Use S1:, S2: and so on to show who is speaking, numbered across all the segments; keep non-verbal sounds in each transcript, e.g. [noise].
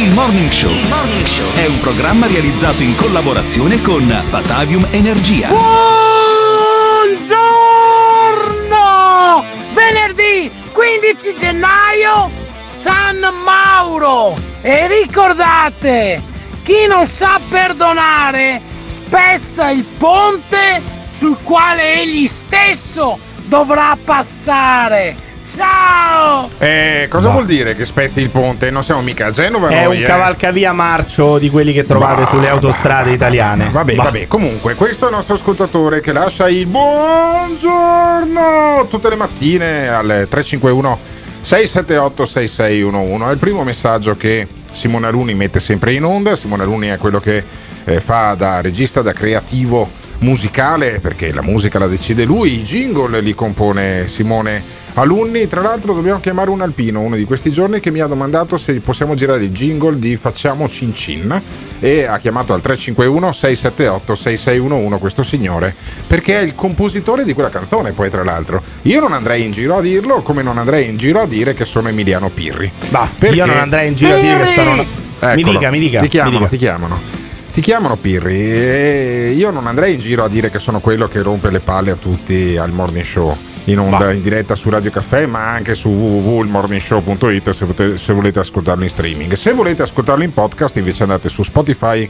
S1: Il Morning Show è un programma realizzato in collaborazione con Batavium Energia.
S2: Buongiorno! Venerdì 15 gennaio San Mauro! E ricordate, chi non sa perdonare spezza il ponte sul quale egli stesso dovrà passare. Ciao!
S3: Eh, cosa vuol dire che spezzi il ponte? Non siamo mica a Genova
S4: È
S3: noi,
S4: un
S3: eh.
S4: cavalcavia marcio di quelli che trovate
S3: Bah,
S4: sulle autostrade italiane.
S3: Vabbè,
S4: Bah.
S3: vabbè, comunque, questo è il nostro ascoltatore che lascia il buongiorno tutte le mattine al 351 678 6611. È il primo messaggio che Simone Aluni mette sempre in onda. Simone Aluni è quello che eh, fa da regista, da creativo musicale, perché la musica la decide lui, i jingle li compone Simone Alunni. Tra l'altro dobbiamo chiamare un alpino uno di questi giorni che mi ha domandato se possiamo girare il jingle di Facciamo Cin Cin e ha chiamato al 351 678 6611 questo signore perché è il compositore di quella canzone poi tra l'altro. Io non andrei in giro a dirlo come non andrei in giro a dire che sono Emiliano Pirri.
S4: Bah,
S3: Perché-
S4: io non andrei in giro a dire che sono. Mi
S3: Eccolo.
S4: dica, mi dica.
S3: Ti chiamano,
S4: mi dica.
S3: ti chiamano. Ti chiamano Pirri e io non andrei in giro a dire che sono quello che rompe le palle a tutti al morning show in onda,
S4: Bah.
S3: in diretta su Radio Caffè, ma anche su www.ilmorningshow.it se, volete- se volete ascoltarlo in streaming. Se volete ascoltarlo in podcast invece andate su Spotify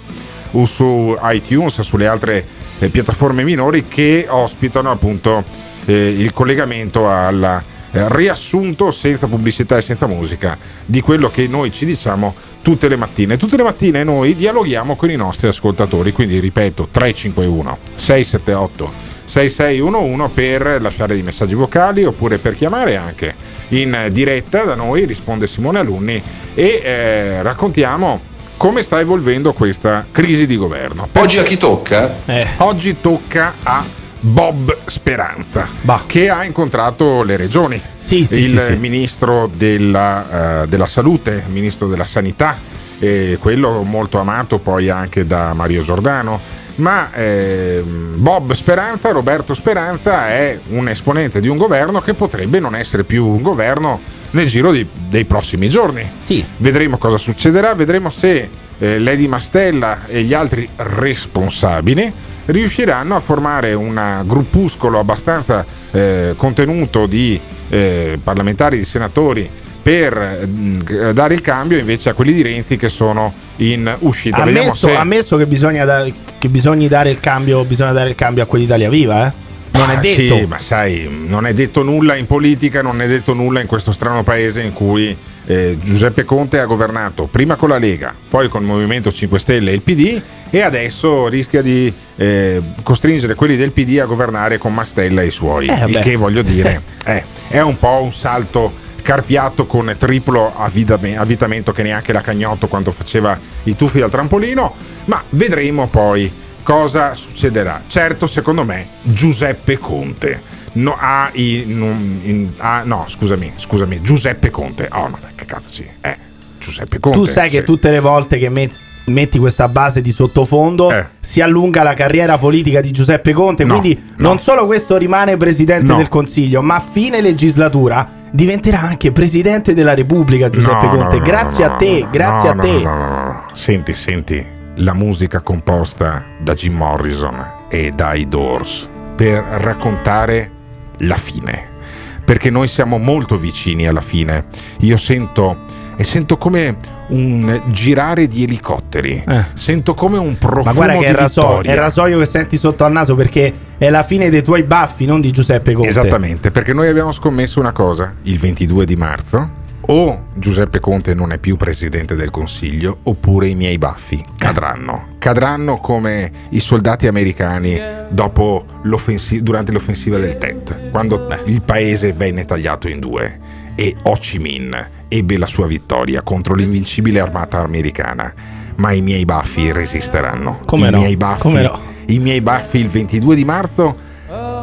S3: o su iTunes, sulle altre eh, piattaforme minori che ospitano appunto eh, il collegamento al eh, riassunto senza pubblicità e senza musica di quello che noi ci diciamo tutte le mattine. Tutte le mattine noi dialoghiamo con i nostri ascoltatori, quindi ripeto 351 678 6611 per lasciare dei messaggi vocali oppure per chiamare anche in diretta da noi, risponde Simone Alunni e eh, raccontiamo come sta evolvendo questa crisi di governo.
S5: Oggi a chi tocca?
S4: Eh,
S3: Oggi tocca a Bob Speranza,
S4: Bah.
S3: che ha incontrato le regioni.
S4: Sì, sì,
S3: il
S4: sì,
S3: ministro della, eh, della salute, il ministro della sanità, eh, quello molto amato poi anche da Mario Giordano. Ma ehm, Bob Speranza, Roberto Speranza, è un esponente di un governo che potrebbe non essere più un governo nel giro di- dei prossimi giorni.
S4: sì.
S3: Vedremo cosa succederà, vedremo se eh, Lady Mastella e gli altri responsabili riusciranno a formare un gruppuscolo abbastanza eh, contenuto di eh, parlamentari, di senatori per mm, dare il cambio invece a quelli di Renzi che sono in uscita.
S4: Ammesso,
S3: se-
S4: ammesso che bisogna da- che bisogna dare il cambio, bisogna dare il cambio a quelli di Italia Viva, eh? Non è
S3: Ah,
S4: detto.
S3: Sì, ma sai, non è detto nulla in politica, non è detto nulla in questo strano paese in cui eh, Giuseppe Conte ha governato prima con la Lega, poi con il Movimento 5 Stelle e il PD e adesso rischia di eh, costringere quelli del PD a governare con Mastella e i suoi.
S4: Eh,
S3: il che voglio dire [laughs] è un po' un salto carpiato con triplo avvitame- avvitamento che neanche la Cagnotto quando faceva i tuffi al trampolino, ma vedremo poi cosa succederà. Certo, secondo me, Giuseppe Conte no, ha i, non- in- ha- no, scusami, scusami, Giuseppe Conte. Oh, no, che cazzo ci è? Giuseppe Conte.
S4: Tu sai che
S3: sì.
S4: tutte le volte che met- metti questa base di sottofondo
S3: Eh.
S4: si allunga la carriera politica di Giuseppe Conte.
S3: No,
S4: quindi
S3: no.
S4: non solo questo rimane presidente
S3: No.
S4: del Consiglio, ma a fine legislatura diventerà anche presidente della Repubblica Giuseppe Conte. grazie a te, grazie a te.
S3: Senti, senti la musica composta da Jim Morrison e dai Doors per raccontare la fine. Perché noi siamo molto vicini alla fine. Io sento e sento come un girare di elicotteri.
S4: Eh.
S3: Sento come un profumo
S4: Ma guarda che è
S3: di
S4: il, raso- è il rasoio che senti sotto al naso perché è la fine dei tuoi baffi, non di Giuseppe Conte.
S3: Esattamente, perché noi abbiamo scommesso una cosa, il 22 di marzo o Giuseppe Conte non è più presidente del Consiglio oppure i miei baffi cadranno. Cadranno come i soldati americani dopo l'offensi- durante l'offensiva del Tet, quando il paese venne tagliato in due e Ho Chi Minh ebbe la sua vittoria contro l'invincibile armata americana. Ma i miei baffi resisteranno.
S4: Come
S3: I
S4: no?
S3: miei baffi,
S4: Come no?
S3: i miei baffi il 22 di marzo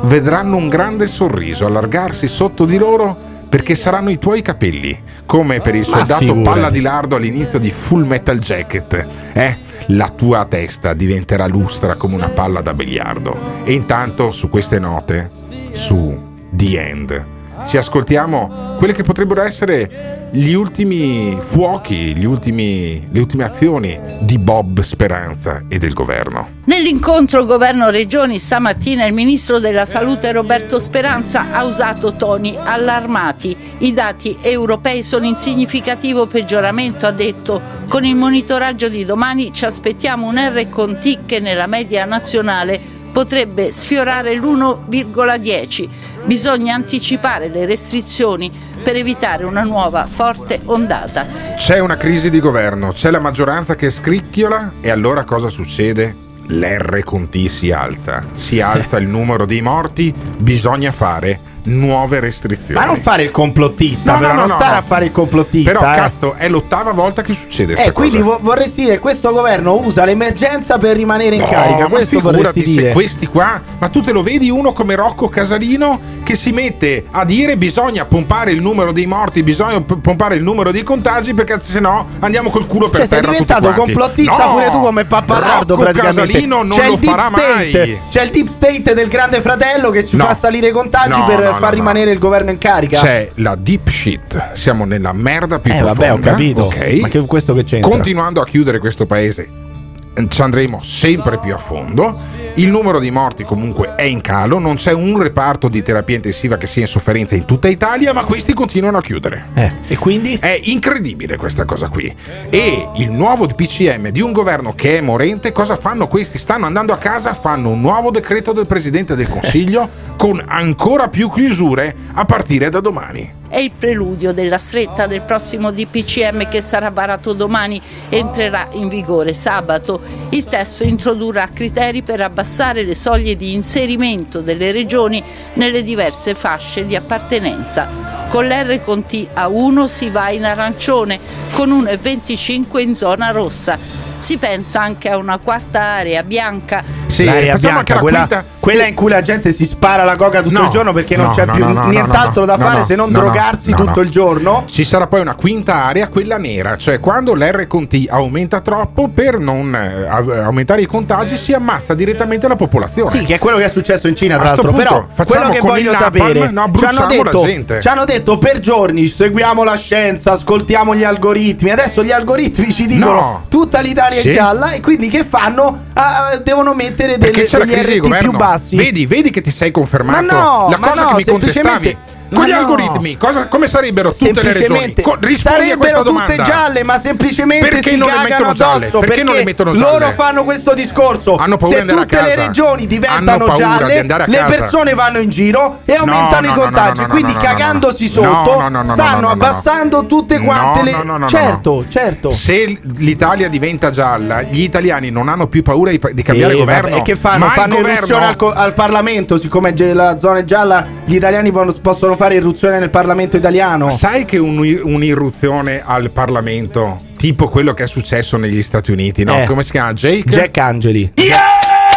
S3: vedranno un grande sorriso allargarsi sotto di loro perché saranno i tuoi capelli, come per il
S4: Ma
S3: soldato palla di lardo all'inizio di Full Metal Jacket. Eh? La tua testa diventerà lustra come una palla da biliardo. E intanto su queste note, su The End, ci ascoltiamo quelle che potrebbero essere gli ultimi fuochi, gli ultimi- le ultime azioni di Bob Speranza e del governo.
S6: Nell'incontro governo-regioni stamattina il ministro della salute Roberto Speranza ha usato toni allarmati. I dati europei sono in significativo peggioramento, ha detto. Con il monitoraggio di domani ci aspettiamo un R con T che nella media nazionale potrebbe sfiorare l'1,10. Bisogna anticipare le restrizioni per evitare una nuova forte ondata.
S3: C'è una crisi di governo, c'è la maggioranza che scricchiola e allora cosa succede? L'R con T si alza, si alza il numero dei morti, bisogna fare nuove restrizioni.
S4: Ma non fare il complottista,
S3: No,
S4: però,
S3: no, no,
S4: non
S3: no,
S4: stare
S3: no.
S4: a fare il complottista.
S3: Però
S4: eh.
S3: cazzo, è l'ottava volta che succede
S4: Eh, quindi vo- vorresti dire questo governo usa l'emergenza per rimanere in
S3: No,
S4: carica.
S3: ma
S4: Questo vorresti
S3: se
S4: dire.
S3: questi qua, ma tu te lo vedi uno come Rocco Casalino che si mette a dire bisogna pompare il numero dei morti, bisogna pompare il numero dei contagi perché se no andiamo col culo per
S4: Cioè, sei
S3: terra tutti
S4: diventato complottista
S3: No!
S4: pure tu come Pappalardo praticamente.
S3: Casalino non
S4: C'è
S3: lo
S4: il deep
S3: farà
S4: state,
S3: mai.
S4: C'è il deep state del grande fratello che ci
S3: No.
S4: fa salire i contagi
S3: No,
S4: per far rimanere il governo in carica.
S3: C'è la deep shit, siamo nella merda più
S4: eh,
S3: profonda.
S4: vabbè, ho capito.
S3: ok?
S4: Ma che questo che c'entra?
S3: Continuando a chiudere questo paese, ci andremo sempre più a fondo. Il numero di morti comunque è in calo, non c'è un reparto di terapia intensiva che sia in sofferenza in tutta Italia, ma questi continuano a chiudere.
S4: Eh, e quindi?
S3: È incredibile questa cosa qui. E il nuovo DPCM di un governo che è morente, cosa fanno questi? Stanno andando a casa, fanno un nuovo decreto del Presidente del Consiglio con ancora più chiusure a partire da domani.
S6: È il preludio della stretta del prossimo DPCM che sarà varato domani e entrerà in vigore sabato. Il testo introdurrà criteri per abbassare le soglie di inserimento delle regioni nelle diverse fasce di appartenenza. Con l'R con T a 1 si va in arancione, con 1,25 in zona rossa. Si pensa anche a una quarta area bianca
S3: Sì,
S4: L'area
S3: anche
S4: bianca,
S3: la
S4: quella,
S3: quinta-
S4: quella in cui la gente si spara la coca tutto
S3: No,
S4: il giorno perché non
S3: no,
S4: c'è
S3: no,
S4: più
S3: no, no,
S4: nient'altro
S3: no,
S4: da
S3: no,
S4: fare
S3: no,
S4: se non
S3: no, no,
S4: drogarsi
S3: no,
S4: tutto
S3: no.
S4: il giorno.
S3: Ci sarà poi una quinta area, quella nera, cioè quando l'R con T aumenta troppo per non eh, aumentare i contagi si ammazza direttamente la popolazione.
S4: Sì, che è quello che è successo in Cina, tra l'altro. Però
S3: facciamo
S4: quello che voglio sapere,
S3: no,
S4: ci, hanno detto, ci hanno detto per giorni seguiamo la scienza, ascoltiamo gli algoritmi. Adesso gli algoritmi ci dicono
S3: No.
S4: tutta l'Italia
S3: Sì.
S4: è gialla e quindi che fanno? Ah, devono mettere delle, degli RT più bassi.
S3: Vedi, vedi che ti sei confermato.
S4: Ma no,
S3: la
S4: ma
S3: cosa
S4: no,
S3: che mi contestavi. Con gli
S4: no.
S3: algoritmi, cosa- come sarebbero tutte le regioni? Co-
S4: sarebbero tutte gialle, ma semplicemente
S3: Perché
S4: si
S3: non le mettono gialle?
S4: addosso
S3: Perché non le mettono gialle?
S4: loro fanno questo discorso.
S3: Hanno paura
S4: Se
S3: di
S4: tutte le regioni diventano
S3: di
S4: gialle,
S3: a
S4: le persone vanno in giro e aumentano
S3: no,
S4: i
S3: no,
S4: contagi.
S3: no, no,
S4: quindi cagandosi sotto
S3: No, no, no, no,
S4: stanno
S3: no, no, no.
S4: abbassando tutte quante le Certo, certo.
S3: Se l'Italia diventa gialla, gli italiani non hanno più paura di, di
S4: Sì,
S3: cambiare governo.
S4: vabbè, E che fanno?
S3: Ma
S4: fanno irruzione al, al Parlamento, siccome la zona è gialla, gli italiani possono fare irruzione nel Parlamento italiano.
S3: Sai che un- un'irruzione al Parlamento, tipo quello che è successo negli Stati Uniti, no?
S4: Eh.
S3: Come si chiama? Jake?
S4: Jack Angeli.
S3: Yeah!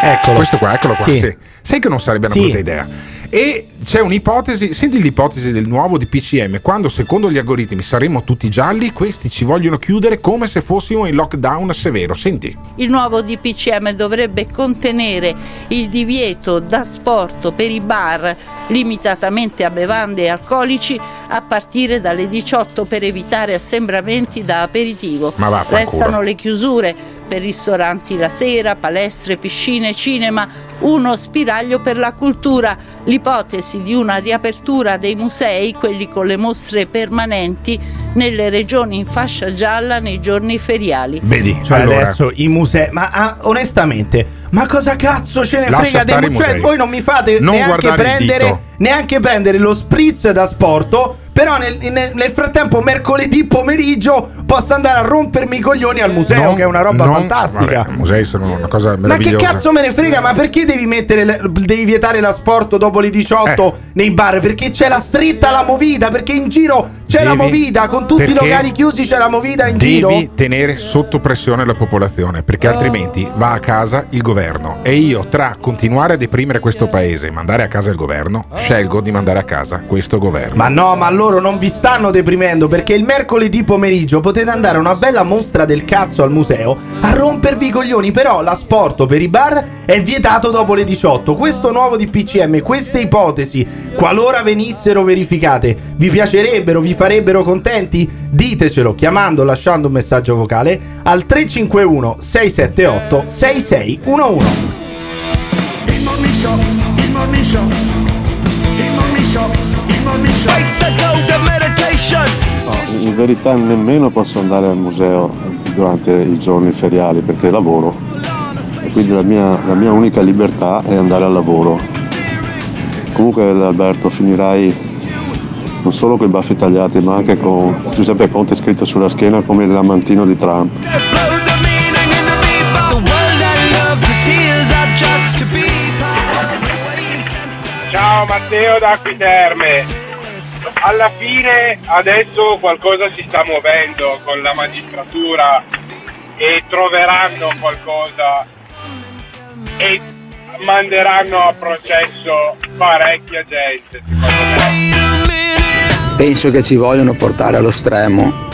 S4: Eccolo.
S3: Questo qua, eccolo qua.
S4: Sì.
S3: sì. Sai che non sarebbe una
S4: Sì.
S3: brutta idea. E c'è un'ipotesi, senti l'ipotesi del nuovo DPCM, quando secondo gli algoritmi saremo tutti gialli, questi ci vogliono chiudere come se fossimo in lockdown severo. Senti.
S6: Il nuovo DPCM dovrebbe contenere il divieto da sport per i bar limitatamente a bevande e alcolici a partire dalle 18 per evitare assembramenti da aperitivo.
S3: Ma vaffanculo.
S6: Restano le chiusure per ristoranti la sera, palestre, piscine, cinema, uno spiraglio per la cultura, l'ipotesi di una riapertura dei musei, quelli con le mostre permanenti, nelle regioni in fascia gialla nei giorni feriali.
S3: Vedi,
S4: Cioè
S3: allora,
S4: adesso i musei, ma ah, onestamente, ma cosa cazzo ce ne
S3: Lascia
S4: frega dei musei? Cioè, voi non mi fate
S3: Non
S4: neanche prendere, neanche prendere lo spritz da sporto. Però nel, nel- nel frattempo, mercoledì pomeriggio, posso andare a rompermi i coglioni al museo,
S3: non-
S4: che è una roba
S3: non-
S4: fantastica.
S3: I musei sono una cosa
S4: Ma che
S3: meravigliosa.
S4: cazzo me ne frega? Ma perché devi mettere devi vietare l'asporto dopo le 18
S3: Eh.
S4: nei bar? Perché c'è la stretta la movida, perché in giro c'è la
S3: Devi-
S4: movida, con tutti i locali chiusi c'è la movida in
S3: Devi
S4: giro.
S3: tenere sotto pressione la popolazione perché altrimenti va a casa il governo e io tra continuare a deprimere questo paese e mandare a casa il governo scelgo di mandare a casa questo governo.
S4: Ma no, ma loro non vi stanno deprimendo perché il mercoledì pomeriggio potete andare a una bella mostra del cazzo al museo a rompervi i coglioni, però l'asporto per i bar è vietato dopo le 18. Questo nuovo DPCM, queste ipotesi, qualora venissero verificate, vi piacerebbero, vi farebbero contenti? Ditecelo chiamando lasciando un messaggio vocale al 351 678 6611.
S7: Il morning show, il morning show, il morning show, il morning show.
S5: In verità nemmeno posso andare al museo durante i giorni feriali perché lavoro e quindi la mia, la mia unica libertà è andare al lavoro. Comunque Alberto finirai non solo con i baffi tagliati ma anche con Giuseppe Conte scritto sulla schiena come il lamantino di Trump.
S8: Ciao Matteo da Acquiterme. Alla fine adesso qualcosa si sta muovendo con la magistratura e troveranno qualcosa e manderanno a processo parecchia gente.
S9: Penso che ci vogliono portare allo stremo.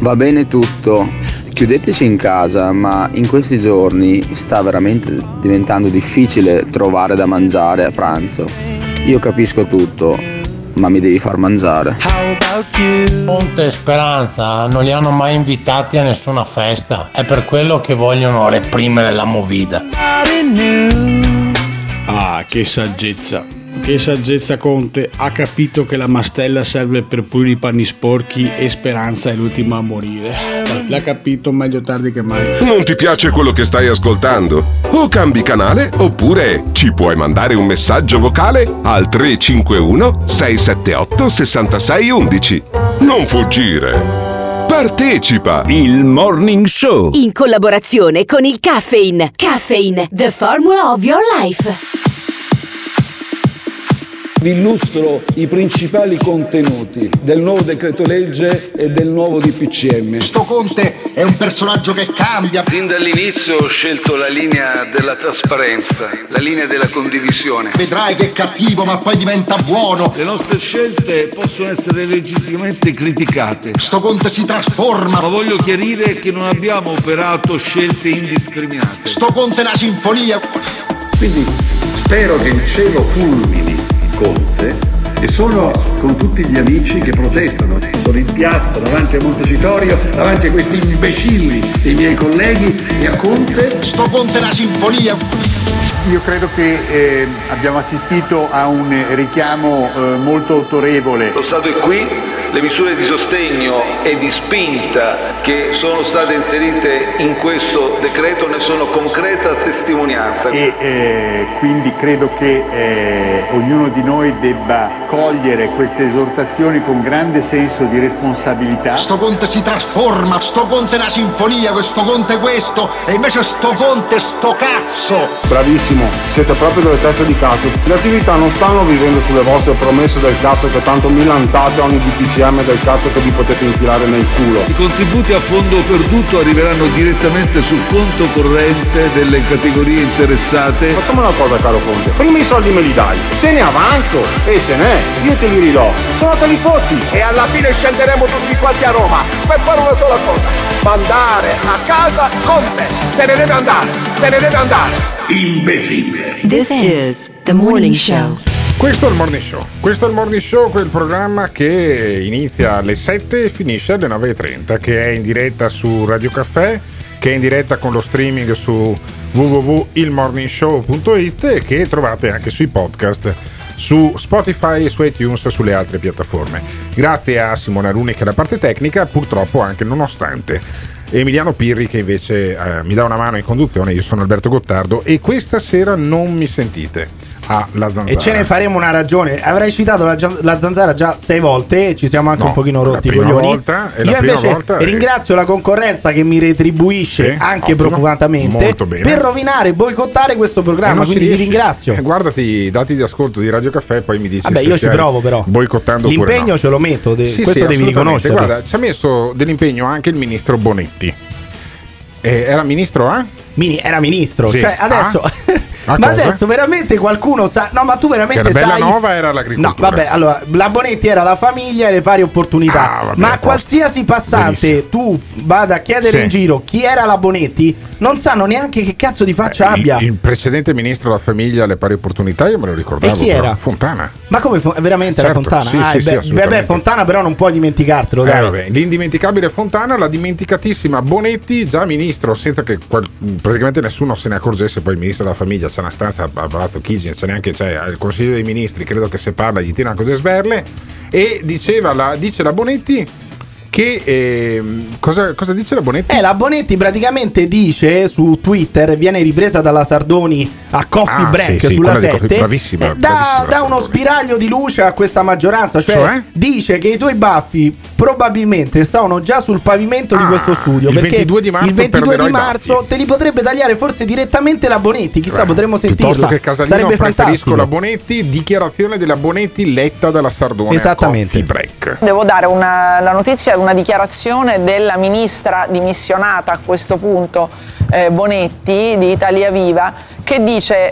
S9: Va bene tutto, chiudeteci in casa, ma in questi giorni sta veramente diventando difficile trovare da mangiare a pranzo. Io capisco tutto, ma mi devi far mangiare.
S2: Ponte e Speranza non li hanno mai invitati a nessuna festa. È per quello che vogliono reprimere la movida.
S10: Ah, che saggezza. Che saggezza Conte, ha capito che la mastella serve per pulire i panni sporchi e Speranza è l'ultima a morire. L'ha capito meglio tardi che mai.
S11: Non ti piace quello che stai ascoltando? O cambi canale oppure ci puoi mandare un messaggio vocale al 351 678 6611. Non fuggire. Partecipa!
S1: Il Morning Show.
S12: In collaborazione con il Caffeine. Caffeine, the formula of your life.
S13: Vi illustro i principali contenuti del nuovo decreto legge e del nuovo DPCM.
S14: Sto Conte è un personaggio che cambia.
S15: Fin dall'inizio ho scelto la linea della trasparenza, la linea della condivisione.
S14: Vedrai che è cattivo, ma poi diventa buono.
S13: Le nostre scelte possono essere legittimamente criticate.
S14: Sto Conte si trasforma.
S13: Ma voglio chiarire che non abbiamo operato scelte indiscriminate.
S14: Sto Conte è una sinfonia.
S16: Quindi spero che il cielo fulmini Conte e sono con tutti gli amici che protestano. Sono in piazza davanti a Montecitorio, davanti a questi imbecilli dei miei colleghi e a Conte.
S14: Sto Conte è una sinfonia.
S17: Io credo che eh, abbiamo assistito a un richiamo eh, molto autorevole.
S15: Lo Stato è qui, le misure di sostegno e di spinta che sono state inserite in questo decreto ne sono concreta testimonianza.
S17: E eh, quindi credo che eh, ognuno di noi debba cogliere queste esortazioni con grande senso di responsabilità.
S14: Sto Conte si trasforma, sto Conte è una sinfonia, questo Conte è questo, e invece sto Conte è sto cazzo.
S5: Bravissimo, siete proprio delle teste di cazzo. Le attività non stanno vivendo sulle vostre promesse del cazzo che tanto milantate ogni DPCM del cazzo che vi potete infilare nel culo.
S13: I contributi a fondo perduto arriveranno direttamente sul conto corrente delle categorie interessate.
S5: Facciamo una cosa caro Conte, prima i soldi me li dai, se ne avanzo e ce n'è, io te li ridò, se no te li fotti.
S8: E alla fine scenderemo tutti quanti a Roma per fare una sola cosa, mandare a casa Conte. Se ne deve andare, se ne deve andare.
S16: Imbecille.
S12: This is the morning show.
S3: Questo è il Morning Show. Questo è il Morning Show, quel programma che inizia alle 7 e finisce alle 9.30, che è in diretta su Radio Caffè, che è in diretta con lo streaming su www.ilmorningshow.it e che trovate anche sui podcast su Spotify e su iTunes e sulle altre piattaforme. Grazie a Simona Runi che è la parte tecnica, purtroppo anche nonostante Emiliano Pirri che invece eh, mi dà una mano in conduzione, io sono Alberto Gottardo e questa sera non mi sentite. Ah, la zanzara.
S4: E ce ne faremo una ragione. Avrei citato la, la zanzara già sei volte e ci siamo anche
S3: No,
S4: un pochino rotti i coglioni.
S3: volta
S4: Io invece
S3: volta è-
S4: ringrazio la concorrenza che mi retribuisce
S3: Sì,
S4: anche
S3: ottimo,
S4: profumatamente per rovinare e boicottare questo programma. quindi ti
S3: riesci.
S4: ringrazio.
S3: Eh, guardati i dati di ascolto di Radio Caffè e poi mi dici
S4: Vabbè, io ci provo, però.
S3: boicottando
S4: L'impegno
S3: no.
S4: ce lo metto, de-
S3: Sì,
S4: questo
S3: sì,
S4: devi riconoscerlo.
S3: Guarda, ci ha messo dell'impegno anche il ministro Bonetti. Eh, era ministro, eh?
S4: Mini- era ministro,
S3: Sì.
S4: cioè adesso.
S3: Ah? [laughs]
S4: ma
S3: cosa?
S4: adesso veramente qualcuno sa. No, ma tu veramente
S3: Che la bella
S4: sai.
S3: nuova era
S4: No,
S3: l'agricoltura.
S4: vabbè, allora la Bonetti era la famiglia e le pari opportunità.
S3: Ah, vabbè,
S4: ma qualsiasi passante
S3: Benissimo.
S4: tu vada a chiedere
S3: Sì.
S4: in giro chi era la Bonetti, non sanno neanche che cazzo di faccia abbia.
S3: Il, il precedente ministro della famiglia alle pari opportunità, io me lo ricordavo.
S4: E chi
S3: però.
S4: era?
S3: Vabbè,
S4: Ma come veramente
S3: Certo,
S4: la Fontana?
S3: sì,
S4: ah,
S3: sì,
S4: eh,
S3: sì,
S4: beh, beh, Fontana, però non puoi dimenticartelo, dai.
S3: Eh, vabbè, l'indimenticabile Fontana, la dimenticatissima Bonetti, già ministro, senza che qual- praticamente nessuno se ne accorgesse. Poi il ministro della famiglia c'è una stanza a Palazzo Chigi, c'è neanche c'è al Consiglio dei Ministri, credo che se parla gli tirano cose sberle. E diceva la, dice la Bonetti che ehm, cosa, cosa dice la Bonetti?
S4: Eh, la Bonetti praticamente dice su Twitter, viene ripresa dalla Sardoni a Coffee
S3: Ah,
S4: Break
S3: sì, sì,
S4: sulla
S3: quella di
S4: 7,
S3: Coffee- bravissima,
S4: eh, dà,
S3: bravissima
S4: dà uno spiraglio di luce a questa maggioranza, cioè,
S3: Cioè?
S4: dice che i tuoi baffi probabilmente stavano già sul pavimento di
S3: Ah,
S4: questo studio,
S3: il
S4: perché
S3: 22 di marzo
S4: il 22
S3: perderò
S4: di marzo te li potrebbe tagliare forse direttamente la Bonetti, chissà,
S3: Beh,
S4: potremmo sentirla.
S3: Che Casalino
S4: Sarebbe
S3: preferisco
S4: fantastico.
S3: la Bonetti, dichiarazione della Bonetti letta dalla Sardone
S4: Esattamente.
S3: a Coffee Break.
S18: Devo dare una, la notizia, una dichiarazione della ministra dimissionata a questo punto, eh, Bonetti di Italia Viva, che dice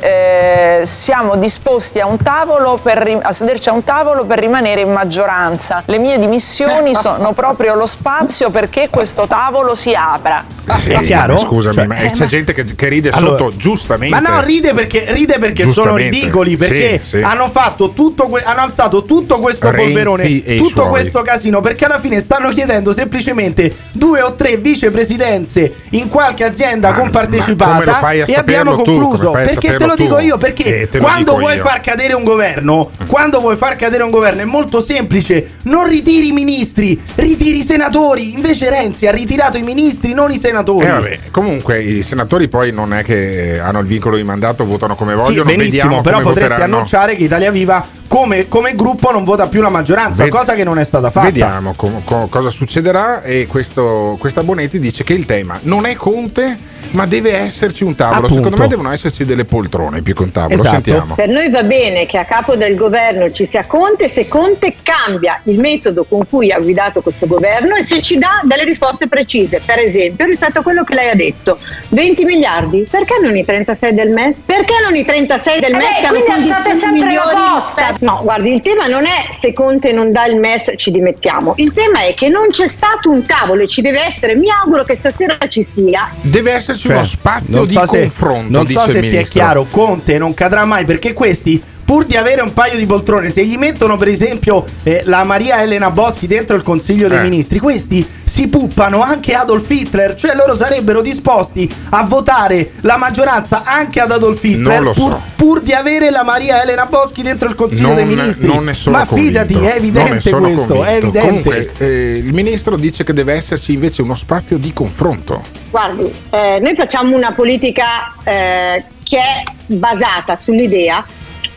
S18: eh, siamo disposti a, un tavolo per, ri- a sederci a un tavolo per rimanere in maggioranza. Le mie dimissioni [laughs] sono proprio lo spazio perché questo tavolo si apra.
S3: Sì,
S4: È chiaro?
S3: ma Scusami,
S4: Cioè,
S3: ma
S4: eh,
S3: c'è
S4: ma-
S3: gente che, che ride
S4: Allora,
S3: sotto giustamente.
S4: Ma no, ride perché, ride perché sono ridicoli. Perché
S3: Sì, sì.
S4: hanno fatto tutto que- hanno alzato tutto questo
S3: Renzi
S4: polverone, tutto questo casino. Perché alla fine stanno chiedendo semplicemente due o tre vicepresidenze in qualche azienda
S3: Ma- ma
S4: compartecipata.
S3: come lo fai a
S4: e abbiamo concluso.
S3: Fai a
S4: perché te lo dico
S3: tu?
S4: io? Perché
S3: Eh,
S4: quando
S3: dico
S4: vuoi
S3: io.
S4: far cadere un governo, quando vuoi far cadere un governo è molto semplice. Non ritiri i ministri, ritiri i senatori. Invece Renzi ha ritirato i ministri, non i senatori.
S3: Eh, vabbè, comunque i senatori poi non è che hanno il vincolo di mandato, votano come
S4: Sì,
S3: vogliono.
S4: benissimo,
S3: vediamo
S4: però potresti
S3: voteranno.
S4: annunciare che Italia Viva come, come gruppo non vota più la maggioranza,
S3: Ved-
S4: cosa che non è stata fatta.
S3: Vediamo com- co- cosa succederà e questo, questa Bonetti dice che il tema non è Conte ma deve esserci un tavolo.
S4: Appunto.
S3: Secondo me devono esserci delle poltrone più che un tavolo.
S4: Esatto.
S3: Sentiamo.
S19: Per noi va bene che a capo del governo ci sia Conte se Conte cambia il metodo con cui ha guidato questo governo e se ci dà delle risposte precise. Per esempio, rispetto a quello che lei ha detto, 20 miliardi, perché non i 36 del MES? Perché non i 36 del
S20: Eh
S19: MES hanno
S20: quindi alzate
S19: condizioni
S20: sempre la
S19: migliori
S20: posta.
S19: No, guardi, il tema non è se Conte non dà il MES ci dimettiamo. Il tema è che non c'è stato un tavolo e ci deve essere. Mi auguro che stasera ci sia
S3: Deve esserci
S4: Cioè,
S3: uno spazio
S4: non
S3: di
S4: so se-
S3: confronto,
S4: Non
S3: dice
S4: so se
S3: il
S4: ti è chiaro, Conte non cadrà mai perché questi. Pur di avere un paio di poltrone, se gli mettono per esempio eh, la Maria Elena Boschi dentro il Consiglio dei
S3: Eh.
S4: Ministri, questi si puppano anche Adolf Hitler, cioè loro sarebbero disposti a votare la maggioranza anche ad Adolf Hitler
S3: lo
S4: pur,
S3: so.
S4: pur di avere la Maria Elena Boschi dentro il Consiglio dei
S3: Non,
S4: Ministri.
S3: non ne sono
S4: Ma fidati,
S3: convinto.
S4: è evidente questo, è
S3: convinto.
S4: evidente.
S3: Comunque, eh, il ministro dice che deve esserci invece uno spazio di confronto.
S19: Guardi, eh, noi facciamo una politica eh, che è basata sull'idea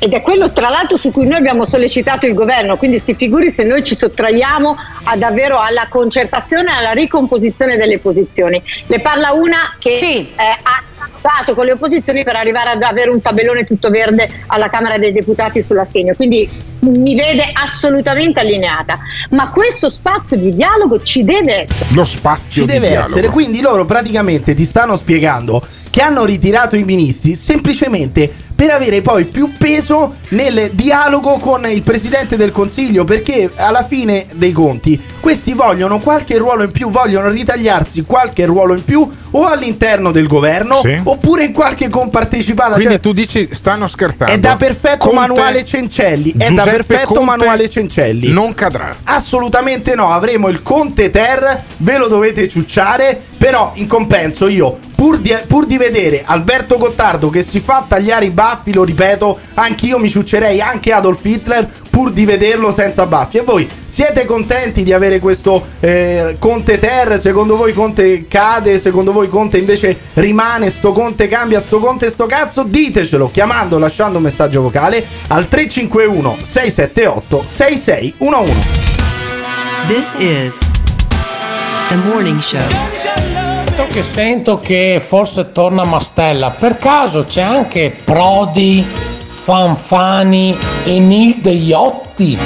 S19: ed è quello tra l'altro su cui noi abbiamo sollecitato il governo, quindi si figuri se noi ci sottraiamo a davvero alla concertazione e alla ricomposizione delle posizioni. Le parla una che eh, ha dato con le opposizioni per arrivare ad avere un tabellone tutto verde alla Camera dei Deputati sull'assegno, quindi mi vede assolutamente allineata, ma questo spazio di dialogo ci deve essere.
S3: Lo spazio
S4: ci
S3: di
S4: deve
S3: dialogo.
S4: essere. Quindi loro praticamente ti stanno spiegando che hanno ritirato i ministri semplicemente per avere poi più peso nel dialogo con il presidente del consiglio. Perché alla fine dei conti questi vogliono qualche ruolo in più, vogliono ritagliarsi qualche ruolo in più o all'interno del governo
S3: Sì.
S4: oppure in qualche compartecipata.
S3: Quindi
S4: Cioè,
S3: tu dici stanno scherzando.
S4: è da perfetto
S3: Conte-
S4: manuale Cencelli. È da
S3: Giuseppe
S4: perfetto
S3: Conte
S4: manuale Cencelli.
S3: Non cadrà.
S4: Assolutamente no, avremo il Conte Ter, ve lo dovete ciucciare, però in compenso io Pur di, pur di vedere Alberto Gottardo che si fa tagliare i baffi, lo ripeto, anch'io mi ciuccerei anche Adolf Hitler pur di vederlo senza baffi. E voi siete contenti di avere questo eh, Conte Ter? Secondo voi Conte cade? Secondo voi Conte invece rimane? Sto Conte cambia? Sto Conte sto cazzo? Ditecelo chiamando, lasciando un messaggio vocale al 351 678 6611.
S20: This is the morning show.
S2: Sento che sento che forse torna Mastella. Per caso c'è anche Prodi, Fanfani e Nil Iotti?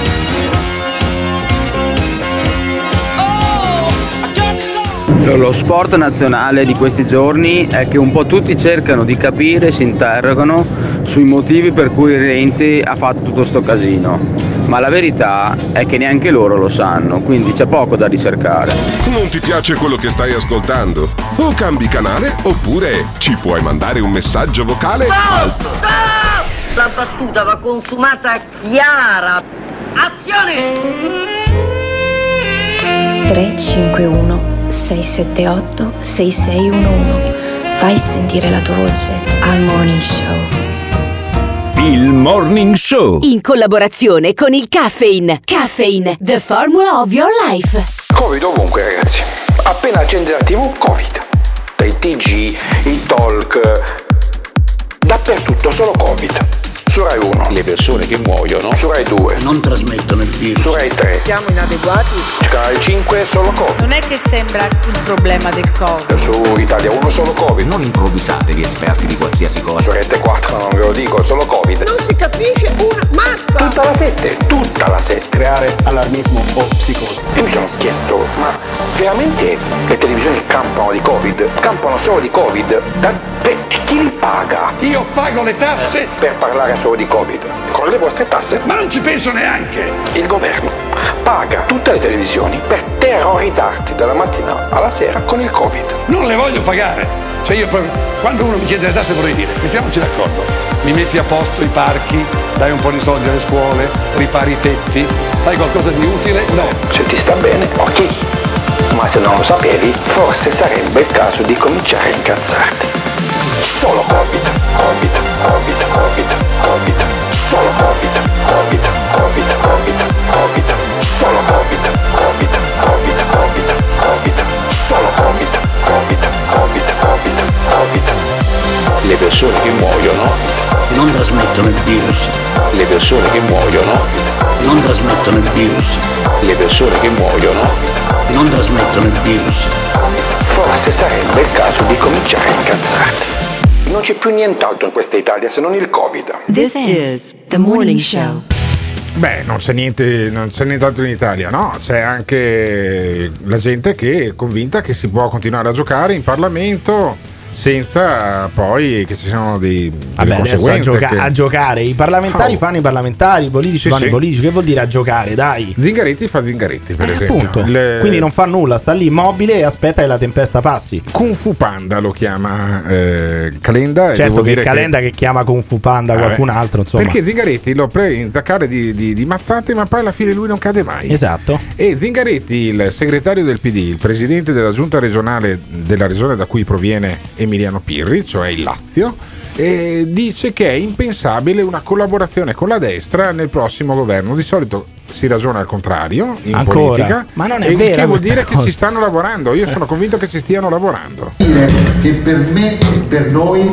S9: Lo sport nazionale di questi giorni è che un po' tutti cercano di capire, si interrogano sui motivi per cui Renzi ha fatto tutto sto casino. Ma la verità è che neanche loro lo sanno, quindi c'è poco da ricercare.
S11: Non ti piace quello che stai ascoltando? O cambi canale oppure ci puoi mandare un messaggio vocale al
S13: La battuta va consumata chiara. Azione!
S21: 351 678 6611 Fai sentire la tua voce al Morning Show.
S22: Il Morning Show.
S23: In collaborazione con il Caffeine. Caffeine, the formula of your life.
S24: Covid ovunque ragazzi. Appena accende la tv, Covid. Dai TG, i talk, dappertutto solo Covid. Su Rai 1. Le persone che muoiono. Su Rai 2. Non trasmettono il virus. Su Rai 3.
S25: Siamo inadeguati.
S24: Su Canale 5 solo Covid.
S25: Non è che sembra il problema del Covid.
S24: Su Italia 1 solo Covid.
S26: Non improvvisatevi esperti di qualsiasi cosa.
S24: Su Rete 4 non ve lo dico, solo Covid.
S25: Non si capisce una mazza.
S24: Tutta la sette, tutta la sette. Creare allarmismo o psicosi. Io mi sono chiesto, ma veramente le televisioni campano di Covid? Campano solo di Covid? Da, per, chi li paga?
S27: Io pago le tasse
S24: Per parlare solo di Covid. Con le vostre tasse?
S27: Ma non ci penso neanche!
S24: Il governo paga tutte le televisioni per terrorizzarti dalla mattina alla sera con il Covid.
S27: Non le voglio pagare! Cioè io quando uno mi chiede le tasse vorrei dire, mettiamoci d'accordo, mi metti a posto i parchi, dai un po' di soldi alle scuole, ripari i tetti, fai qualcosa di utile? No.
S24: Se ti sta bene, ok. Ma se non lo sapevi, forse sarebbe il caso di cominciare a incazzarti. Solo Covid, Covid, Covid, Covid, Covid, solo Covid, Covid, Covid, Covid, Covid, solo Covid, Covid, Covid, Covid, Covid, solo Covid, Covid, Covid, Covid, Covid. Le persone che muoiono non trasmettono il virus. Le persone che muoiono non trasmettono il virus. Le persone che muoiono non trasmettono il virus. Forse sarebbe il caso di cominciare a incazzarti. Non c'è più nient'altro in questa Italia se non il Covid.
S20: This is the morning show.
S3: Beh, non c'è niente, non c'è nient'altro in Italia, no? C'è anche la gente che è convinta che si può continuare a giocare in Parlamento senza poi che ci siano dei,
S4: Vabbè, a, gioca-
S3: che-
S4: a giocare. I parlamentari
S3: Oh.
S4: fanno i parlamentari, i politici
S3: Sì,
S4: fanno
S3: sì.
S4: i politici. Che vuol dire a giocare? Dai.
S3: Zingaretti fa Zingaretti, per
S4: Eh,
S3: esempio. Il-
S4: Quindi non fa nulla, sta lì immobile e aspetta che la tempesta passi.
S3: Kung Fu Panda lo chiama eh, Calenda.
S4: Certo che Calenda che... chiama Kung Fu Panda
S3: Vabbè.
S4: qualcun altro, insomma.
S3: Perché Zingaretti lo prende in zaccare di, di- di mazzate, ma poi alla fine lui non cade mai.
S4: Esatto.
S3: E Zingaretti, il segretario del PD, il presidente della giunta regionale della regione da cui proviene Emiliano Pirri, cioè il Lazio, dice che è impensabile una collaborazione con la destra nel prossimo governo. Di solito si ragiona al contrario in
S4: Ancora?
S3: politica.
S4: Ma non è
S3: e
S4: vera
S3: Che vuol dire che
S4: cosa.
S3: ci stanno lavorando. Io sono convinto che ci stiano lavorando.
S28: che per me e per noi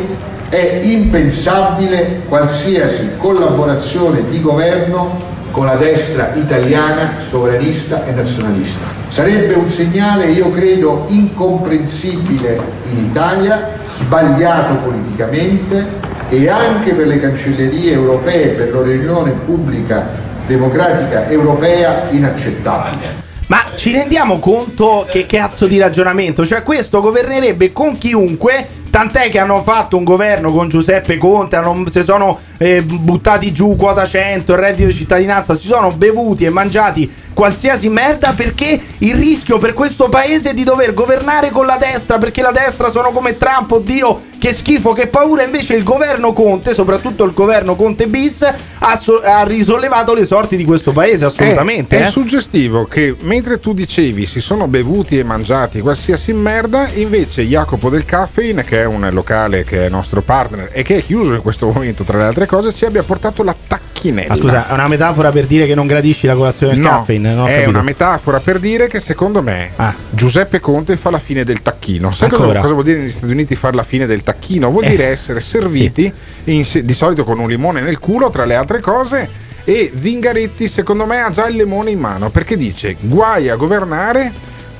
S28: è impensabile qualsiasi collaborazione di governo con la destra italiana sovranista e nazionalista. Sarebbe un segnale, io credo, incomprensibile in Italia, sbagliato politicamente e anche per le cancellerie europee, per la riunione pubblica democratica europea inaccettabile.
S4: Ma ci rendiamo conto che cazzo di ragionamento? Cioè, questo governerebbe con chiunque. Tant'è che hanno fatto un governo con Giuseppe Conte, hanno- si sono eh, buttati giù quota 100, il reddito di cittadinanza, si sono bevuti e mangiati qualsiasi merda perché il rischio per questo paese è di dover governare con la destra perché la destra sono come Trump, oddio, che schifo, che paura. Invece il governo Conte, soprattutto il governo Conte bis, ha, so- ha risollevato le sorti di questo paese, assolutamente.
S3: È, è
S4: eh.
S3: suggestivo che mentre tu dicevi si sono bevuti e mangiati qualsiasi merda, invece Jacopo del Caffeine, che è un locale che è nostro partner e che è chiuso in questo momento, tra le altre cose, ci abbia portato la tacchinella.
S4: Ma scusa, è una metafora per dire che non gradisci la colazione del
S3: No,
S4: caffeine? Ho
S3: è
S4: capito.
S3: una metafora per dire che secondo me Giuseppe Conte fa la fine del tacchino. Sai cosa, cosa vuol dire negli Stati Uniti fare la fine del tacchino? Vuol
S4: Eh,
S3: dire essere serviti in- di solito con un limone nel culo, tra le altre cose. E Zingaretti, secondo me, ha già il limone in mano perché dice: guai a governare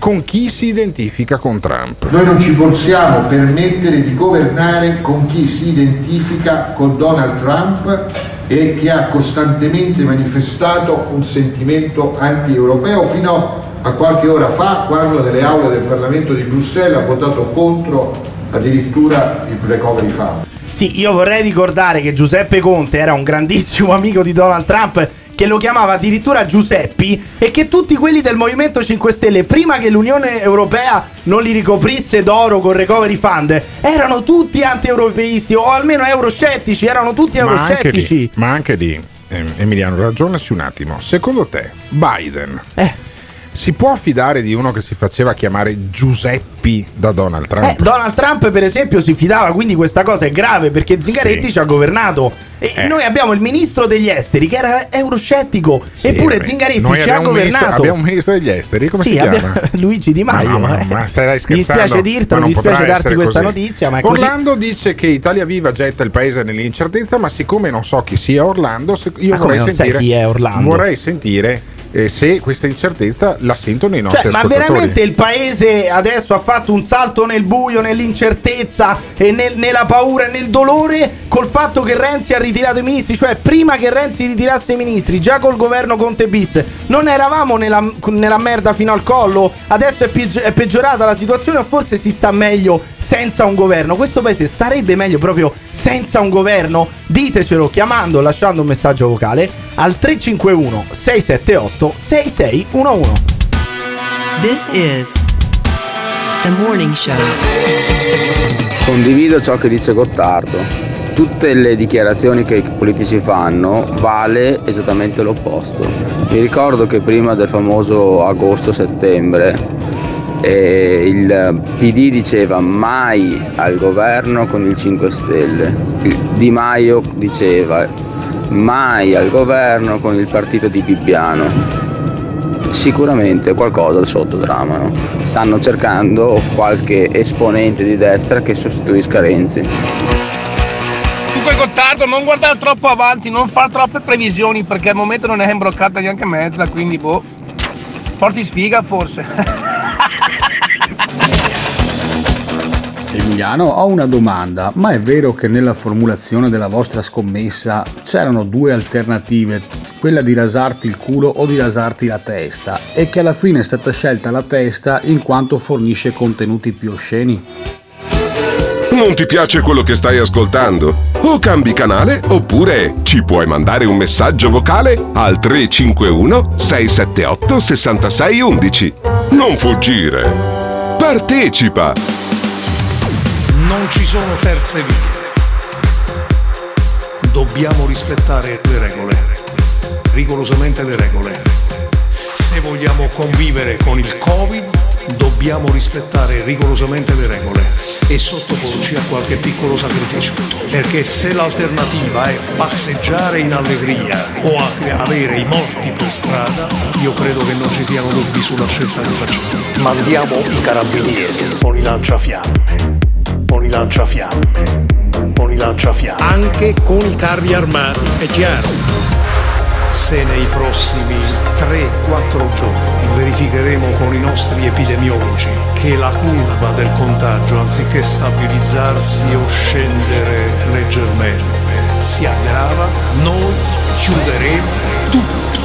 S3: con chi si identifica con Trump.
S14: Noi non ci possiamo permettere di governare con chi si identifica con Donald Trump e che ha costantemente manifestato un sentimento anti-europeo fino a qualche ora fa, quando nelle aule del Parlamento di Bruxelles ha votato contro addirittura il recovery fund.
S4: Sì, io vorrei ricordare che Giuseppe Conte era un grandissimo amico di Donald Trump che lo chiamava addirittura Giuseppi e che tutti quelli del Movimento 5 Stelle, prima che l'Unione Europea non li ricoprisse d'oro con Recovery Fund, erano tutti anti-europeisti o almeno euroscettici, erano tutti
S3: Ma anche
S4: euroscettici.
S3: lì, ma anche lì, Emiliano, ragionaci un attimo. Secondo te, Biden
S4: Eh.
S3: Si può fidare di uno che si faceva chiamare Giuseppi da Donald Trump?
S4: Eh, Donald Trump, per esempio, si fidava, quindi questa cosa è grave perché Zingaretti
S3: Sì.
S4: ci ha governato. E
S3: Eh.
S4: noi abbiamo il ministro degli esteri che era euroscettico, eppure
S3: vabbè.
S4: Zingaretti ci ha
S3: un ministro-
S4: governato.
S3: abbiamo un ministro degli esteri, come
S4: sì,
S3: si chiama? [laughs]
S4: Luigi Di Maio.
S3: No, ma,
S4: eh.
S3: ma stai
S4: Mi dispiace dirtelo, mi dispiace darti questa
S3: così.
S4: notizia, ma è così.
S3: Orlando dice che Italia Viva getta il paese nell'incertezza, ma siccome non so chi sia Orlando, io vorrei sentire,
S4: chi è Orlando?
S3: vorrei sentire eh, se questa incertezza la sentono i nostri
S4: Cioè, ma veramente il paese adesso ha fatto un salto nel buio, nell'incertezza e nel- nella paura e nel dolore col fatto che Renzi ha ritirato i ministri? Cioè, prima che Renzi ritirasse i ministri, già col governo Conte bis, non eravamo nella, nella merda fino al collo? Adesso è, peggi- è peggiorata la situazione o forse si sta meglio senza un governo? Questo paese starebbe meglio proprio senza un governo? Ditecelo chiamando o lasciando un messaggio vocale al 351 678 6611.
S20: This is the morning show.
S9: Condivido ciò che dice Gottardo. Tutte le dichiarazioni che i politici fanno vale esattamente l'opposto. Mi ricordo che prima del famoso agosto-settembre eh, il PD diceva mai al governo con il 5 Stelle, Di Maio diceva mai al governo con il partito di Bibbiano. Sicuramente qualcosa sotto tramano. Stanno cercando qualche esponente di destra che sostituisca Renzi.
S29: Comunque Gottardo non guardare troppo avanti, non fare troppe previsioni perché al momento non è imbroccata neanche mezza, quindi boh. Porti sfiga forse. [laughs] [laughs]
S30: Emiliano, ho una domanda, ma è vero che nella formulazione della vostra scommessa c'erano due alternative, quella di rasarti il culo o di rasarti la testa, e che alla fine è stata scelta la testa in quanto fornisce contenuti più osceni?
S11: Non ti piace quello che stai ascoltando? O cambi canale oppure ci puoi mandare un messaggio vocale al 351 678 6611. Non fuggire. Partecipa.
S31: Non ci sono terze vie. Dobbiamo rispettare le regole, rigorosamente le regole. Se vogliamo convivere con il Covid, dobbiamo rispettare rigorosamente le regole e sottoporci a qualche piccolo sacrificio. Perché se l'alternativa è passeggiare in allegria o avere i morti per strada, io credo che non ci siano dubbi sulla scelta che facciamo. Mandiamo i carabinieri con i lanciafiamme con i lanciafiamme, con i lanciafiamme. Anche con i carri armati, è chiaro. Se nei prossimi 3-4 giorni verificheremo con i nostri epidemiologi che la curva del contagio, anziché stabilizzarsi o scendere leggermente, si aggrava, noi chiuderemo tutto.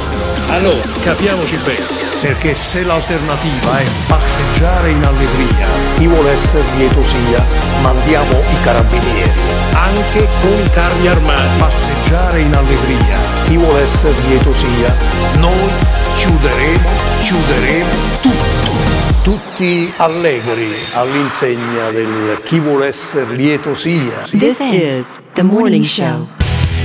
S31: Allora, capiamoci bene. Perché se l'alternativa è passeggiare in allegria, chi vuole essere lieto sia, mandiamo i carabinieri. Anche con i carri armati. Passeggiare in allegria, chi vuole essere lieto sia, noi chiuderemo, chiuderemo tutto. Tutti allegri all'insegna del chi vuole essere lieto sia.
S20: This is The Morning Show.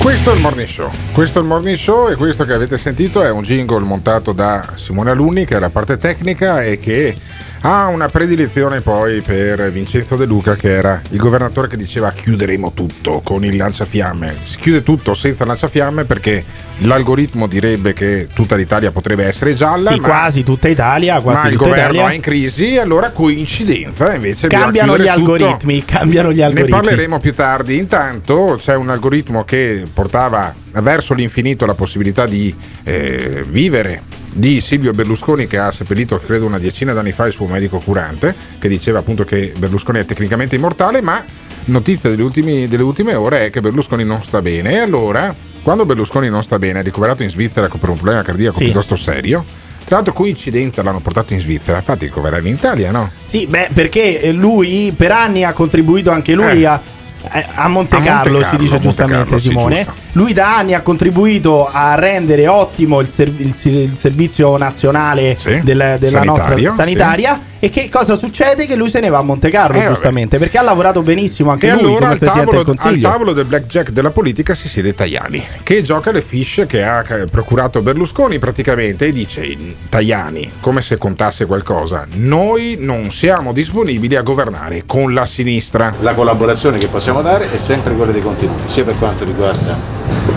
S3: Questo è il Morning Show. Questo è il Morning Show e questo che avete sentito è un jingle montato da Simone Alunni, che è la parte tecnica e che ha una predilezione poi per Vincenzo De Luca, che era il governatore che diceva chiuderemo tutto con il lanciafiamme. Si chiude tutto senza lanciafiamme perché l'algoritmo direbbe che tutta l'Italia potrebbe essere gialla.
S4: Sì,
S3: ma,
S4: quasi tutta Italia, quasi
S3: ma il governo
S4: Italia.
S3: è in crisi e allora coincidenza invece
S4: Cambiano gli
S3: chiudere tutto.
S4: algoritmi, cambiano gli algoritmi.
S3: Ne parleremo più tardi. Intanto c'è un algoritmo che portava verso l'infinito la possibilità di eh, vivere di Silvio Berlusconi che ha seppellito credo una decina d'anni fa il suo medico curante che diceva appunto che Berlusconi è tecnicamente immortale ma notizia delle, ultimi- delle ultime ore è che Berlusconi non sta bene e allora quando Berlusconi non sta bene è ricoverato in Svizzera per un problema cardiaco
S4: Sì.
S3: piuttosto serio tra l'altro coincidenza l'hanno portato in Svizzera infatti ricoverare in Italia no?
S4: Sì, beh, perché lui per anni ha contribuito anche lui
S3: Eh.
S4: a, a Monte
S3: A Monte
S4: Carlo, si dice giustamente
S3: Carlo, sì,
S4: Simone.
S3: giusto.
S4: Lui da anni ha contribuito a rendere ottimo il, ser- il il servizio nazionale del- della nostra
S3: sanitario,
S4: sanitaria. E che cosa succede? Che lui se ne va a Monte Carlo,
S3: Eh, vabbè.
S4: giustamente, perché ha lavorato benissimo anche
S3: e
S4: lui
S3: allora
S4: come
S3: al
S4: Presidente
S3: tavolo,
S4: del
S3: al
S4: Consiglio.
S3: tavolo del blackjack della politica si siede Tajani, che gioca le fiche che ha procurato Berlusconi praticamente e dice Tajani, come se contasse qualcosa, noi non siamo disponibili a governare con la sinistra.
S28: La collaborazione che possiamo dare è sempre quella dei contenuti, sia per quanto riguarda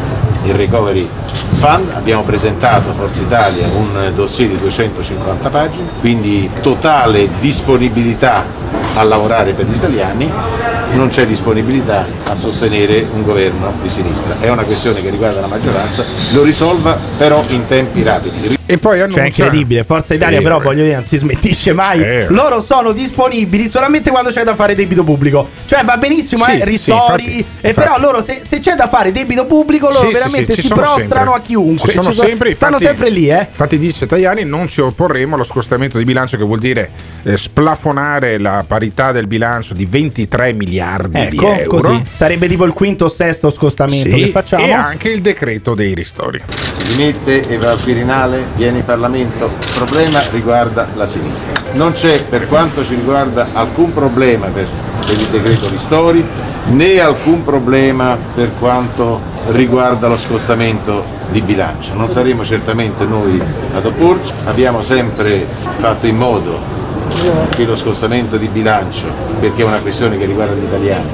S28: il recovery fund, abbiamo presentato a Forza Italia un dossier di 250 pagine, quindi totale disponibilità a lavorare per gli italiani, non c'è disponibilità a sostenere un governo di sinistra. È una questione che riguarda la maggioranza, lo risolva però in tempi rapidi.
S3: E poi
S4: Cioè, è incredibile. Forza Italia,
S28: Sì,
S4: però, voglio dire, non si smentisce mai.
S28: Eh.
S4: Loro sono disponibili solamente quando c'è da fare debito pubblico. Cioè, va benissimo,
S3: Sì,
S4: eh,
S3: sì,
S4: ristori.
S3: infatti,
S4: e
S3: infatti.
S4: però loro, se, se c'è da fare debito pubblico, loro
S3: Sì, sì,
S4: veramente
S3: sì,
S4: si prostrano
S3: sempre.
S4: a chiunque.
S3: Ci sono
S4: Ci sono-
S3: sempre,
S4: stanno
S3: infatti-
S4: sempre lì, eh.
S3: Infatti dice Tajani non ci opporremo allo scostamento di bilancio che vuol dire eh, splafonare la parità del bilancio di 23 miliardi
S4: Ecco,
S3: di euro.
S4: così. Sarebbe tipo il quinto o sesto scostamento
S3: Sì,
S4: che facciamo.
S3: E anche il decreto dei ristori.
S28: Dimette e va al Quirinale, viene in Parlamento. Il problema riguarda la sinistra. Non c'è per quanto ci riguarda alcun problema per, per il decreto ristori né alcun problema per quanto riguarda lo scostamento di bilancio. Non saremo certamente noi ad opporci, abbiamo sempre fatto in modo che lo scostamento di bilancio, perché è una questione che riguarda gli italiani,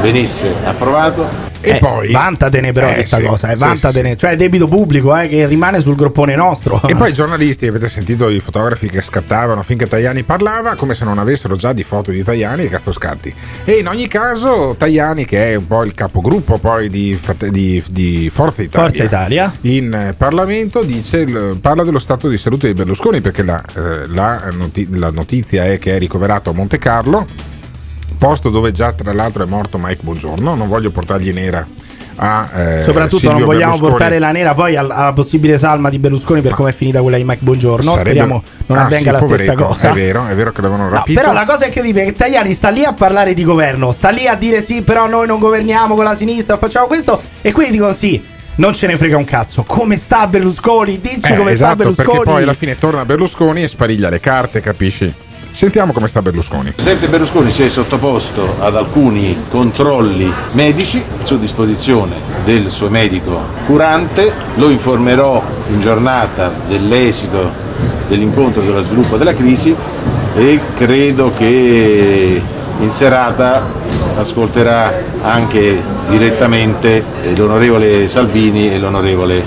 S28: venisse approvato.
S3: E
S4: Eh,
S3: poi
S4: Vantatene però
S3: Eh,
S4: questa
S3: sì,
S4: cosa, eh,
S3: sì,
S4: vantatene. Cioè, debito pubblico, eh, che rimane sul groppone nostro.
S3: E poi i [laughs] giornalisti, avete sentito i fotografi che scattavano finché Tajani parlava, come se non avessero già di foto di Tajani, e cazzo scatti. E in ogni caso, Tajani, che è un po' il capogruppo poi di, di- di Forza Italia,
S4: Forza Italia.
S3: in Parlamento dice, parla dello stato di salute di Berlusconi, perché la, eh, la noti- la notizia è che è ricoverato a Monte Carlo, posto dove già tra l'altro è morto Mike Buongiorno, non voglio portargli nera a eh,
S4: Soprattutto
S3: Silvio
S4: non vogliamo
S3: Berlusconi.
S4: portare la nera poi al- alla possibile salma di Berlusconi per come è finita quella di Mike Buongiorno.
S3: Sarebbe-
S4: Speriamo non
S3: Ah,
S4: avvenga
S3: sì,
S4: la stessa cosa.
S3: È vero, è vero che l'avevano
S4: No,
S3: rapito.
S4: però la cosa incredibile è che Tajani sta lì a parlare di governo, sta lì a dire sì, però noi non governiamo con la sinistra, facciamo questo e quindi dicono sì. Non ce ne frega un cazzo. Come sta Berlusconi? Dici
S3: Eh,
S4: come sta
S3: esatto,
S4: Berlusconi.
S3: perché poi alla fine torna Berlusconi e spariglia le carte, capisci? Sentiamo come sta Berlusconi.
S28: Il Presidente Berlusconi si è sottoposto ad alcuni controlli medici su disposizione del suo medico curante, lo informerò in giornata dell'esito dell'incontro dello sviluppo della crisi e credo che in serata ascolterà anche direttamente l'onorevole Salvini e l'onorevole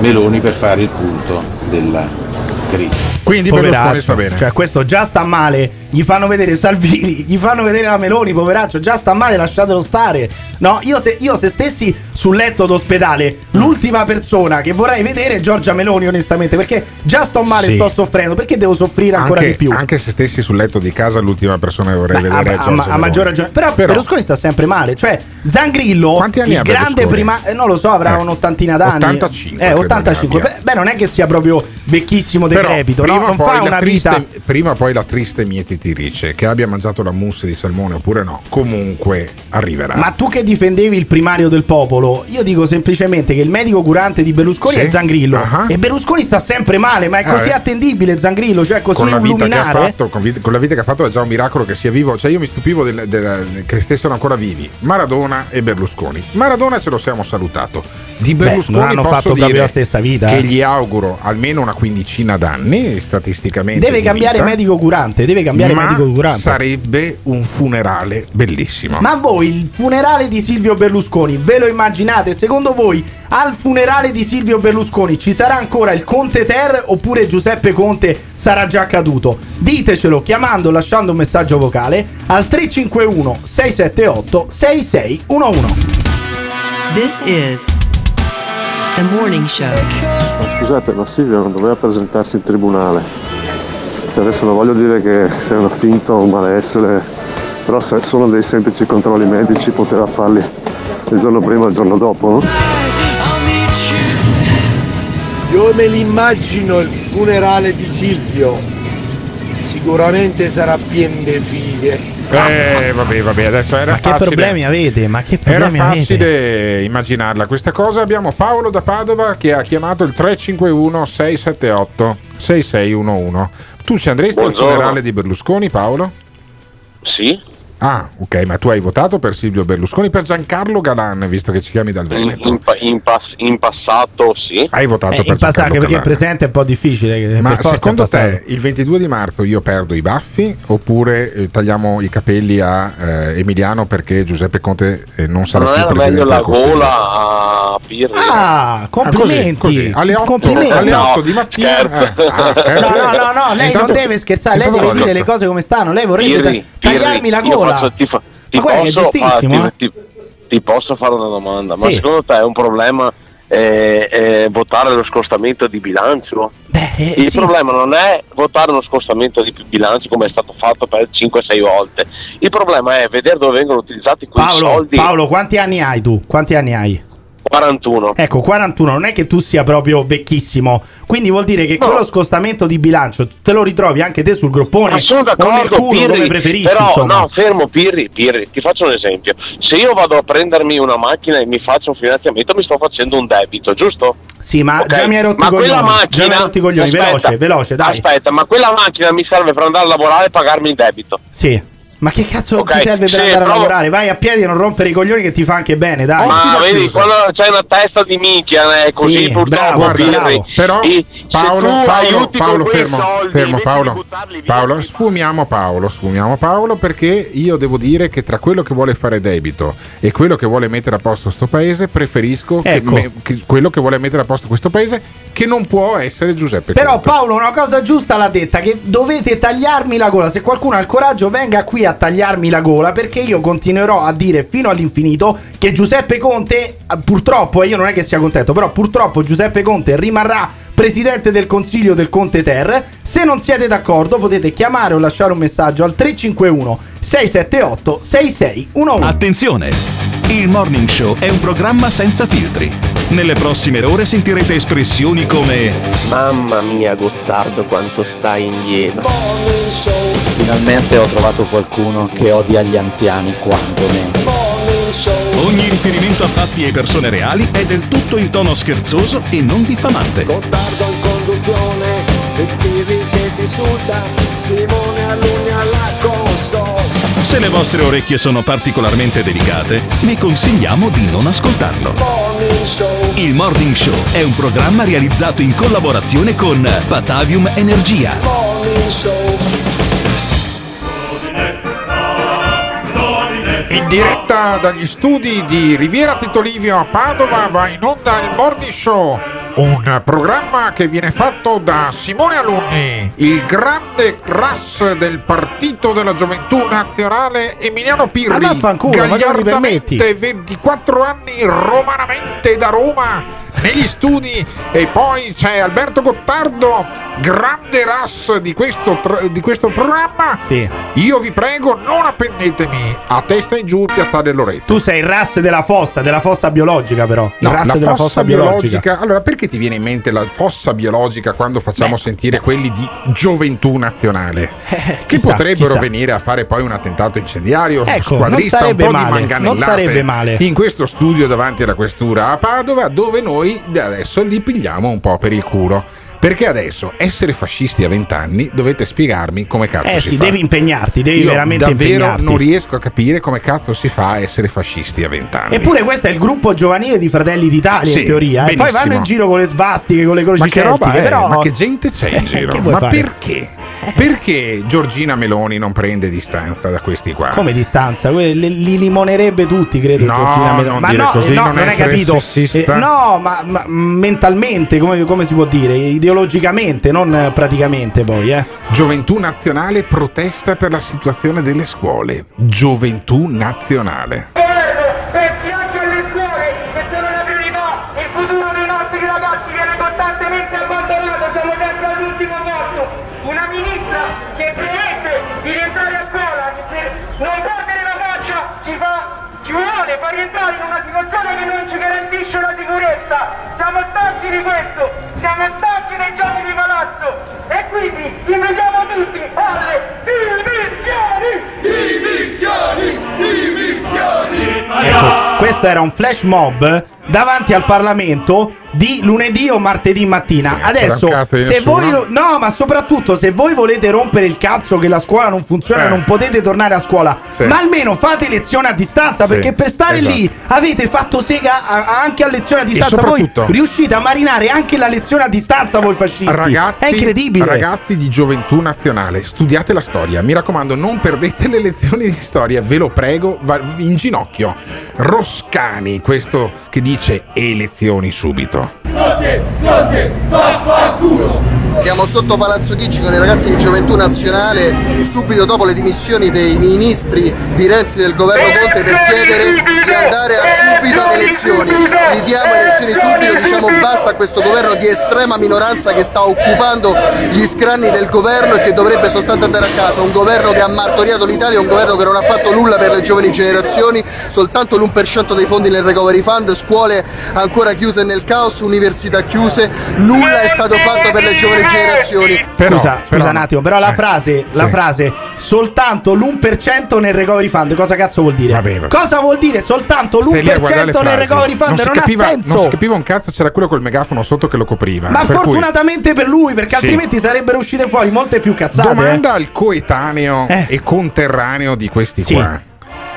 S28: Meloni per fare il punto della crisi.
S3: Quindi. Berlusconi sta bene.
S4: Cioè, questo già sta male. Gli fanno vedere Salvini, gli fanno vedere la Meloni, poveraccio. Già sta male, lasciatelo stare. No, io se, io se stessi sul letto d'ospedale, l'ultima persona che vorrei vedere è Giorgia Meloni, onestamente. Perché già sto male,
S3: Sì.
S4: sto soffrendo. Perché devo soffrire ancora
S3: anche,
S4: di più?
S3: anche se stessi sul letto di casa, l'ultima persona che vorrei
S4: Beh,
S3: vedere
S4: a,
S3: è
S4: a-
S3: Giorgia
S4: a
S3: Meloni.
S4: maggior ragione. Però, Berlusconi sta sempre male. Cioè, Zangrillo, il grande prima. eh, non lo so, avrà
S3: Eh,
S4: un'ottantina d'anni.
S3: 85
S4: Eh,
S3: credo
S4: 85.
S3: ne abbia.
S4: Beh, beh, non è che sia proprio vecchissimo
S3: Però
S4: decrepito.
S3: prima,
S4: no? Non fa una
S3: triste,
S4: vita.
S3: prima poi la triste mietitrice che abbia mangiato la mousse di salmone oppure no, comunque arriverà.
S4: Ma tu che difendevi il primario del popolo, io dico semplicemente che il medico curante di Berlusconi
S3: Sì?
S4: è Zangrillo.
S3: Ah.
S4: E Berlusconi sta sempre male, ma è
S3: Ah,
S4: così
S3: eh.
S4: attendibile Zangrillo, cioè così
S3: con la vita che ha fatto, con, vita- con la vita che ha fatto è già un miracolo che sia vivo. Cioè, io mi stupivo del- del- che stessero ancora vivi Maradona e Berlusconi. Maradona ce lo siamo salutato. Di
S4: Beh,
S3: Berlusconi
S4: non hanno
S3: posso
S4: fatto
S3: dire
S4: proprio la stessa vita,
S3: Che
S4: eh.
S3: gli auguro almeno una quindicina d'anni, statisticamente.
S4: Deve cambiare
S3: vita.
S4: medico curante, deve cambiare
S3: Ma
S4: curante.
S3: Sarebbe un funerale bellissimo.
S4: Ma voi il funerale di Silvio Berlusconi ve lo immaginate? Secondo voi al funerale di Silvio Berlusconi ci sarà ancora il Conte Ter oppure Giuseppe Conte sarà già caduto? Ditecelo chiamando lasciando un messaggio vocale al 351 678 6611.
S20: This is the morning show.
S32: Ma scusate, ma Silvio non doveva presentarsi in tribunale. Adesso non voglio dire che sia una finta o un malessere, però se sono dei semplici controlli medici poteva farli il giorno prima o il giorno dopo, no?
S33: Io me l'immagino il funerale di Silvio. Sicuramente sarà pieno di fighe.
S3: Eh, vabbè, vabbè, adesso era
S4: Ma che
S3: facile.
S4: problemi avete? Ma che
S3: Era
S4: problemi avete?
S3: facile immaginarla questa cosa. Abbiamo Paolo da Padova che ha chiamato il 351 678 6611. Tu ci andresti
S34: Buongiorno.
S3: al funerale di Berlusconi, Paolo?
S34: Sì,
S3: Ah, ok, ma tu hai votato per Silvio Berlusconi, per Giancarlo Galan, visto che ci chiami dal Veneto.
S34: in in pass- in passato sì.
S3: Hai votato
S4: Eh,
S3: per
S4: in passato
S3: Giancarlo
S4: perché il
S3: Galan.
S4: presente è un po' difficile. che
S3: Ma secondo te il 22 di marzo io perdo i baffi oppure eh, tagliamo i capelli a eh, Emiliano perché Giuseppe Conte eh, non sarà
S34: non
S3: più
S34: era
S3: presidente
S34: meglio la gola a Pirri?
S4: Ah, complimenti.
S3: così, così. Alle otto-
S4: complimenti.
S3: alle
S34: No,
S3: otto di mattina.
S34: scherzo.
S3: eh, ah, scherzo.
S4: No, no, no, no, lei
S3: Intanto-
S4: non deve scherzare, lei deve dire le cose come stanno. Lei vorrebbe
S34: Pirri,
S4: ta- tagliarmi
S34: Pirri,
S4: la gola.
S34: Faccio- ti, fa- ti
S4: Ma
S34: posso, fare-
S4: giustissimo, eh.
S34: ti, ti- ti posso fare una domanda? Ma
S4: Sì.
S34: secondo te è un problema eh, eh, votare lo scostamento di bilancio?
S4: Eh,
S34: Il
S4: sì.
S34: problema non è votare uno scostamento di bilancio come è stato fatto per 5-6 volte. Il problema è vedere dove vengono utilizzati quei
S4: Paolo,
S34: soldi.
S4: Paolo, quanti anni hai tu? Quanti anni hai?
S34: 41.
S4: Ecco, 41, non è che tu sia proprio vecchissimo. Quindi vuol dire che quello scostamento di bilancio te lo ritrovi anche te sul groppone
S34: Ma sono d'accordo,
S4: culo
S34: Pirri, però
S4: insomma.
S34: no, fermo Pirri, Pirri, ti faccio un esempio. Se io vado a prendermi una macchina e mi faccio un finanziamento, mi sto facendo un debito, giusto?
S4: Sì, ma
S34: Ok,
S4: già mi hai rotto
S34: ma
S4: coglioni.
S34: quella
S4: già
S34: macchina,
S4: mi hai rotto i coglioni,
S34: aspetta,
S4: veloce, veloce, dai.
S34: Aspetta, ma quella macchina mi serve per andare a lavorare e pagarmi il debito.
S4: Sì. Ma che cazzo
S34: Ok,
S4: ti serve per
S34: sì,
S4: andare a
S34: provo-
S4: lavorare? Vai a piedi e non rompere i coglioni che ti fa anche bene, dai.
S34: Ma vedi, quando c'è una testa di minchia, è così
S4: Sì,
S34: purtroppo,
S4: bravo, bravo.
S3: Però
S34: E se
S3: Paolo,
S34: tu
S3: Paolo,
S34: aiuti
S3: Paolo,
S34: con
S3: fermo,
S34: soldi,
S3: fermo Paolo,
S34: via,
S3: Paolo, sfumiamo Paolo, sfumiamo Paolo perché io devo dire che tra quello che vuole fare debito e quello che vuole mettere a posto sto paese preferisco che
S4: Ecco.
S3: me- che quello che vuole mettere a posto questo paese che non può essere Giuseppe
S4: Però
S3: Conte.
S4: Paolo una cosa giusta l'ha detta che dovete tagliarmi la gola. Se qualcuno ha il coraggio venga qui a tagliarmi la gola perché io continuerò a dire fino all'infinito che Giuseppe Conte eh, purtroppo, e io non è che sia contento, però purtroppo Giuseppe Conte rimarrà presidente del Consiglio del Conte Ter. Se non siete d'accordo potete chiamare o lasciare un messaggio al 351 678 6611.
S1: Attenzione! Il Morning Show è un programma senza filtri. Nelle prossime ore sentirete espressioni come
S35: Mamma mia Gottardo quanto stai indietro Finalmente ho trovato qualcuno che odia gli anziani quanto me
S1: Ogni riferimento a fatti e persone reali è del tutto in tono scherzoso e non diffamante.
S36: Gottardo in conduzione, il Pirri che ti insulta, Simone Alunni alla console.
S1: Se le vostre orecchie sono particolarmente delicate, vi consigliamo di non ascoltarlo.
S36: Morning Show.
S1: Il Morning Show è un programma realizzato in collaborazione con Batavium Energia.
S36: Morning Show.
S3: In diretta dagli studi di Riviera Tito Livio a Padova va in onda il Morning Show. Un programma che viene fatto da Simone Alunni, il grande crass del Partito della Gioventù Nazionale Emiliano Pirri.
S4: Ah,
S3: gagliardamente 24 anni romanamente da Roma negli studi e poi c'è Alberto Gottardo, grande ras di questo, di questo programma.
S4: Sì.
S3: Io vi prego, non appendetemi a testa in giù piazzale Loreto.
S4: Tu sei il RAS della fossa, della fossa biologica però. Il
S3: No,
S4: RAS
S3: la
S4: della
S3: fossa,
S4: fossa,
S3: biologica. Allora, perché ti viene in mente la fossa biologica quando facciamo sentire quelli di gioventù nazionale? che
S4: Eh, chissà,
S3: potrebbero
S4: chissà.
S3: venire a fare poi un attentato incendiario,
S4: Ecco,
S3: squadrista, un po'
S4: sarebbe
S3: di
S4: male,
S3: manganellate
S4: non sarebbe male.
S3: in questo studio davanti alla questura a Padova, dove noi adesso li pigliamo un po' per il culo. Perché adesso essere fascisti a 20 anni dovete spiegarmi come cazzo
S4: Eh
S3: si
S4: sì,
S3: fa.
S4: devi impegnarti, devi
S3: Io
S4: veramente
S3: davvero
S4: impegnarti.
S3: non riesco a capire come cazzo si fa a essere fascisti a 20 anni.
S4: Eppure questo è il gruppo giovanile di Fratelli d'Italia
S3: Sì,
S4: in teoria. E poi
S3: benissimo.
S4: vanno in giro con le svastiche, con le croci
S3: Ma che
S4: celtiche,
S3: è?
S4: però
S3: Ma che gente c'è in [laughs]
S4: Eh,
S3: giro? Ma
S4: fare?
S3: perché? Perché Giorgina Meloni non prende distanza da questi qua?
S4: Come distanza? Li limonerebbe tutti, credo.
S3: No,
S4: Giorgina Meloni.
S3: non
S4: ma no,
S3: così,
S4: no,
S3: non
S4: non hai capito. Eh, no, ma, ma mentalmente, come, come si può dire? Ideologicamente, non praticamente poi, eh.
S3: Gioventù Nazionale protesta per la situazione delle scuole. Gioventù Nazionale.
S36: Pensi anche alle scuole che sono la priorità, il futuro dei nostri ragazzi viene costantemente abbandonato, siamo sempre all'ultimo posto. Una ministra che promette di rientrare a scuola, che per non perdere la faccia ci fa, ci vuole far rientrare in una situazione che non ci garantisce la sicurezza. Siamo stanchi di questo, siamo stanchi dei giochi di palazzo e quindi invitiamo tutti alle dimissioni! Dimissioni! Dimissioni!
S4: Ecco, questo era un flash mob davanti al Parlamento di lunedì o martedì mattina.
S3: c'era
S4: Adesso, se voi. lo- No, ma soprattutto se voi volete rompere il cazzo che la scuola non funziona,
S3: Eh.
S4: non potete tornare a scuola.
S3: Sì.
S4: Ma almeno fate lezione a distanza.
S3: Sì,
S4: Perché per stare
S3: esatto.
S4: lì avete fatto sega a- anche a lezione a distanza. Voi riuscite a marinare anche la lezione a distanza, voi fascisti.
S3: Ragazzi,
S4: È incredibile.
S3: ragazzi di gioventù nazionale, studiate la storia. Mi raccomando, non perdete le lezioni di storia, ve lo prego, va in ginocchio. Roscani, questo che dice elezioni subito.
S37: Siamo sotto Palazzo Chigi con i ragazzi di Gioventù Nazionale subito dopo le dimissioni dei ministri di Renzi del governo Conte per chiedere di andare a subito ad elezioni. Richiamo elezioni subito, diciamo basta a questo governo di estrema minoranza che sta occupando gli scranni del governo e che dovrebbe soltanto andare a casa. Un governo che ha martoriato l'Italia, un governo che non ha fatto nulla per le giovani generazioni, soltanto l'1% dei fondi nel recovery fund, scuole ancora chiuse nel caos, università chiuse, nulla è stato fatto per le giovani generazioni.
S3: Però-
S4: scusa, scusa
S3: però-
S4: un attimo, però la
S3: eh,
S4: frase, la
S3: sì.
S4: frase soltanto l'1% nel recovery fund, cosa cazzo vuol dire?
S3: Vabbè, vabbè.
S4: Cosa vuol dire soltanto
S3: Stai lì a guardare le
S4: l'1% nel recovery fund?
S3: si
S4: Non,
S3: capiva,
S4: ha senso.
S3: Non si capiva un cazzo, c'era quello col megafono sotto che lo copriva.
S4: Ma
S3: Per cui-
S4: fortunatamente per lui, perché
S3: Sì.
S4: altrimenti sarebbero uscite fuori molte più cazzate.
S3: Domanda al coetaneo
S4: Eh.
S3: e conterraneo di questi
S4: Sì.
S3: qua.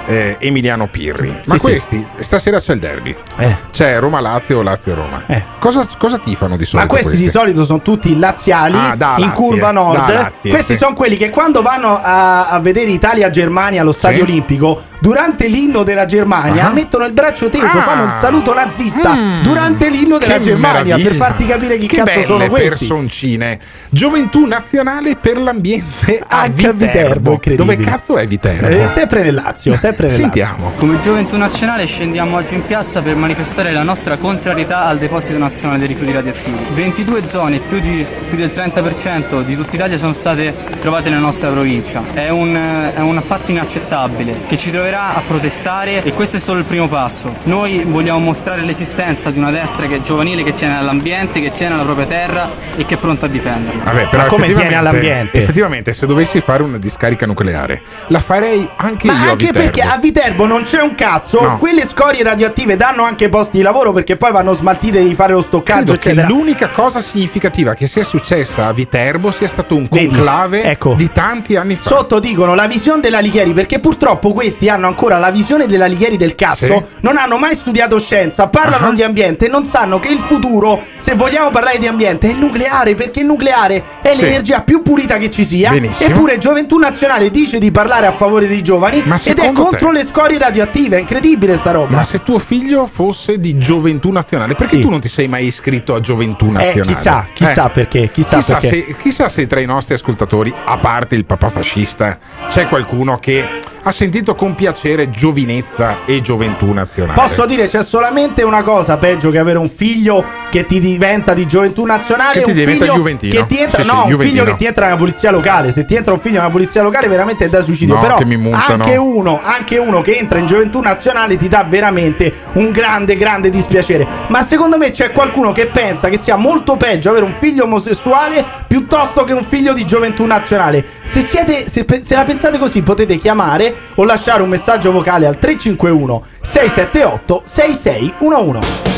S3: Eh, Emiliano Pirri. Ma
S4: Sì, sì.
S3: questi, stasera c'è il derby.
S4: Eh.
S3: C'è Roma-Lazio o Lazio-Roma. Cosa, cosa tifano di solito?
S4: Ma questi, di solito sono tutti laziali
S3: Ah, da
S4: in curva nord.
S3: da Lazie,
S4: questi
S3: sì.
S4: sono quelli che quando vanno a, a vedere Italia-Germania allo stadio
S3: Sì.
S4: olimpico, durante l'inno della Germania,
S3: Ah.
S4: mettono il braccio teso,
S3: Ah.
S4: fanno il saluto nazista
S3: Mm.
S4: durante l'inno della
S3: Che
S4: Germania per
S3: meraviglia.
S4: farti capire chi
S3: che
S4: cazzo
S3: belle
S4: sono questi.
S3: personcine. Gioventù nazionale per l'ambiente a
S4: a Viterbo,
S3: Viterbo. Dove cazzo è Viterbo?
S4: Eh, sempre nel Lazio, sempre nel Lazio.
S3: Sentiamo.
S38: Come Gioventù Nazionale scendiamo oggi in piazza per manifestare la nostra contrarietà al deposito nazionale dei rifiuti radioattivi. 22 zone, più, di- più del 30% di tutta Italia sono state trovate nella nostra provincia. È un, è un fatto inaccettabile che ci troverà a protestare e questo è solo il primo passo. Noi vogliamo mostrare l'esistenza di una destra che è giovanile, che tiene all'ambiente, che tiene alla propria terra e che è pronta a difenderla.
S3: Vabbè, però
S4: Ma come tiene all'ambiente?
S3: Effettivamente, se dovessi fare una discarica nucleare, la farei anche
S4: Ma
S3: io. a
S4: anche
S3: Viterbo.
S4: perché a Viterbo non c'è un cazzo.
S3: No.
S4: Quelle scorie radioattive danno anche posti di lavoro perché poi vanno smaltite di fare lo stoccaggio,
S3: Credo che
S4: eccetera.
S3: l'unica cosa significativa che sia successa a Viterbo sia stato un
S4: Vedi,
S3: conclave
S4: ecco.
S3: di tanti anni fa.
S4: Sotto dicono la visione della Lighieri perché purtroppo questi hanno hanno ancora la visione della Lighieri del cazzo,
S3: Sì.
S4: non hanno mai studiato scienza, parlano
S3: Ah.
S4: di ambiente e non sanno che il futuro, se vogliamo parlare di ambiente, è il nucleare, perché il nucleare è
S3: Sì.
S4: l'energia più pulita che ci sia.
S3: Benissimo.
S4: Eppure Gioventù Nazionale dice di parlare a favore dei giovani
S3: Ma
S4: ed è contro
S3: te-
S4: le scorie radioattive. È incredibile sta roba.
S3: Ma se tuo figlio fosse di Gioventù Nazionale, perché tu non ti sei mai iscritto a Gioventù
S4: Eh,
S3: Nazionale?
S4: chissà, chissà perché, chissà perché.
S3: Se, chissà se tra i nostri ascoltatori, a parte il papà fascista, c'è qualcuno che ha sentito con piacere giovinezza e gioventù nazionale.
S4: Posso dire c'è solamente una cosa peggio che avere un figlio che ti diventa di gioventù nazionale
S3: Che ti diventa
S4: figlio
S3: juventino.
S4: che ti entra,
S3: Sì,
S4: no,
S3: sì,
S4: un figlio che ti entra nella polizia locale. Se ti entra un figlio nella polizia locale veramente è da suicidio.
S3: No,
S4: però anche uno anche uno che entra in gioventù nazionale ti dà veramente un grande grande dispiacere. Ma secondo me c'è qualcuno che pensa che sia molto peggio avere un figlio omosessuale piuttosto che un figlio di gioventù nazionale. Se siete se, se la pensate così potete chiamare o lasciare un messaggio vocale al 351 678 6611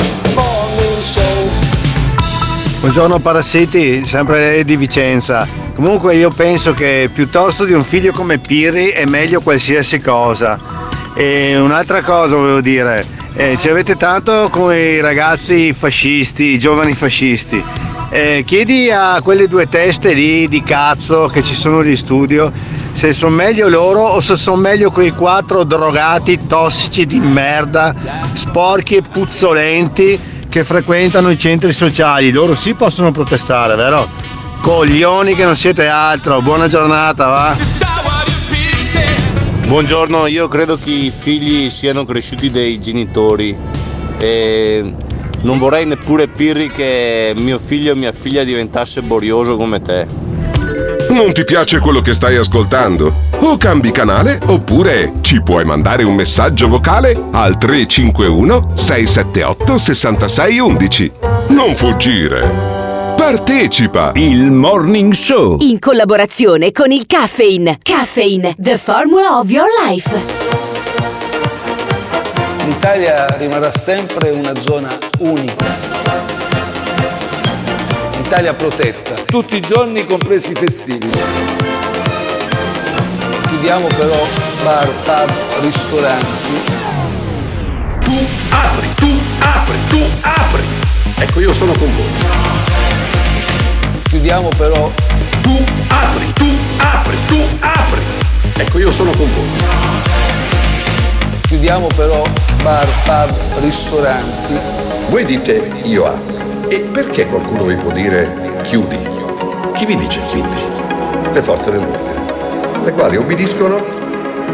S39: Buongiorno Parassiti, sempre di Vicenza. Comunque io penso che piuttosto di un figlio come Pirri è meglio qualsiasi cosa. E un'altra cosa volevo dire, eh, ci avete tanto con i ragazzi fascisti, i giovani fascisti. Eh, chiedi a quelle due teste lì di cazzo che ci sono in studio se sono meglio loro o se sono meglio quei quattro drogati tossici di merda, sporchi e puzzolenti che frequentano i centri sociali. Loro sì possono protestare, vero? Coglioni che non siete altro. Buona giornata, va?
S40: Buongiorno, io credo che i figli siano cresciuti dai genitori e non vorrei neppure Pirri che mio figlio o mia figlia diventasse borioso come te.
S11: Non ti piace quello che stai ascoltando? O cambi canale oppure ci puoi mandare un messaggio vocale al 351 678 6611. Non fuggire. Partecipa!
S41: Il Morning Show.
S42: In collaborazione con il Caffeine. Caffeine, the formula of your life.
S27: L'Italia rimarrà sempre una zona unica. L'Italia protetta, tutti i giorni compresi i festivi. Chiudiamo però bar, pub, ristoranti.
S16: Tu apri, tu apri, tu apri. Ecco, io sono con voi.
S27: Chiudiamo però
S16: Tu apri, tu apri, tu apri. Ecco, io sono con voi.
S27: Chiudiamo però bar, pub, ristoranti.
S16: Voi dite io apro. E perché qualcuno vi può dire chiudi? Chi vi dice chiudi? Le forze dell'ordine, le quali obbediscono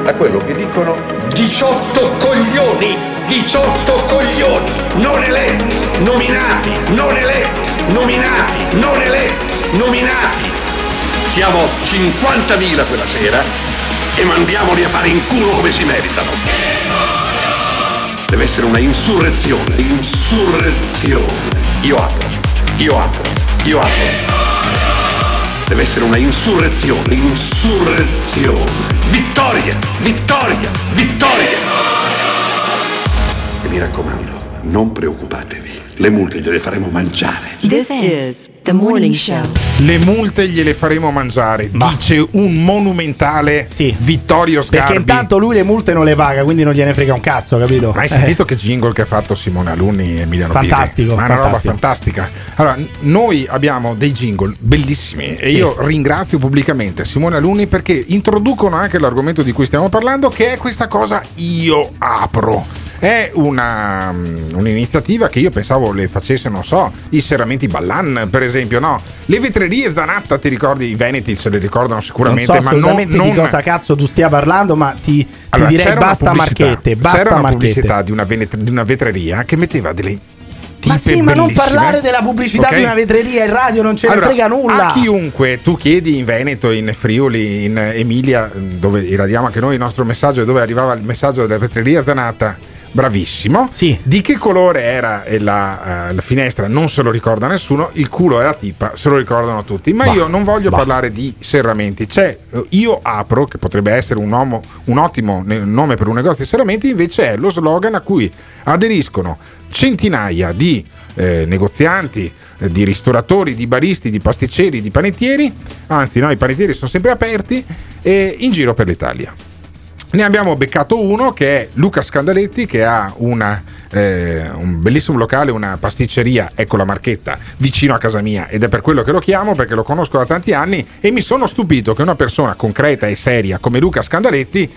S16: a quello che dicono 18 coglioni! 18 coglioni! Non eletti, nominati, non eletti, nominati, non eletti, nominati! Siamo 50.000 quella sera e mandiamoli a fare in culo come si meritano! Deve essere una insurrezione, insurrezione. Io apro, io apro, io apro. Deve essere una insurrezione, insurrezione. Vittoria, vittoria, vittoria. E mi raccomando, non preoccupatevi, le multe gliele faremo mangiare.
S20: This is the morning show.
S3: Le multe gliele faremo mangiare, dice un monumentale Vittorio Sgarbi.
S4: Perché intanto lui le multe non le paga, quindi non gliene frega un cazzo, capito?
S3: Ma hai
S4: Eh.
S3: sentito che jingle che ha fatto Simone Alunni e Emiliano?
S4: Fantastico,
S3: Ma è una roba fantastica. Allora, noi abbiamo dei jingle bellissimi e
S4: Sì.
S3: io ringrazio pubblicamente Simone Alunni perché introducono anche l'argomento di cui stiamo parlando, che è questa cosa io apro. È una, mm, un'iniziativa che io pensavo le facesse, non so, i serramenti Ballan, per esempio, no? Le vetrerie Zanatta, ti ricordi? I Veneti se le ricordano
S4: Non
S3: sicuramente,
S4: so
S3: ma non, non
S4: di cosa cazzo tu stia parlando, ma ti, ti
S3: allora,
S4: direi
S3: c'era una
S4: basta marchette,
S3: C'era
S4: basta
S3: una
S4: marchette.
S3: pubblicità di una, venet- di una vetreria che metteva delle
S4: Ma sì, ma non
S3: bellissime.
S4: parlare della pubblicità
S3: Ok?
S4: di una vetreria in radio, non ce
S3: Allora,
S4: ne frega nulla.
S3: A chiunque tu chiedi in Veneto, in Friuli, in Emilia, dove irradiamo anche noi il nostro messaggio, dove arrivava il messaggio della vetreria Zanata, bravissimo. Di che colore era eh, la, eh, la finestra non se lo ricorda nessuno, il culo e la tipa se lo ricordano tutti. Ma
S4: Bah,
S3: io non voglio
S4: bah.
S3: parlare di serramenti. C'è eh, Io apro, che potrebbe essere un, uomo- un ottimo nome per un negozio di serramenti, invece è lo slogan a cui aderiscono centinaia di eh, negozianti, eh, di ristoratori, di baristi, di pasticceri, di panettieri, anzi no, i panettieri sono sempre aperti, e in giro per l'Italia. Ne abbiamo beccato uno che è Luca Scandaletti che ha una, eh, un bellissimo locale, una pasticceria, ecco la marchetta, vicino a casa mia ed è per quello che lo chiamo perché lo conosco da tanti anni e mi sono stupito che una persona concreta e seria come Luca Scandaletti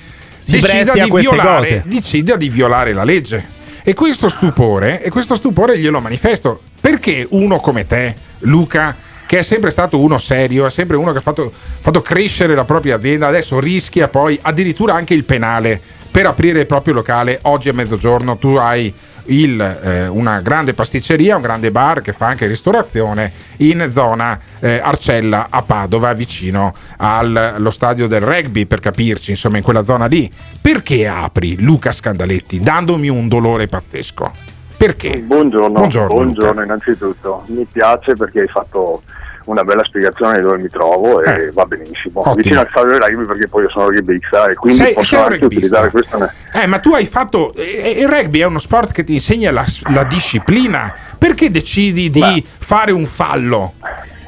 S3: decida di, violare, decida di violare la legge. E questo stupore, e questo stupore glielo manifesto. Perché uno come te, Luca, che è sempre stato uno serio, è sempre uno che ha fatto, fatto crescere la propria azienda, adesso rischia poi addirittura anche il penale per aprire il proprio locale oggi a mezzogiorno. Tu hai il, eh, una grande pasticceria, un grande bar che fa anche ristorazione in zona eh, Arcella a Padova, vicino al- allo stadio del rugby, per capirci, insomma, in quella zona lì. Perché apri Luca Scandaletti dandomi un dolore pazzesco? Perché?
S43: Buongiorno,
S3: Buongiorno,
S43: buongiorno, innanzitutto. Mi piace perché hai fatto una bella spiegazione di dove mi trovo e va benissimo.
S3: Eh. Ottimo.
S43: Vicino al stadio del rugby perché poi io sono rugbyista e quindi
S3: Sei-
S43: posso
S3: sei
S43: anche utilizzare questo.
S3: Eh, ma tu hai fatto. eh, Il rugby è uno sport che ti insegna la, la disciplina. Perché decidi di fare un fallo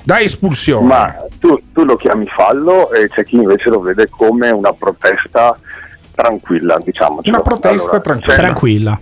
S3: da espulsione?
S43: Ma tu, tu lo chiami fallo e c'è chi invece lo vede come una protesta tranquilla, diciamo.
S3: Una protesta tranquilla.
S4: Tranquilla.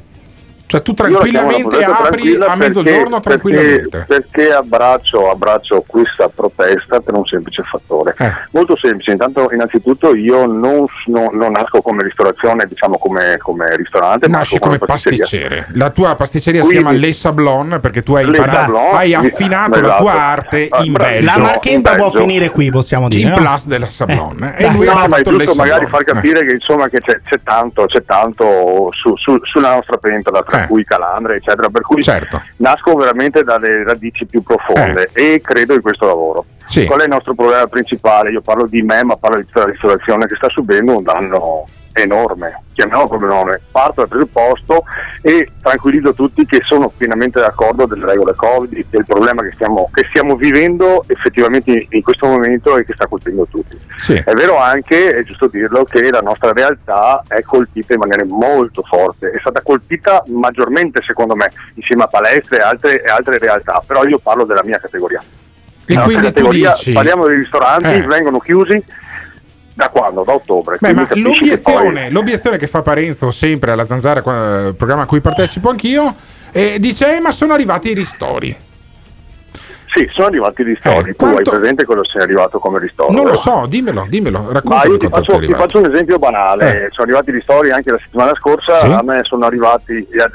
S3: Cioè tu
S43: la
S3: tranquillamente apri a mezzogiorno
S43: perché-
S3: tranquillamente.
S43: Perché, perché abbraccio, abbraccio questa protesta per un semplice fattore.
S3: Eh.
S43: Molto semplice, intanto innanzitutto io non, non- non nasco come ristorazione, diciamo come, come ristorante, ma
S3: Nasci
S43: nasco
S3: come
S43: pasticceria.
S3: pasticcere. La tua pasticceria
S43: Quindi-
S3: si chiama Le Sablon perché tu hai
S43: Le
S3: imparato,
S43: Sablon,
S3: hai affinato la
S43: esatto.
S3: tua arte
S43: Ah,
S3: in. Belgio.
S4: La marchetta può finire qui, possiamo dire.
S3: In
S4: no?
S3: plus della Sablon.
S4: Eh,
S3: e lui
S43: no,
S3: ha
S43: ma è giusto magari far capire che insomma che c'è, c'è tanto, c'è tanto su- su- sulla nostra pentola, tra
S3: Eh.
S43: cui calandre, eccetera. Per cui
S3: Certo.
S43: nasco veramente dalle radici più profonde e credo in questo lavoro.
S3: Eh. Sì.
S43: Qual è il nostro problema principale? Io parlo di me, ma parlo di tutta la ristorazione che sta subendo un danno enorme. Chiamiamolo come nome. Parto dal presupposto e tranquillizzo tutti che sono pienamente d'accordo delle regole Covid del problema che stiamo, che stiamo vivendo effettivamente in questo momento e che sta colpendo tutti.
S3: Sì.
S43: È vero anche, è giusto dirlo, che la nostra realtà è colpita in maniera molto forte, è stata colpita maggiormente secondo me, insieme a palestre e altre, e altre realtà, però io parlo della mia categoria.
S3: E
S43: La
S3: quindi tu dici-
S43: Parliamo dei ristoranti,
S3: Eh.
S43: vengono chiusi da quando? Da ottobre.
S3: Beh, ma l'obiezione,
S43: poi-
S3: l'obiezione che fa Parenzo sempre alla Zanzara, eh, programma a cui partecipo anch'io, eh, dice: eh, Ma sono arrivati i ristori.
S43: Sì, sono arrivati i ristori.
S3: Eh,
S43: tu hai presente cosa sia arrivato come ristoro?
S3: Non lo so, dimmelo, dimmelo,
S43: Ma
S3: raccontami
S43: io ti faccio,
S3: è
S43: ti faccio un esempio banale,
S3: Eh.
S43: sono arrivati i ristori anche la settimana scorsa,
S3: Sì.
S43: a me sono arrivati, eh,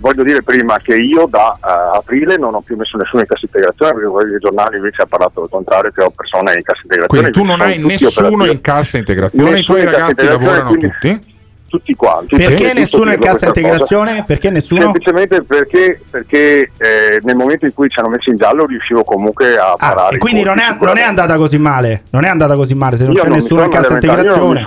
S43: voglio dire prima che io da eh, aprile non ho più messo nessuno in cassa integrazione perché quelli dei giornali invece ha parlato del contrario che ho persone in cassa integrazione.
S3: Quindi tu non hai nessuno
S43: operativi.
S3: in cassa integrazione, i
S43: Nessuno
S3: tuoi
S43: in cassa
S3: ragazzi
S43: integrazione,
S3: lavorano
S43: quindi
S3: tutti?
S43: Tutti quanti.
S4: Perché
S43: Sì, giusto
S4: nessuno in cassa
S43: questa cosa.
S4: integrazione? Perché nessuno?
S43: Semplicemente perché, perché eh, nel momento in cui ci hanno messo in giallo riuscivo comunque a
S4: Ah,
S43: parare.
S4: e quindi
S43: i
S4: non è, non è andata così male. Non è andata così male se non
S43: Io
S4: c'è
S43: non
S4: nessuno in cassa integrazione.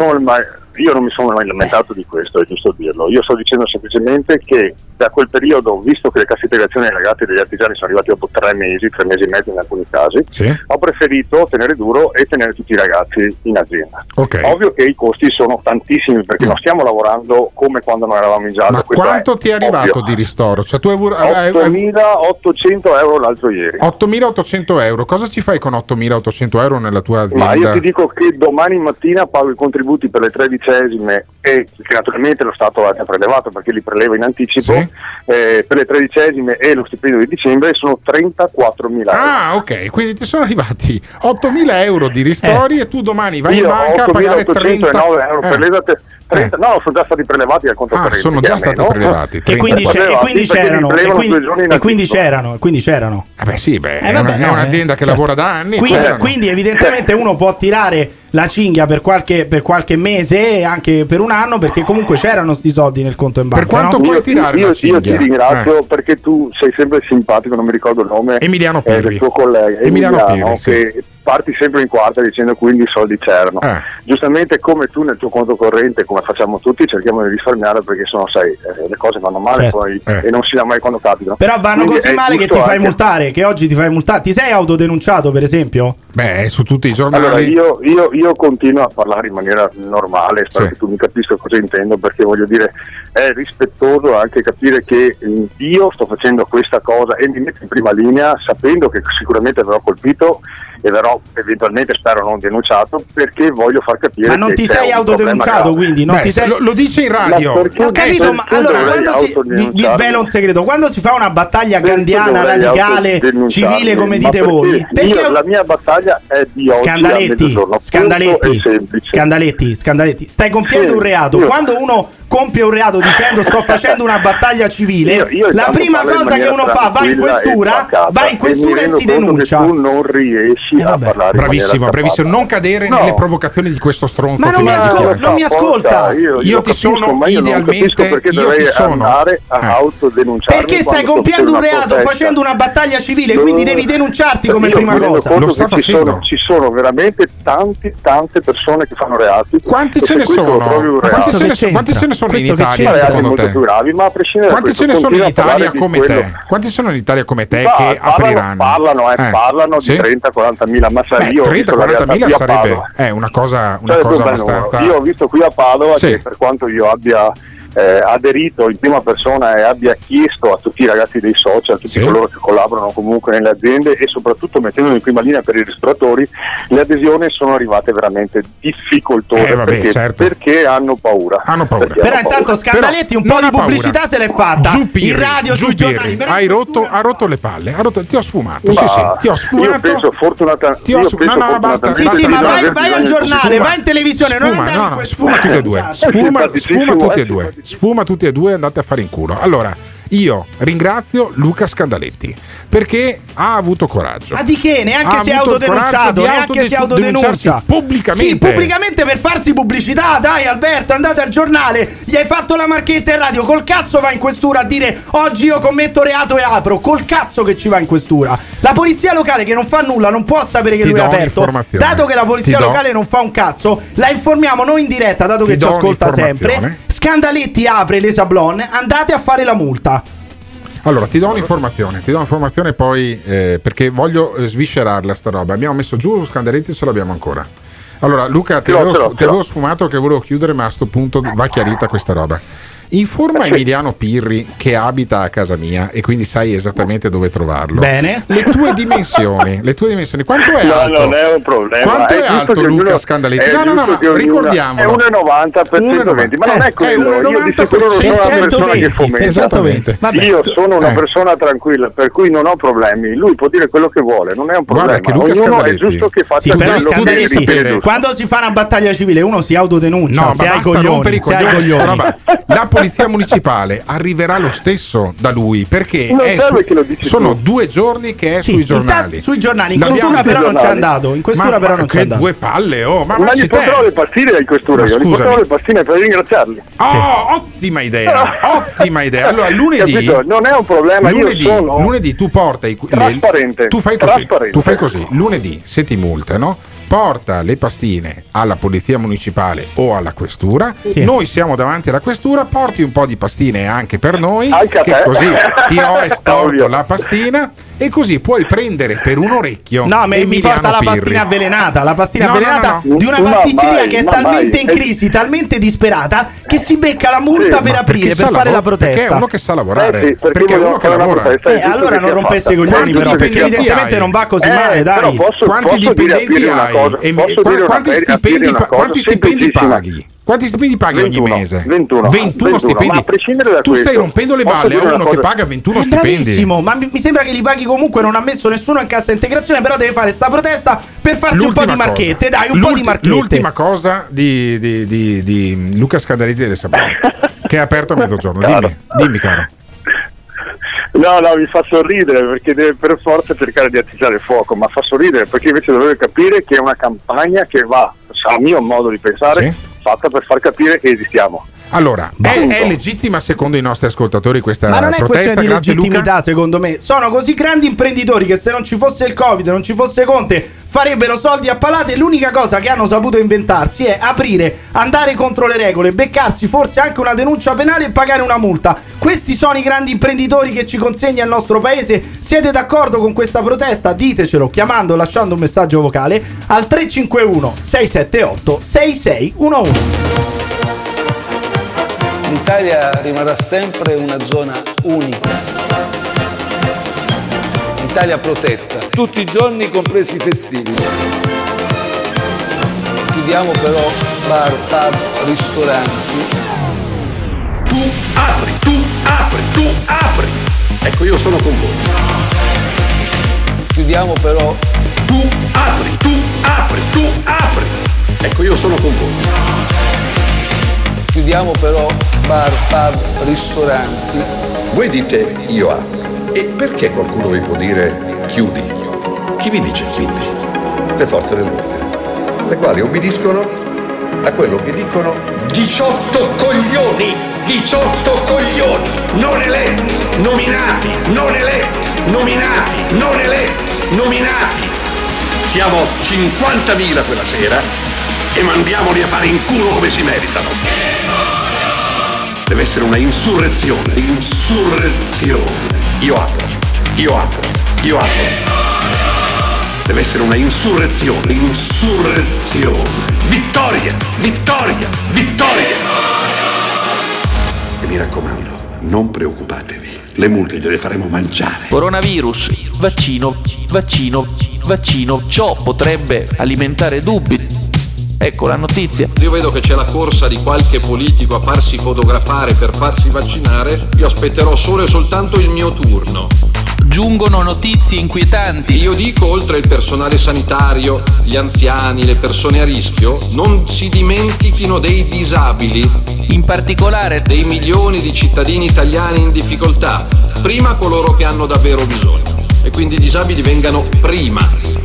S43: Io non mi sono mai lamentato di questo, è giusto dirlo. Io sto dicendo semplicemente che da quel periodo, visto che le casse integrazioni ai ragazzi degli artigiani sono arrivati dopo tre mesi, tre mesi e mezzo in alcuni casi, ho preferito tenere duro e tenere tutti i ragazzi in azienda.
S3: Ok.
S43: Ovvio che i costi sono tantissimi perché non stiamo lavorando come quando non eravamo in giallo.
S3: Ma quanto ti è arrivato
S43: ovvio.
S3: di ristoro? Cioè tu hai avuto- hai- hai-
S43: 8.800 euro l'altro ieri.
S3: 8.800 euro. Cosa ci fai con 8.800 euro nella tua azienda?
S43: Ma io ti dico che domani mattina pago i contributi per le tredicesime e che naturalmente lo Stato ha già prelevato perché li preleva in anticipo eh, per le tredicesime e lo stipendio di dicembre sono 34 mila euro.
S3: Ah, ok, quindi ti sono arrivati 8.000 euro di ristori e tu domani vai in
S43: Io
S3: banca a pagare 30
S43: 8.809 euro per
S3: Eh.
S43: le date. 30 No, sono già stati prelevati dal conto
S3: Ah,
S43: corrente,
S3: sono già stati prelevati,
S4: E quindi, c'è- e quindi c'erano. E quindi,
S43: due giorni in
S4: e quindi c'erano. e Quindi c'erano.
S3: Eh beh sì, beh,
S4: Eh,
S3: è,
S4: vabbè,
S3: una- è
S4: no,
S3: un'azienda
S4: eh,
S3: che
S4: certo.
S3: lavora da anni.
S4: Quindi,
S3: c'erano.
S4: quindi evidentemente uno può tirare la cinghia per qualche, per qualche mese e anche per un anno perché comunque c'erano sti soldi nel conto in banca. no?
S43: io, io, io ti ringrazio perché tu sei sempre simpatico, non mi ricordo il nome
S3: Eh. Emiliano
S43: eh, del
S3: Pirri.
S43: tuo collega
S3: Emiliano Pirri, sì.
S43: che parti sempre in quarta dicendo quindi i soldi c'erano.
S3: Eh.
S43: Giustamente come tu nel tuo conto corrente, come facciamo tutti, cerchiamo di risparmiare perché sennò sai, eh, le cose vanno male
S4: Certo.
S43: poi
S3: Eh.
S43: e non si sa mai quando capitano.
S4: Però vanno
S43: Quindi
S4: così male che ti fai
S43: anche-
S4: multare. Che oggi ti fai multare. Ti sei autodenunciato, per esempio?
S3: Beh, su tutti i giornali.
S43: Allora, io, io- io continuo a parlare in maniera normale, spero che tu mi capisca cosa intendo, perché voglio dire, è rispettoso anche capire che eh, io sto facendo questa cosa e mi metto in prima linea sapendo che sicuramente avrò colpito e verrò eventualmente spero non denunciato perché voglio far capire
S4: ma non ti sei autodenunciato quindi?
S3: Beh,
S4: sei...
S3: Lo, lo, dice in radio.
S4: Ho capito ma allora quando si vi, vi svelo un segreto quando si fa una battaglia gandiana, radicale civile come dite
S43: perché
S4: voi? perché
S43: io, la mia battaglia è di
S4: scandaletti,
S43: oggi
S4: scandaletti scandaletti scandaletti. Stai compiendo
S43: sì,
S4: un reato.
S43: io...
S4: quando uno compie un reato dicendo sto [laughs] facendo una battaglia civile,
S43: io, io
S4: la prima cosa che uno fa va in questura, va in questura e,
S43: e
S4: si denuncia.
S43: Tu non riesci riesci eh, a parlare.
S3: Bravissimo, bravissimo. Non cadere
S43: no.
S3: nelle provocazioni di questo stronzo.
S4: Ma non, mi, ascol- non mi ascolta.
S43: Io,
S3: io,
S43: io
S3: ti
S43: capisco,
S3: sono idealmente.
S43: Perché
S3: io
S43: dovrei
S3: andare sono.
S43: a
S3: eh.
S43: autodenunciarmi?
S4: Perché stai compiendo un reato facendo una battaglia civile, quindi devi denunciarti come prima cosa.
S3: Lo sta facendo.
S43: Ci sono veramente tante, tante persone che fanno reati.
S3: Quanti ce ne sono? Quanti ce ne sono? Quanti ce in Italia?
S43: Molto più gravi,
S3: ce ne sono in Italia come te? Quanti sono in Italia come te che apriranno?
S43: Parlano, eh, eh.
S3: parlano
S43: di 30-40 30-40.000 massari.
S3: Beh,
S43: 30-40.000
S3: sarebbe eh, una cosa, una
S43: cioè,
S3: cosa abbastanza...
S43: Io ho visto qui a Padova
S3: sì.
S43: che per quanto io abbia eh, aderito in prima persona e abbia chiesto a tutti i ragazzi dei social, a tutti
S3: sì.
S43: coloro che collaborano comunque nelle aziende e soprattutto mettendolo in prima linea per i ristoratori, le adesioni sono arrivate veramente difficoltose
S3: eh, vabbè,
S43: perché,
S3: certo.
S43: perché, hanno paura.
S3: Hanno paura.
S43: Perché
S4: Però
S43: hanno
S4: intanto
S43: paura.
S4: Scandaletti un po' di
S3: pubblicità paura.
S4: se l'è fatta.
S3: Giupiri,
S4: in radio, sui giornali.
S3: Hai rotto, ha rotto le palle, rotto, ti ho sfumato. Sì, sì, ti ho sfumato.
S43: Io penso fortunatamente...
S3: Ti ho
S43: sfumato.
S3: No, no, basta.
S4: Sì, sì, ma vai, vai al giornale,
S3: sfuma,
S4: vai in televisione,
S3: sfuma, non
S4: andare
S3: no,
S4: in quel...
S3: Sfuma tutte e due. Sfuma, sfuma e due sfuma tutti e due andate a fare in culo. Allora, io ringrazio Luca Scandaletti perché ha avuto coraggio.
S4: Ma di che? Neanche
S3: ha
S4: si è autodenunciato, neanche si autodenuncia.
S3: Pubblicamente.
S4: Sì, pubblicamente per farsi pubblicità. Dai Alberto, andate al giornale, gli hai fatto la marchetta in radio. Col cazzo va in questura a dire oggi io commetto reato e apro. Col cazzo che ci va in questura. La polizia locale che non fa nulla non può sapere che
S3: Ti
S4: lui è aperto. Dato che la polizia
S3: Ti
S4: locale do. non fa un cazzo, la informiamo noi in diretta, dato
S3: Ti
S4: che ci ascolta sempre. Scandaletti apre l'Esablon, andate a fare la multa.
S3: Allora, ti do un'informazione, ti do un'informazione poi eh, perché voglio eh, sviscerarla sta roba. Abbiamo messo giù lo scandaletto e ce l'abbiamo ancora. Allora, Luca, ti avevo, sfumato che volevo chiudere, ma a questo punto va chiarita questa roba. Informa [laughs] Emiliano Pirri che abita a casa mia e quindi sai esattamente dove trovarlo.
S4: Bene.
S3: Le tue dimensioni, le tue dimensioni. Quanto è
S43: no,
S3: alto?
S43: Non è un problema.
S3: Quanto è,
S43: è
S3: alto Luca Scandaletti? No, no, no,
S43: no,
S3: ricordiamolo.
S43: È 1,90 per 120, ma non è
S3: eh,
S43: così. È
S3: 1,90
S4: per 120.
S3: Esattamente.
S4: Vabbè,
S43: Io sono una
S3: eh.
S43: persona tranquilla, per cui non ho problemi. Lui può dire quello che vuole, non è un problema.
S3: Guarda che Luca
S43: Ognuno
S3: Scandaletti.
S43: è giusto che faccia
S4: sì,
S43: quello che devi.
S4: Quando si fa una battaglia civile uno si autodenuncia,
S3: no,
S4: se hai coglioni, se hai
S3: coglioni. La Polizia Municipale arriverà lo stesso da lui perché su, sono
S43: tu.
S3: due giorni che è
S4: sì,
S3: sui giornali.
S4: Intanto, sui giornali, in questura però non c'è andato. In questura
S3: ma,
S4: però non c'è andato.
S3: due palle, oh, ma,
S43: ma,
S3: ma
S43: gli porterò le pastine in questura, gli porterò le pastine per ringraziarli.
S3: Oh, sì. ottima idea, [laughs] ottima idea. Allora lunedì
S43: Capito? non è un problema,
S3: lunedì, lunedì tu porta i le, tu fai così, tu fai così, lunedì se ti multano porta le pastine alla polizia municipale o alla questura,
S4: sì.
S3: noi siamo davanti alla questura, porti un po' di pastine anche per noi,
S43: anche
S3: che così ti ho [laughs] estorto la pastina e così puoi prendere per un orecchio.
S4: No, ma mi porta la pastina Pirri. avvelenata, la pastina
S3: no,
S4: avvelenata
S3: no, no,
S4: di una pasticceria
S43: mai,
S4: che è talmente
S43: mai.
S4: in crisi, talmente disperata che si becca la multa
S43: sì,
S4: per aprire, per fare la
S3: protesta. Perché è uno che sa lavorare,
S43: eh sì, perché,
S3: perché è uno che lavora.
S4: Eh,
S43: eh,
S4: allora non
S43: rompessi
S4: i coglioni però, perché evidentemente non va così male, dai.
S3: Quanti dipendenti hai? E quanti stipendi paghi? Quanti stipendi paghi
S43: 21,
S3: ogni mese?
S43: 21.
S3: 21 stipendi. tu
S43: questo,
S3: stai rompendo le balle a uno che paga 21
S4: è
S3: stipendi.
S4: Bravissimo, ma mi, sembra che li paghi comunque. Non ha messo nessuno in cassa integrazione, però deve fare sta protesta per farsi l'ultima un po' di marchette.
S3: Cosa.
S4: Dai, un L'ulti- po' di marchette.
S3: L'ultima cosa di, di, di, di Luca Scadariti delle Sabate, [laughs] che è aperto a mezzogiorno. Dimmi, caro. dimmi, caro.
S43: No, no, mi fa sorridere perché deve per forza cercare di attizzare il fuoco, ma fa sorridere perché invece dovrebbe capire che è una campagna che va, a mio modo di pensare,
S3: sì
S43: fatta per far capire che esistiamo.
S3: Allora, è, è, legittima secondo i nostri ascoltatori questa protesta?
S4: Ma non è
S3: protesta,
S4: questione di legittimità, secondo me. Sono così grandi imprenditori che se non ci fosse il Covid, non ci fosse Conte, farebbero soldi a palate. e L'unica cosa che hanno saputo inventarsi è aprire, andare contro le regole, beccarsi forse anche una denuncia penale e pagare una multa. Questi sono i grandi imprenditori che ci consegna il nostro paese. Siete d'accordo con questa protesta? Ditecelo chiamando o lasciando un messaggio vocale al 351 678 6611.
S27: L'Italia rimarrà sempre una zona unica. un'Italia protetta, tutti i giorni compresi i festivi. Chiudiamo però bar, pub, ristoranti.
S16: Tu apri, tu apri, tu apri. Ecco, io sono con voi.
S27: Chiudiamo però
S16: Tu apri, tu apri, tu apri. Ecco, io sono con voi.
S27: Chiudiamo però bar, pub, ristoranti.
S16: Voi dite io apro. E perché qualcuno vi può dire chiudi? Chi vi dice chiudi? Le forze dell'ordine, le quali obbediscono a quello che dicono 18 coglioni! 18 coglioni! Non eletti, nominati, non eletti, nominati, non eletti, nominati! Siamo 50.000 quella sera e mandiamoli a fare in culo come si meritano. Deve essere una insurrezione, insurrezione. Io apro, io apro, io apro. Deve essere una insurrezione, insurrezione. Vittoria, vittoria, vittoria. E mi raccomando, non preoccupatevi, le multe gliele faremo mangiare.
S44: Coronavirus, vaccino, vaccino, vaccino. Ciò potrebbe alimentare dubbi. Ecco la notizia.
S45: Io vedo che c'è la corsa di qualche politico a farsi fotografare per farsi vaccinare, io aspetterò solo e soltanto il mio turno.
S44: Giungono notizie inquietanti.
S45: Io dico, oltre il personale sanitario, gli anziani, le persone a rischio, non si dimentichino dei disabili.
S44: In particolare
S45: dei milioni di cittadini italiani in difficoltà. Prima coloro che hanno davvero bisogno. E quindi i disabili vengano prima.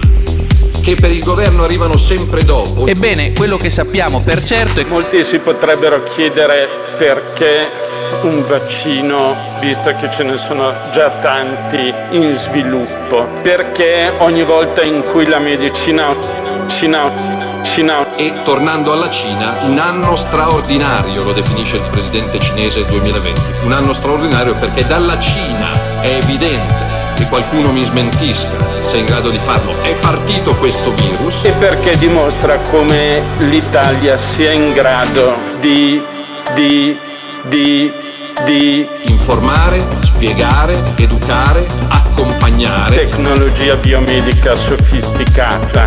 S45: Che per il governo arrivano sempre dopo.
S44: Ebbene, quello che sappiamo per certo è che
S46: Molti si potrebbero chiedere perché un vaccino, visto che ce ne sono già tanti in sviluppo, perché ogni volta in cui la medicina, Cina, Cina
S45: E tornando alla Cina, un anno straordinario, lo definisce il presidente cinese 2020. Un anno straordinario perché dalla Cina è evidente qualcuno mi smentisca se è in grado di farlo. È partito questo virus.
S46: e perché dimostra come l'Italia sia in grado di, di, di, di
S45: Informare, spiegare, educare, accompagnare.
S46: tecnologia biomedica sofisticata,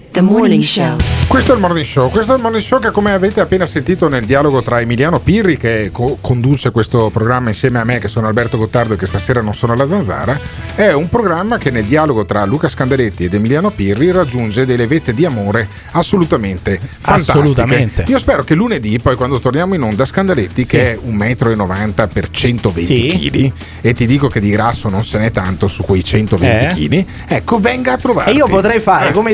S20: the morning show.
S3: Questo è il morning show, questo è il morning show che come avete appena sentito nel dialogo tra Emiliano Pirri che co- conduce questo programma insieme a me che sono Alberto Gottardo e che stasera non sono alla zanzara, è un programma che nel dialogo tra Luca Scandaletti ed Emiliano Pirri raggiunge delle vette di amore assolutamente fantastiche.
S4: Assolutamente.
S3: Io spero che lunedì poi quando torniamo in onda Scandaletti che è 1,90 m per 120
S4: Sì.
S3: kg e ti dico che di grasso non se n'è tanto su quei 120
S4: Eh?
S3: kg, ecco venga a trovare.
S4: E io potrei fare come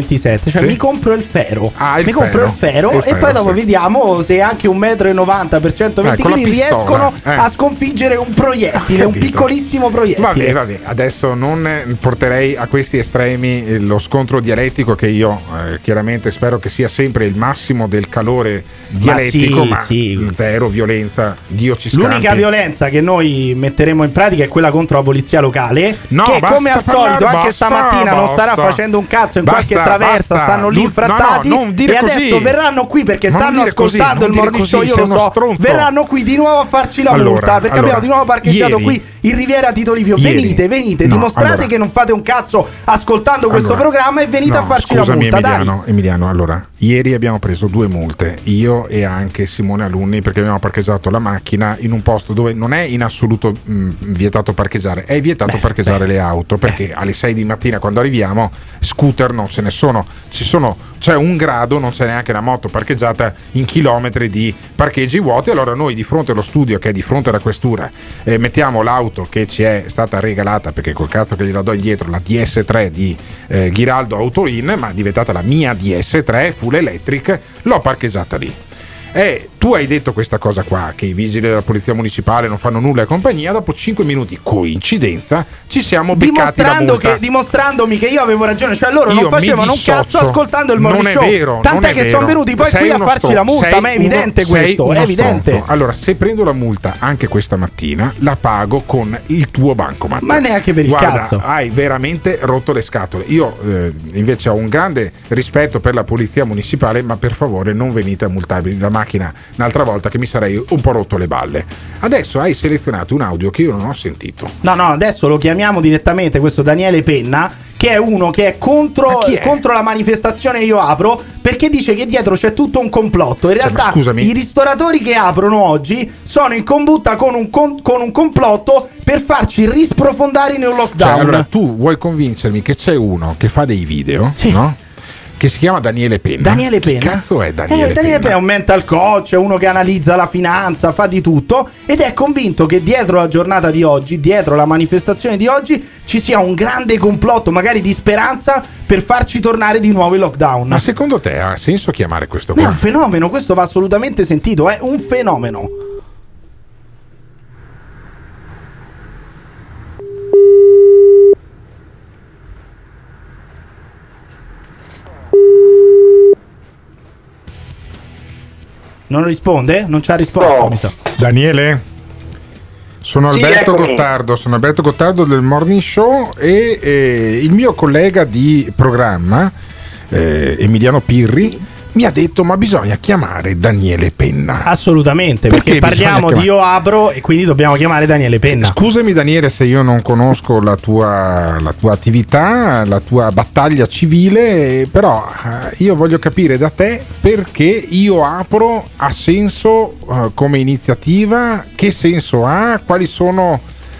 S4: 17-27, cioè
S3: Sì.
S4: mi compro il ferro.
S3: Ah, il
S4: mi compro
S3: ferro.
S4: il ferro
S3: Il
S4: e
S3: ferro,
S4: poi dopo
S3: sì.
S4: vediamo se anche 1,90 m per 120
S3: Eh, con la
S4: kg
S3: pistola,
S4: riescono
S3: eh.
S4: a sconfiggere un proiettile, un
S3: Capito.
S4: piccolissimo proiettile.
S3: Vabbè, vabbè, adesso non eh, porterei a questi estremi eh, lo scontro dialettico che io eh, chiaramente spero che sia sempre il massimo del calore dialettico,
S4: sì,
S3: ma,
S4: sì.
S3: zero violenza, Dio ci scampi.
S4: L'unica violenza che noi metteremo in pratica è quella contro la polizia locale.
S3: No,
S4: che
S3: basta
S4: come al
S3: parlare,
S4: solito, anche
S3: basta,
S4: stamattina non starà
S3: basta.
S4: facendo un cazzo in
S3: Basta,
S4: qualche traversa,
S3: basta.
S4: stanno lì infrattati.
S3: no, no,
S4: e adesso
S3: così.
S4: verranno qui perché
S3: Non
S4: stanno
S3: così,
S4: ascoltando
S3: non
S4: il
S3: così,
S4: show. Io lo so.
S3: stronzo.
S4: Verranno qui di nuovo a farci la
S3: Allora,
S4: multa perché
S3: allora,
S4: abbiamo di nuovo parcheggiato
S3: ieri-
S4: qui in Riviera Tito Livio.
S3: Ieri-
S4: venite, venite,
S3: no,
S4: dimostrate
S3: allora.
S4: che non fate un cazzo ascoltando questo programma e venite a farci
S3: scusami,
S4: la multa.
S3: Emiliano, Emiliano, allora, ieri abbiamo preso due multe, io e anche Simone Alunni, perché abbiamo parcheggiato la macchina in un posto dove non è in assoluto mh, vietato parcheggiare, è vietato parcheggiare le auto, perché alle 6 di mattina quando arriviamo scooter non ce ne sono, ci sono c'è un grado, non c'è neanche una moto parcheggiata in chilometri di parcheggi vuoti, allora noi di fronte allo studio che è di fronte alla questura eh, mettiamo l'auto che ci è stata regalata, perché col cazzo che gliela do indietro, la DS3 di eh, Ghiraldo Autoin, ma è diventata la mia DS3 full electric, l'ho parcheggiata lì. È tu hai detto questa cosa qua, che i vigili della polizia municipale non fanno nulla e compagnia, dopo 5 minuti, coincidenza, ci siamo beccati la multa.
S4: che, dimostrandomi che io avevo ragione, cioè loro
S3: Io
S4: non facevano un cazzo ascoltando il morning
S3: non
S4: show.
S3: È vero,
S4: Tant'è che sono venuti poi
S3: Sei
S4: qui a farci
S3: stro-
S4: la multa, ma è evidente
S3: uno-
S4: questo, è evidente.
S3: stronzo. Allora, se prendo la multa anche questa mattina, la pago con il tuo bancomat.
S4: Ma neanche per il
S3: Guarda,
S4: cazzo.
S3: hai veramente rotto le scatole. Io eh, invece ho un grande rispetto per la polizia municipale, ma per favore non venite a multarmi la macchina un'altra volta che mi sarei un po' rotto le balle. Adesso hai selezionato un audio che io non ho sentito.
S4: No, no, adesso lo chiamiamo direttamente questo Daniele Penna, che è uno che è contro, contro la manifestazione Io Apro, perché dice che dietro c'è tutto un complotto. In
S3: Cioè,
S4: realtà
S3: scusami.
S4: i ristoratori che aprono oggi sono in combutta con un, con- con un complotto per farci risprofondare in un
S3: Cioè,
S4: lockdown.
S3: allora tu vuoi convincermi che c'è uno che fa dei video, no? Che si chiama Daniele Penna.
S4: Daniele Penna?
S3: cazzo è Daniele,
S4: Eh, Daniele Penna è un mental coach, è uno che analizza la finanza, fa di tutto ed è convinto che dietro la giornata di oggi, dietro la manifestazione di oggi, ci sia un grande complotto, magari di speranza, per farci tornare di nuovo in lockdown.
S3: Ma secondo te ha senso chiamare questo
S4: Ma è un fenomeno, questo va assolutamente sentito, è un fenomeno. Non risponde? Non ci ha risposto, mi sa.
S3: Daniele? Sono
S4: Sì,
S3: Alberto
S4: eccomi.
S3: Gottardo, sono Alberto Gottardo del Morning Show e eh, il mio collega di programma, eh, Emiliano Pirri, mi ha detto ma bisogna chiamare Daniele Penna.
S4: Assolutamente, perché,
S3: Perché
S4: parliamo di Io Apro e quindi dobbiamo chiamare Daniele Penna.
S3: Scusami Daniele se io non conosco la tua, la tua attività, la tua battaglia civile, però eh, io voglio capire da te perché io apro ha senso eh, come iniziativa, che senso ha, quali sono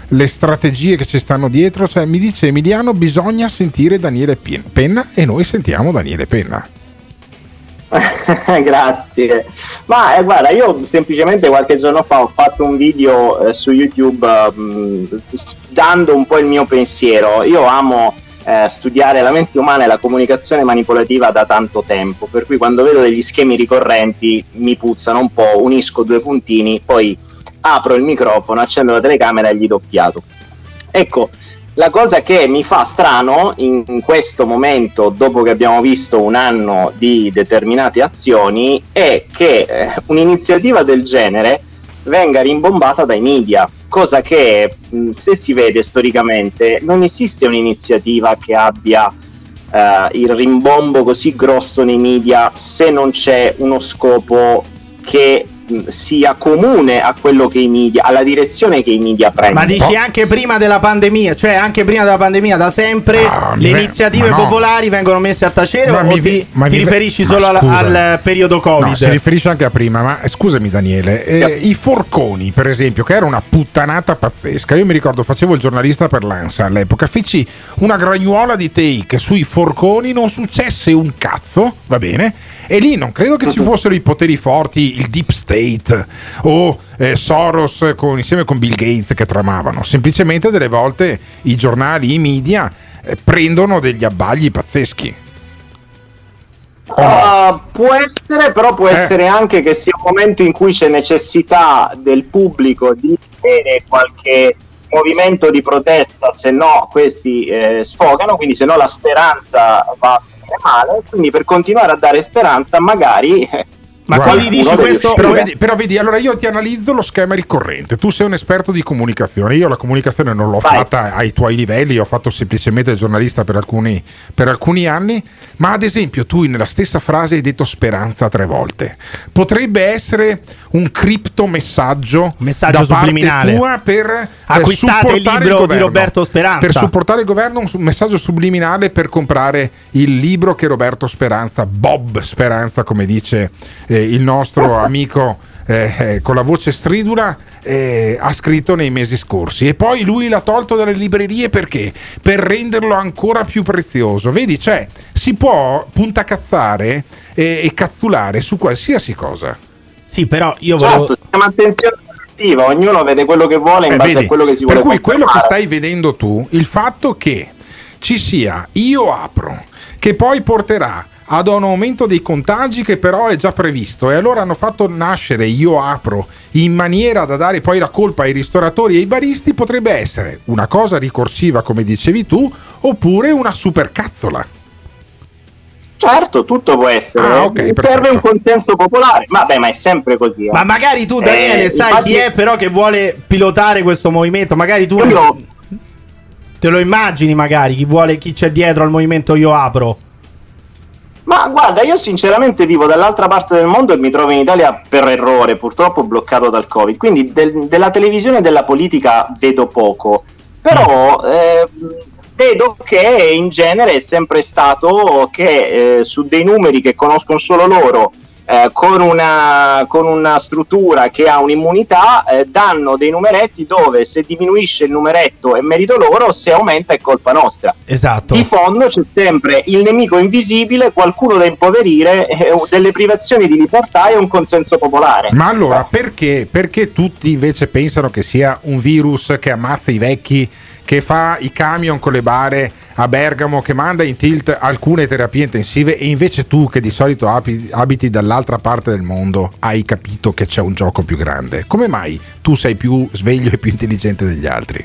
S3: le strategie che ci stanno dietro, cioè mi dice Emiliano bisogna sentire Daniele Pen- Penna e noi sentiamo Daniele Penna. [laughs]
S47: Grazie. Ma eh, guarda, io semplicemente qualche giorno fa ho fatto un video eh, su YouTube mh, s- dando un po' il mio pensiero. Io amo eh, studiare la mente umana e la comunicazione manipolativa da tanto tempo, per cui quando vedo degli schemi ricorrenti mi puzzano un po', unisco due puntini, poi apro il microfono, accendo la telecamera e gli do fiato. Ecco, la cosa che mi fa strano in questo momento, dopo che abbiamo visto un anno di determinate azioni, è che eh, un'iniziativa del genere venga rimbombata dai media, cosa che mh, se si vede storicamente non esiste un'iniziativa che abbia eh, il rimbombo così grosso nei media se non c'è uno scopo che sia comune a quello che i media, alla direzione che i media prendono.
S4: Ma dici anche prima della pandemia, cioè anche prima della pandemia, da sempre le
S3: me-
S4: iniziative
S3: no.
S4: popolari vengono messe a tacere
S3: Ma
S4: o
S3: mi
S4: ti,
S3: vi- ma
S4: ti riferisci
S3: ma
S4: solo al, al periodo Covid?
S3: No, si riferisce anche a prima, ma eh, scusami Daniele, eh, i forconi per esempio, che era una puttanata pazzesca, io mi ricordo facevo il giornalista per l'ANSA all'epoca, feci una gragnuola di take sui forconi, non successe un cazzo, va bene? E lì non credo che ci fossero i poteri forti, il deep state o eh, Soros con- insieme con Bill Gates che tramavano, semplicemente delle volte i giornali, i media eh, prendono degli abbagli pazzeschi.
S47: Uh, può essere, però può
S3: Eh.
S47: essere anche che sia un momento in cui c'è necessità del pubblico di avere qualche movimento di protesta, se no questi eh, sfogano, quindi se no la speranza va male, quindi per continuare a dare speranza magari...
S3: Guarda,
S47: qualcuno deve uscire.
S3: Però vedi, però vedi, allora io ti analizzo lo schema ricorrente. Tu sei un esperto di comunicazione. Io la comunicazione non l'ho
S47: Vai.
S3: fatta ai tuoi livelli, ho fatto semplicemente il giornalista per alcuni, per alcuni anni. Ma ad esempio, tu nella stessa frase hai detto speranza tre volte. Potrebbe essere un criptomessaggio
S4: Messaggio
S3: da parte
S4: subliminale.
S3: tua per eh,
S4: Acquistate il libro di
S3: governo.
S4: Roberto Speranza.
S3: Per supportare il governo un messaggio subliminale per comprare il libro che Roberto Speranza, Bob Speranza, come dice eh, il nostro amico eh, eh, con la voce stridula, eh, ha scritto nei mesi scorsi. E poi lui l'ha tolto dalle librerie perché? Per renderlo ancora più prezioso. Vedi, cioè, si può puntacazzare e, e cazzulare su qualsiasi cosa.
S4: Sì, però io
S47: Certo, si chiama attenzione selettiva, ognuno vede quello che vuole in
S3: Eh,
S47: base
S3: vedi?
S47: a quello che si vuole
S3: Per cui quello che stai vedendo tu, il fatto che ci sia io apro, che poi porterà ad un aumento dei contagi che però è già previsto e allora hanno fatto nascere io apro in maniera da dare poi la colpa ai ristoratori e ai baristi potrebbe essere una cosa ricorsiva come dicevi tu oppure una supercazzola.
S47: Certo, tutto può essere.
S3: Ah, ok,
S47: Serve
S3: perfetto.
S47: un consenso popolare. Vabbè, ma è sempre così. eh.
S4: Ma magari tu, Daniele,
S47: Eh,
S4: sai
S47: infatti-
S4: chi è però che vuole pilotare questo movimento? Magari tu
S47: Io-
S4: te lo immagini, magari chi vuole, chi c'è dietro al movimento Io Apro.
S47: Ma guarda, io sinceramente vivo dall'altra parte del mondo e mi trovo in Italia per errore, purtroppo bloccato dal Covid. Quindi del- della televisione e della politica vedo poco. Però eh, vedo che in genere è sempre stato che eh, su dei numeri che conoscono solo loro, eh, con, una, con una struttura che ha un'immunità, eh, danno dei numeretti dove se diminuisce il numeretto è merito loro, se aumenta è colpa nostra.
S4: Esatto.
S47: Di fondo c'è sempre il nemico invisibile, qualcuno da impoverire, eh, delle privazioni di libertà e un consenso popolare.
S3: Ma allora perché, perché tutti invece pensano che sia un virus che ammazza i vecchi, che fa i camion con le bare a Bergamo, che manda in tilt alcune terapie intensive e invece tu che di solito abiti dall'altra parte del mondo hai capito che c'è un gioco più grande? Come mai tu sei più sveglio e più intelligente degli altri?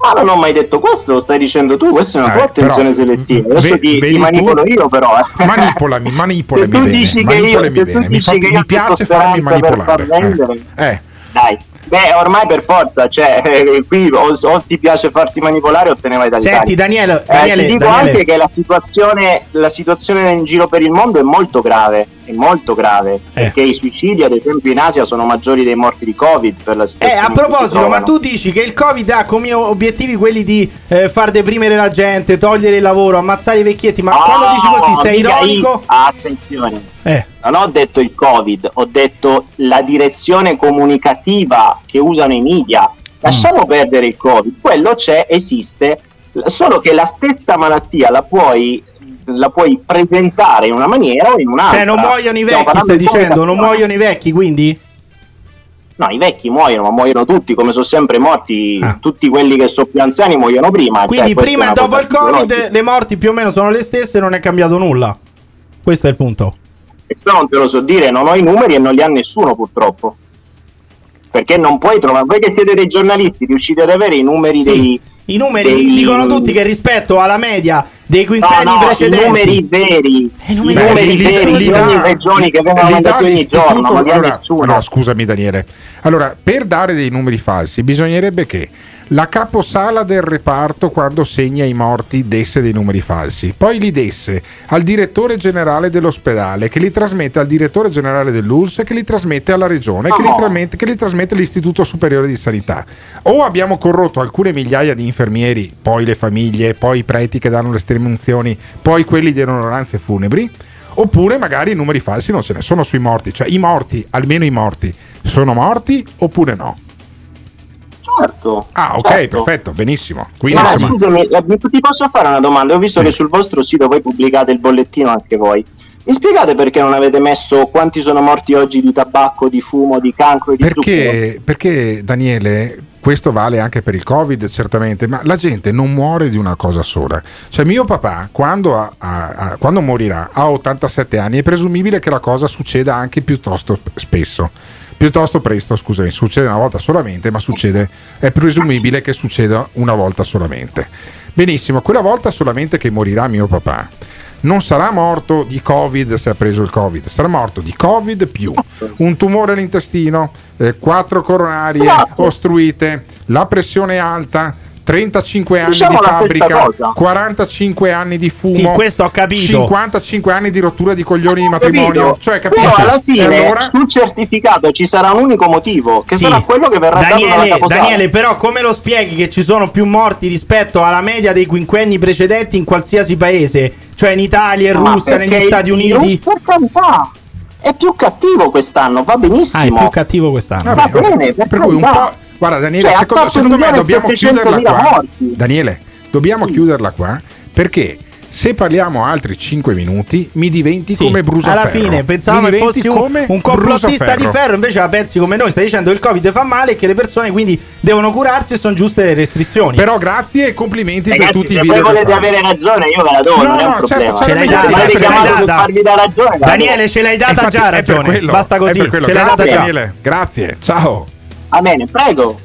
S47: Ma non ho mai detto questo, lo stai dicendo tu, questa è una
S3: Eh,
S47: tua attenzione selettiva. Adesso
S3: ve-
S47: ti, ti manipolo
S3: tu?
S47: io però. eh.
S3: Manipolami, manipolami
S47: Se tu
S3: bene,
S47: dici che io-
S3: manipolami
S47: se tu
S3: bene, mi, fa-
S47: che io
S3: mi piace farmi manipolare.
S47: far.
S3: Eh. eh.
S47: Dai. Beh, ormai per forza, cioè, eh, [laughs] qui o, o ti piace farti manipolare o te ne vai dall'Italia.
S4: Senti, Daniele,
S47: Eh,
S4: Daniele,
S47: ti dico
S4: Daniele.
S47: anche che la situazione, la situazione in giro per il mondo è molto grave, è molto grave,
S4: Eh.
S47: perché i suicidi ad esempio in Asia sono maggiori dei morti di Covid per la
S4: Eh,
S47: situazione
S4: a
S47: cui si
S4: proposito, ma tu dici che il Covid ha come obiettivi quelli di eh, far deprimere la gente, togliere il lavoro, ammazzare i vecchietti, ma
S47: No,
S4: quando dici così sei ironico?
S47: io- attenzione.
S4: Eh.
S47: Non ho detto il Covid, ho detto la direzione comunicativa che usano i media. Lasciamo
S4: Mm.
S47: perdere il Covid, quello c'è, esiste, solo che la stessa malattia la puoi, la puoi presentare in una maniera o in un'altra.
S4: Cioè non muoiono i vecchi, stai
S47: di
S4: dicendo, non muoiono i vecchi, quindi?
S47: No, i vecchi muoiono, ma muoiono tutti, come sono sempre morti,
S4: Ah.
S47: tutti quelli che sono più anziani muoiono prima.
S4: Quindi
S47: cioè,
S4: prima e dopo il Covid le morti più o meno sono le stesse e non è cambiato nulla. Questo è il punto.
S47: Questo non te lo so dire, non ho i numeri e non li ha nessuno purtroppo. Perché non puoi trovare, voi che siete dei giornalisti, riuscite ad avere i numeri
S4: Sì,
S47: dei...
S4: I numeri
S47: dei-
S4: dicono tutti che rispetto alla media dei
S47: No,
S4: quinquenni
S47: no, i
S4: precedenti
S47: numeri veri, i
S4: numeri
S47: numeri,
S3: Beh, li-
S47: veri
S3: li
S47: ogni regione che vengono mandati ogni giorno,
S3: allora,
S47: nessuno.
S3: allora, scusami Daniele. Allora, per dare dei numeri falsi bisognerebbe che la caposala del reparto quando segna i morti desse dei numeri falsi, poi li desse al direttore generale dell'ospedale che li trasmette al direttore generale dell'ULS che li trasmette alla regione che, li
S47: No.
S3: trasmette, che li trasmette all'istituto superiore di sanità. O abbiamo corrotto alcune migliaia di infermieri, poi le famiglie, poi i preti che danno le stremunzioni, poi quelli delle onoranze funebri. Oppure magari i numeri falsi non ce ne sono sui morti, cioè i morti, almeno i morti, sono morti oppure no?
S47: Certo.
S3: Ah, ok,
S47: certo.
S3: perfetto, benissimo. Quindi
S47: Ma
S3: insomma,
S47: scusami, ti posso fare una domanda? Ho visto che sul vostro sito voi pubblicate il bollettino anche voi. Mi spiegate perché non avete messo quanti sono morti oggi di tabacco, di fumo, di cancro e di zucchero?
S3: perché, perché Daniele, questo vale anche per il Covid certamente, ma la gente non muore di una cosa sola. Cioè mio papà, quando, ha- ha- ha- quando morirà, ha 87 anni, è presumibile che la cosa succeda anche piuttosto sp- spesso. Piuttosto presto, scusami, succede una volta solamente, ma succede, è presumibile che succeda una volta solamente. Benissimo, quella volta solamente che morirà mio papà non sarà morto di Covid se ha preso il Covid, sarà morto di Covid più un tumore all'intestino, eh, quattro coronarie ostruite, la pressione alta. 35 anni
S47: Diciamo
S3: di
S47: la stessa
S3: fabbrica,
S47: cosa.
S3: 45 anni di fumo,
S4: Sì, questo ho capito.
S3: 55 anni di rottura di coglioni di
S47: Capito?
S3: matrimonio. Cioè,
S47: Però
S3: capisci?
S47: alla fine
S3: E allora?
S47: sul certificato ci sarà un unico motivo, che
S4: Sì.
S47: sarà quello che verrà dato dalla
S4: Daniele,
S47: caposala.
S4: Daniele, però come lo spieghi che ci sono più morti rispetto alla media dei quinquenni precedenti in qualsiasi paese? Cioè in Italia, in
S47: Ma
S4: Russia,
S47: perché
S4: negli Stati Uniti?
S47: virus, Per carità, è più cattivo quest'anno, va benissimo.
S4: Ah, è più cattivo quest'anno.
S47: Va
S3: Vabbè, vabbè.
S47: bene, per
S3: per cui un
S47: carità.
S3: po'. Guarda, Daniele,
S47: Cioè,
S3: secondo, secondo me
S47: 1.700.000
S3: dobbiamo chiuderla qua.
S47: morti.
S3: Daniele, dobbiamo chiuderla qua perché Se parliamo altri 5 minuti, mi diventi
S4: Sì,
S3: come Brusaferro.
S4: Alla fine pensavamo
S3: Mi
S4: che fossi un,
S3: come
S4: un complottista di ferro, invece la pensi come noi. Stai dicendo che il Covid fa male e che le persone quindi devono curarsi e sono giuste le restrizioni.
S3: Però grazie e complimenti
S47: Ragazzi,
S3: per tutti i
S47: se
S3: video.
S47: voi volete avere ragione, io ve la do,
S3: No,
S47: non è un
S3: no, certo,
S47: problema.
S3: ce l'hai
S47: Se
S3: data, ce l'hai data.
S4: Daniele, ce l'hai data
S3: Infatti,
S4: già ragione. Basta così. Ce l'hai data già.
S3: Daniele. Grazie. Ciao.
S47: Va bene, prego.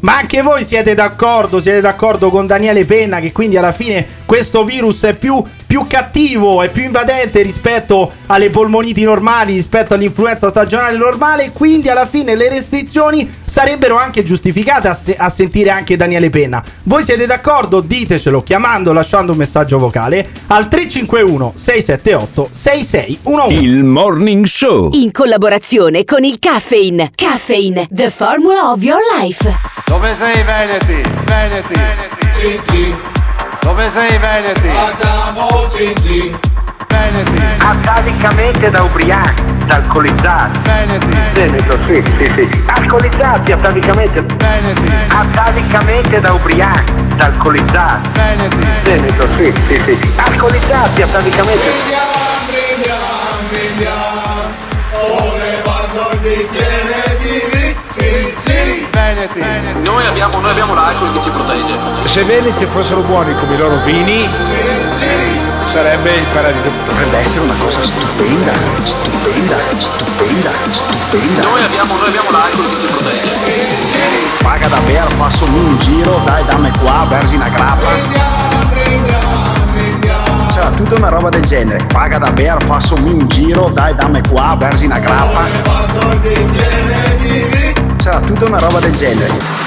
S4: Ma anche voi siete d'accordo? Siete d'accordo con Daniele Penna che quindi alla fine questo virus è più, più cattivo, è più invadente rispetto alle polmoniti normali, rispetto all'influenza stagionale normale quindi alla fine le restrizioni sarebbero anche giustificate a, se- a sentire anche Daniele Penna. Voi siete d'accordo? Ditecelo chiamando, lasciando un messaggio vocale al 351 678 6611.
S41: Il Morning Show.
S42: In collaborazione con il Caffeine. Caffeine, the formula of your life.
S48: Dove sei Veneti? Veneti. Cinci. Dove sei Veneti? Facciamo Cinci. Veneti.
S36: Atavicamente da ubriachi, da alcolizzati.
S48: Veneti.
S36: Veneto, sì, sì, sì. Alcolizzati atavicamente.
S48: Veneti.
S36: Atavicamente da ubriachi, da alcolizzati.
S48: Veneti.
S36: Veneto, sì, sì, sì. Alcolizzati atavicamente.
S48: Veneti.
S49: Noi abbiamo, noi abbiamo l'alcol che ci protegge.
S50: Se Veneti fossero buoni come i loro vini, sarebbe il paradiso.
S51: Dovrebbe essere una cosa stupenda, stupenda, stupenda, stupenda.
S49: Noi abbiamo, noi abbiamo l'alcol che ci protegge.
S51: Paga davvero, fassami un giro, dai dammi qua, versi una grappa. C'era tutta una roba del genere. Paga davvero, fassami un giro, dai dammi qua, versi una grappa. C'era tutta una roba del genere.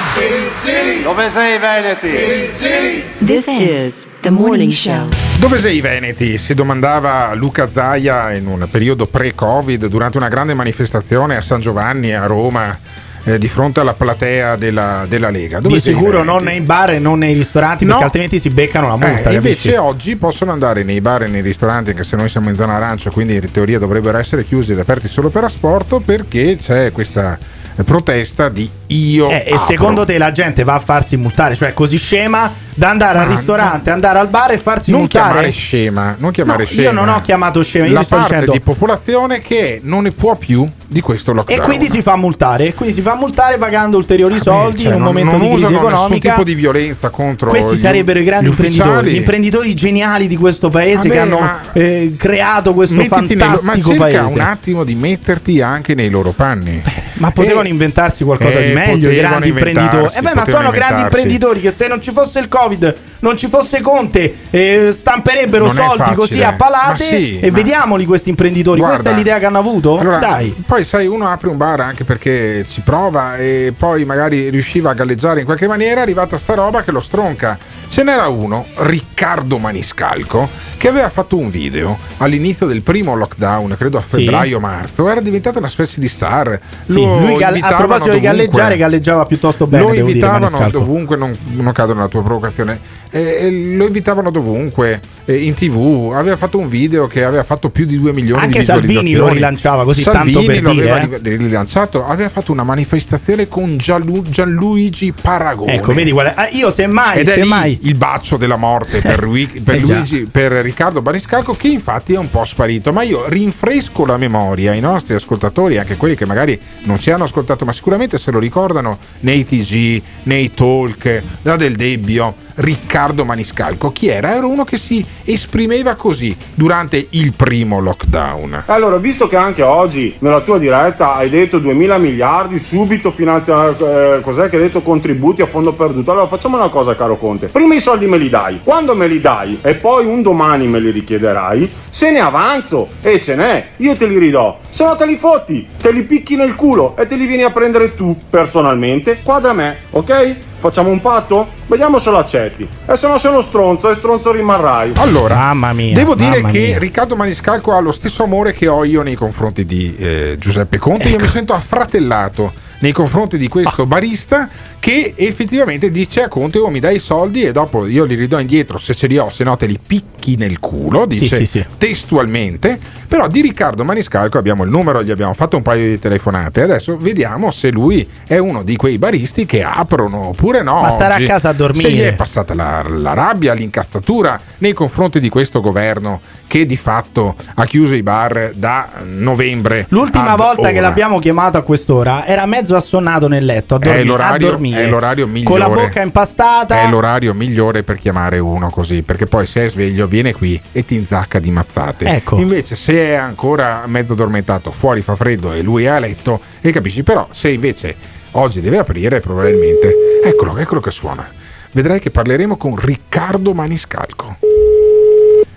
S48: Dove sei Veneti?
S20: This is the morning show.
S3: Dove sei i Veneti? Si domandava Luca Zaia in un periodo pre-Covid durante una grande manifestazione a San Giovanni a Roma eh, di fronte alla platea della, della Lega. Dove
S4: Di sicuro non nei bar e non nei ristoranti
S3: No.
S4: perché altrimenti si beccano la multa.
S3: Eh, invece oggi possono andare nei bar e nei ristoranti, anche se noi siamo in zona arancia, quindi in teoria dovrebbero essere chiusi ed aperti solo per asporto perché c'è questa protesta di io
S4: Eh, e secondo te la gente va a farsi multare? Cioè, così scema da andare al
S3: Ma
S4: ristorante, andare al bar e farsi
S3: non
S4: multare?
S3: chiamare scema, non chiamare
S4: No,
S3: scema.
S4: io non ho chiamato scema, io
S3: la
S4: sto
S3: parte
S4: dicendo-
S3: di popolazione che non ne può più di questo
S4: E
S3: lockdown.
S4: quindi si fa multare, e quindi si fa multare pagando ulteriori soldi
S3: Cioè,
S4: in un
S3: non-
S4: momento
S3: non
S4: di crisi
S3: usano nessun
S4: economica.
S3: tipo di violenza contro
S4: Questi
S3: gli-
S4: sarebbero i grandi imprenditori, gli imprenditori geniali di questo paese
S3: Vabbè,
S4: che hanno
S3: ma-
S4: eh, creato questo
S3: Mettiti nei ma
S4: fantastico
S3: cerca
S4: paese.
S3: un attimo di metterti anche nei loro panni.
S4: Ma potevano inventarsi qualcosa
S3: eh,
S4: di meglio i grandi imprenditori. Eh beh, ma sono grandi imprenditori che se non ci fosse il Covid, non ci fosse Conte, eh, stamperebbero
S3: Non
S4: soldi così a palate
S3: sì,
S4: e
S3: ma-
S4: vediamoli questi imprenditori.
S3: Guarda,
S4: Questa è l'idea che hanno avuto?
S3: Allora,
S4: Dai.
S3: Poi sai, uno apre un bar anche perché ci prova e poi magari riusciva a galleggiare in qualche maniera, è arrivata sta roba che lo stronca. Ce n'era uno, Riccardo Maniscalco, che aveva fatto un video all'inizio del primo lockdown, credo a
S4: Sì.
S3: febbraio-marzo, era diventata una specie di star.
S4: Sì,
S3: Lo
S4: lui a proposito di galleggiare, galleggiava piuttosto bene.
S3: lo
S4: dire,
S3: invitavano
S4: Maniscalco.
S3: dovunque, non, non cado nella tua provocazione. eh, lo invitavano dovunque, eh, in tv. Aveva fatto un video che aveva fatto più di 2 milioni
S4: Anche
S3: di
S4: Salvini
S3: visualizzazioni.
S4: lo rilanciava così,
S3: Salvini
S4: tanto per
S3: lo
S4: dire,
S3: aveva
S4: eh.
S3: ri- rilanciato. Aveva fatto una manifestazione con Gianlu- Gianluigi Paragone.
S4: Ecco, vedi qual è? Ah, io semmai,
S3: Ed
S4: semmai.
S3: il bacio della morte per, [laughs] Rui- per
S4: Eh.
S3: Luigi- per Riccardo Baniscalco, che infatti è un po' sparito. Ma io rinfresco la memoria ai nostri ascoltatori, anche quelli che magari non ci hanno ascoltato, ma sicuramente se lo ricordano nei TG, nei talk, da Del Debbio. Riccardo Maniscalco, chi era? Era uno che si esprimeva così durante il primo lockdown.
S52: Allora, visto che anche oggi nella tua diretta hai detto 2000 miliardi, subito finanzia, eh, cos'è che hai detto contributi a fondo perduto, allora facciamo una cosa caro Conte, prima i soldi me li dai, quando me li dai e poi un domani me li richiederai, se ne avanzo e ce n'è, io te li ridò, se no te li fotti, te li picchi nel culo e te li vieni a prendere tu personalmente qua da me, ok? Facciamo un patto? Vediamo se lo accetti. E se no sei uno stronzo e stronzo rimarrai.
S3: Allora,
S4: Mamma mia.
S3: devo dire
S4: mamma
S3: che
S4: mia.
S3: Riccardo Maniscalco ha lo stesso amore che ho io nei confronti di eh, Giuseppe Conte. Io mi
S4: Ecco.
S3: sento affratellato nei confronti di
S4: Ah.
S3: questo barista che effettivamente dice a Conte o mi dai i soldi e dopo io li ridò indietro se ce li ho, se no te li picchio picchi nel culo,
S4: Sì,
S3: dice
S4: sì, sì.
S3: testualmente, però di Riccardo Maniscalco abbiamo il numero, gli abbiamo fatto un paio di telefonate, adesso vediamo se lui è uno di quei baristi che aprono oppure no.
S4: Ma
S3: oggi.
S4: a casa a dormire.
S3: Se gli è passata la, la rabbia, l'incazzatura nei confronti di questo governo che di fatto ha chiuso i bar da novembre.
S4: L'ultima volta che
S3: ora.
S4: l'abbiamo chiamato a quest'ora era mezzo assonnato nel letto a, dormi-
S3: È
S4: a
S3: l'orario,
S4: dormire.
S3: è l'orario migliore.
S4: Con la bocca impastata.
S3: È l'orario migliore per chiamare uno così, perché poi se è sveglio viene qui e ti inzacca di mazzate.
S4: Ecco.
S3: Invece se è ancora mezzo addormentato, fuori fa freddo e lui è a letto, e capisci, però se invece oggi deve aprire probabilmente, eccolo, eccolo che suona. Vedrai che parleremo con Riccardo Maniscalco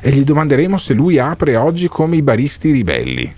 S3: e gli domanderemo se lui apre oggi come i baristi ribelli.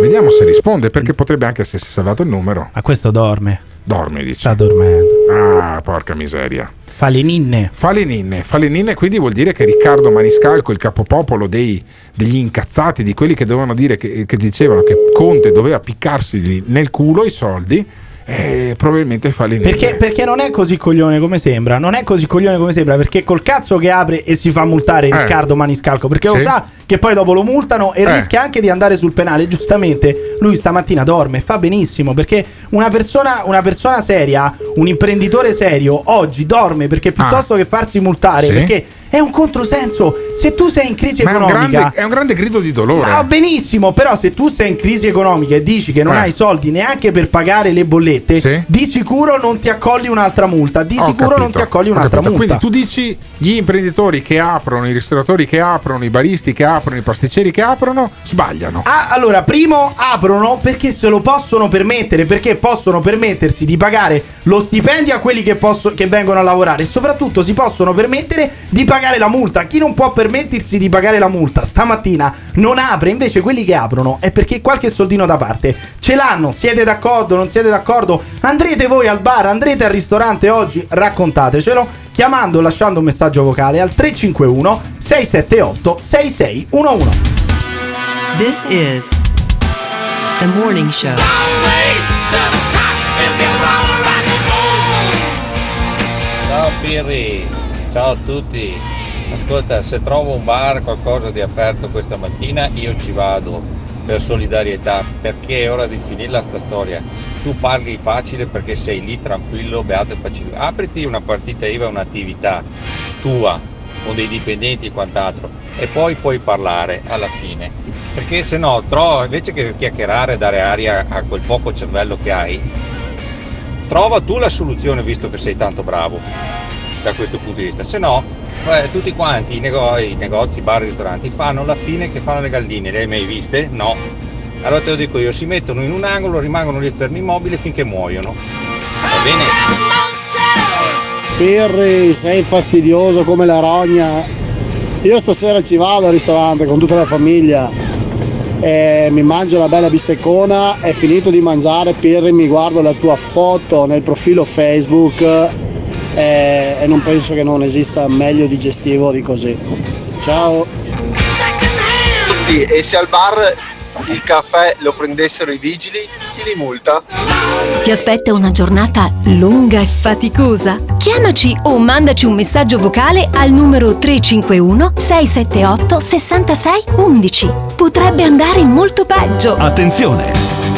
S3: Vediamo se risponde, perché potrebbe anche essersi salvato il numero.
S4: Ma questo dorme.
S3: Dorme, dice.
S4: Sta dormendo.
S3: Ah, porca miseria.
S4: Fa le ninne.
S3: Fa le ninne, fa le ninne, quindi vuol dire che Riccardo Maniscalco, il capopopolo dei, degli incazzati, di quelli che dovevano dire che, che dicevano che Conte doveva piccarsi nel culo i soldi, eh, probabilmente fa le ninne.
S4: Perché, perché non è così coglione come sembra. Non è così coglione come sembra. Perché col cazzo che apre e si fa multare
S3: Eh.
S4: Riccardo Maniscalco. Perché lo
S3: Sì.
S4: sa che poi dopo lo multano e
S3: Eh.
S4: rischia anche di andare sul penale. Giustamente lui stamattina dorme. Fa benissimo. Perché una persona, una persona seria, un imprenditore serio, oggi dorme perché piuttosto che farsi multare.
S3: Ah. Sì.
S4: Perché è un controsenso. Se tu sei in crisi
S3: Ma è un,
S4: economica.
S3: grande, è un grande grido di dolore.
S4: Ah, benissimo, però se tu sei in crisi economica e dici che non
S3: Eh.
S4: hai soldi neanche per pagare le bollette,
S3: Sì.
S4: di sicuro non ti accogli un'altra multa. Di
S3: Ho
S4: sicuro non
S3: capito,
S4: ti accogli un'altra multa.
S3: Quindi tu dici gli imprenditori che aprono, i ristoratori che aprono, i baristi che aprono, i pasticceri che aprono, sbagliano.
S4: Ah, allora, primo aprono perché se lo possono permettere, perché possono permettersi di pagare lo stipendio a quelli che, posso- che vengono a lavorare e soprattutto si possono permettere di pagare la multa. Chi non può permettersi di pagare la multa stamattina non apre, invece quelli che aprono è perché qualche soldino da parte ce l'hanno. Siete d'accordo? Non siete d'accordo? Andrete voi al bar, andrete al ristorante oggi? Raccontatecelo chiamando o lasciando un messaggio vocale al 351 678 6611.
S20: This is the morning show.
S45: Ciao Pirri, ciao a tutti. Ascolta, se trovo un bar, qualcosa di aperto questa mattina, io ci vado per solidarietà, perché è ora di finirla sta storia. Tu parli facile perché sei lì tranquillo, beato e pacifico. Apriti una partita IVA, un'attività tua, con dei dipendenti e quant'altro, e poi puoi parlare alla fine. Perché se no, trovo, invece che chiacchierare e dare aria a quel poco cervello che hai, trova tu la soluzione visto che sei tanto bravo da questo punto di vista. Se no, eh, tutti quanti i, nego- i negozi, bar, ristoranti fanno la fine che fanno le galline. Le hai mai viste? No. Allora te lo dico io, si mettono in un angolo, rimangono lì fermi immobili finché muoiono. Va bene?
S53: Pirri, sei fastidioso come la rogna. Io stasera ci vado al ristorante con tutta la famiglia e mi mangio una bella bisteccona. È finito di mangiare, Pirri, mi guardo la tua foto nel profilo Facebook e, e non penso che non esista meglio digestivo di così. Ciao.
S54: Tutti, e se al bar il caffè lo prendessero i vigili, chi li multa?
S42: Ti aspetta una giornata lunga e faticosa? Chiamaci o mandaci un messaggio vocale al numero 351 678 66 11. Potrebbe andare molto peggio.
S1: Attenzione!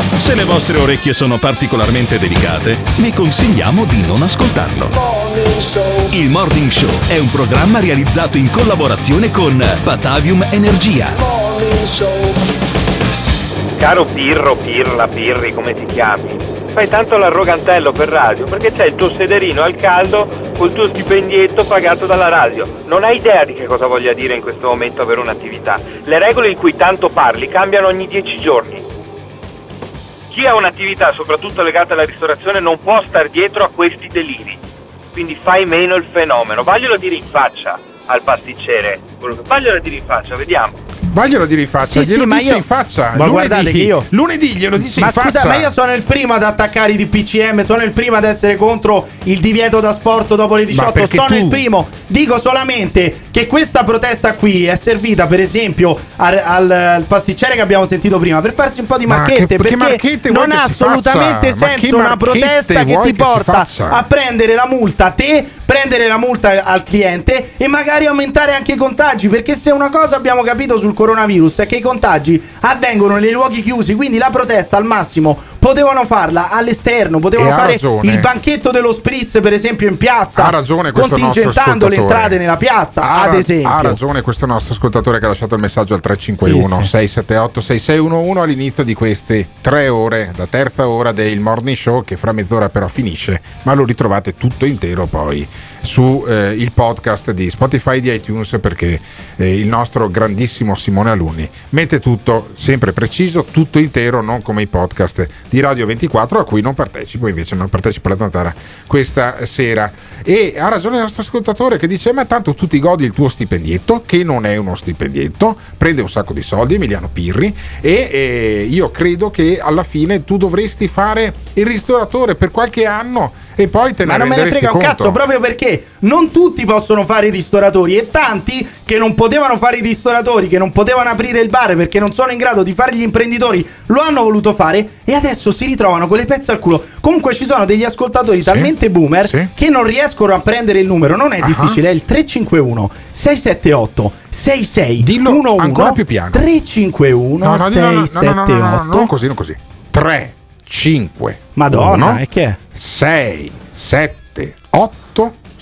S1: Se le vostre orecchie sono particolarmente delicate, vi consigliamo di non ascoltarlo. Il Morning Show è un programma realizzato in collaborazione con Batavium Energia.
S55: Caro Pirro, Pirla, Pirri, come ti chiami? Fai tanto l'arrogantello per radio perché c'è il tuo sederino al caldo col tuo stipendietto pagato dalla radio. Non hai idea di che cosa voglia dire in questo momento avere un'attività. Le regole in cui tanto parli cambiano ogni dieci giorni. Chi ha un'attività, soprattutto legata alla ristorazione, non può star dietro a questi deliri. Quindi fai meno il fenomeno. Vaglielo dire in faccia al pasticcere.
S56: Quello che vaglielo a dire in faccia, vediamo.
S3: Vaglielo a dire in faccia,
S4: Sì,
S3: glielo
S4: sì, ma
S3: dice
S4: io-
S3: in faccia.
S4: Ma
S3: lunedì,
S4: guardate che io-
S3: lunedì glielo dice
S4: Ma
S3: in
S4: scusa,
S3: faccia.
S4: ma io sono il primo ad attaccare i DPCM, sono il primo ad essere contro il divieto da sport dopo le 18,
S3: perché
S4: sono
S3: tu-
S4: il primo. Dico solamente che questa protesta qui è servita per esempio al, al- al pasticcere che abbiamo sentito prima per farsi un po' di
S3: Ma
S4: marchette
S3: che- che
S4: perché
S3: marchette
S4: non ha assolutamente
S3: faccia?
S4: Senso una protesta che ti
S3: che
S4: porta a prendere la multa a te, prendere la multa al cliente e magari aumentare anche i contagi perché se una cosa abbiamo capito sul coronavirus è che i contagi avvengono nei luoghi chiusi, quindi la protesta al massimo potevano farla all'esterno, potevano fare
S3: ragione.
S4: il banchetto dello spritz per esempio in piazza,
S3: Ha ragione
S4: contingentando le entrate nella piazza,
S3: Ha,
S4: ad esempio.
S3: ha ragione questo nostro ascoltatore che ha lasciato il messaggio al 351
S4: Sì, sì.
S3: 678 6611 all'inizio di queste tre ore, la terza ora del morning show che fra mezz'ora però finisce, ma lo ritrovate tutto intero poi su eh, il podcast di Spotify di iTunes perché eh, il nostro grandissimo Simone Alunni mette tutto sempre preciso, tutto intero, non come i podcast di Radio 24 a cui non partecipo, invece non partecipo alla zanzara questa sera. E ha ragione il nostro ascoltatore che dice: Ma tanto tu ti godi il tuo stipendietto, che non è uno stipendietto, prende un sacco di soldi, Emiliano Pirri, e eh, io credo che alla fine tu dovresti fare il ristoratore per qualche anno e poi te ne
S4: Ma non me ne frega un
S3: conto.
S4: cazzo, proprio perché non tutti possono fare i ristoratori e tanti che non potevano fare i ristoratori, che non potevano aprire il bar perché non sono in grado di fare gli imprenditori, lo hanno voluto fare e adesso si ritrovano con le pezze al culo. Comunque ci sono degli ascoltatori sì, talmente boomer sì. che non riescono a prendere il numero, non è
S3: uh-huh.
S4: difficile, è il 351 678 66 Dillo 11
S3: ancora più piano.
S4: 351
S3: no, no, 678 no, no, non così, non così. 3 5
S4: Madonna, uno, e che è?
S3: 6 7 8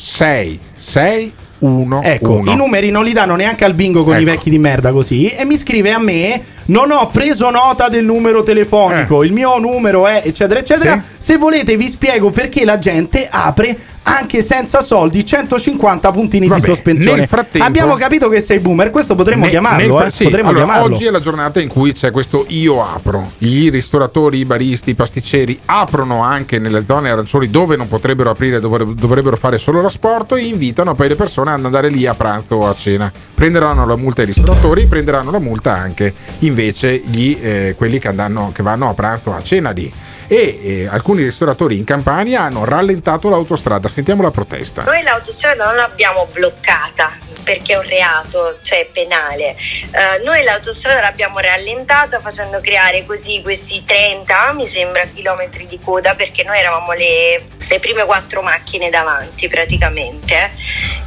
S3: 6, 6, 1.
S4: Ecco, i numeri non li danno neanche al bingo con i
S3: Ecco.
S4: vecchi di merda così. E mi scrive a me: Non ho preso nota del numero telefonico. Il mio numero è eccetera, eccetera.
S3: Eh. Sì.
S4: Se volete, vi spiego perché la gente apre anche senza soldi 150 puntini
S3: Vabbè,
S4: di sospensione.
S3: nel frattempo-
S4: Abbiamo capito che sei boomer. Questo potremmo
S3: Ne-
S4: chiamarlo.
S3: fra-
S4: eh.
S3: sì,
S4: potremmo
S3: allora,
S4: chiamarlo.
S3: Oggi è la giornata in cui c'è questo io apro. I ristoratori, i baristi, i pasticceri aprono anche nelle zone arancioni dove non potrebbero aprire, dovre- dovrebbero fare solo l'asporto e invitano poi le persone ad andare lì a pranzo o a cena. Prenderanno la multa i ristoratori, prenderanno la multa anche invece gli, eh, quelli che, andranno- che vanno a pranzo a cena lì. E eh, alcuni ristoratori in Campania hanno rallentato l'autostrada. Sentiamo la protesta.
S57: Noi l'autostrada non l'abbiamo bloccata perché è un reato, cioè penale. Eh, noi l'autostrada l'abbiamo rallentata facendo creare così questi 30, mi sembra, chilometri di coda perché noi eravamo le, le prime quattro macchine davanti praticamente.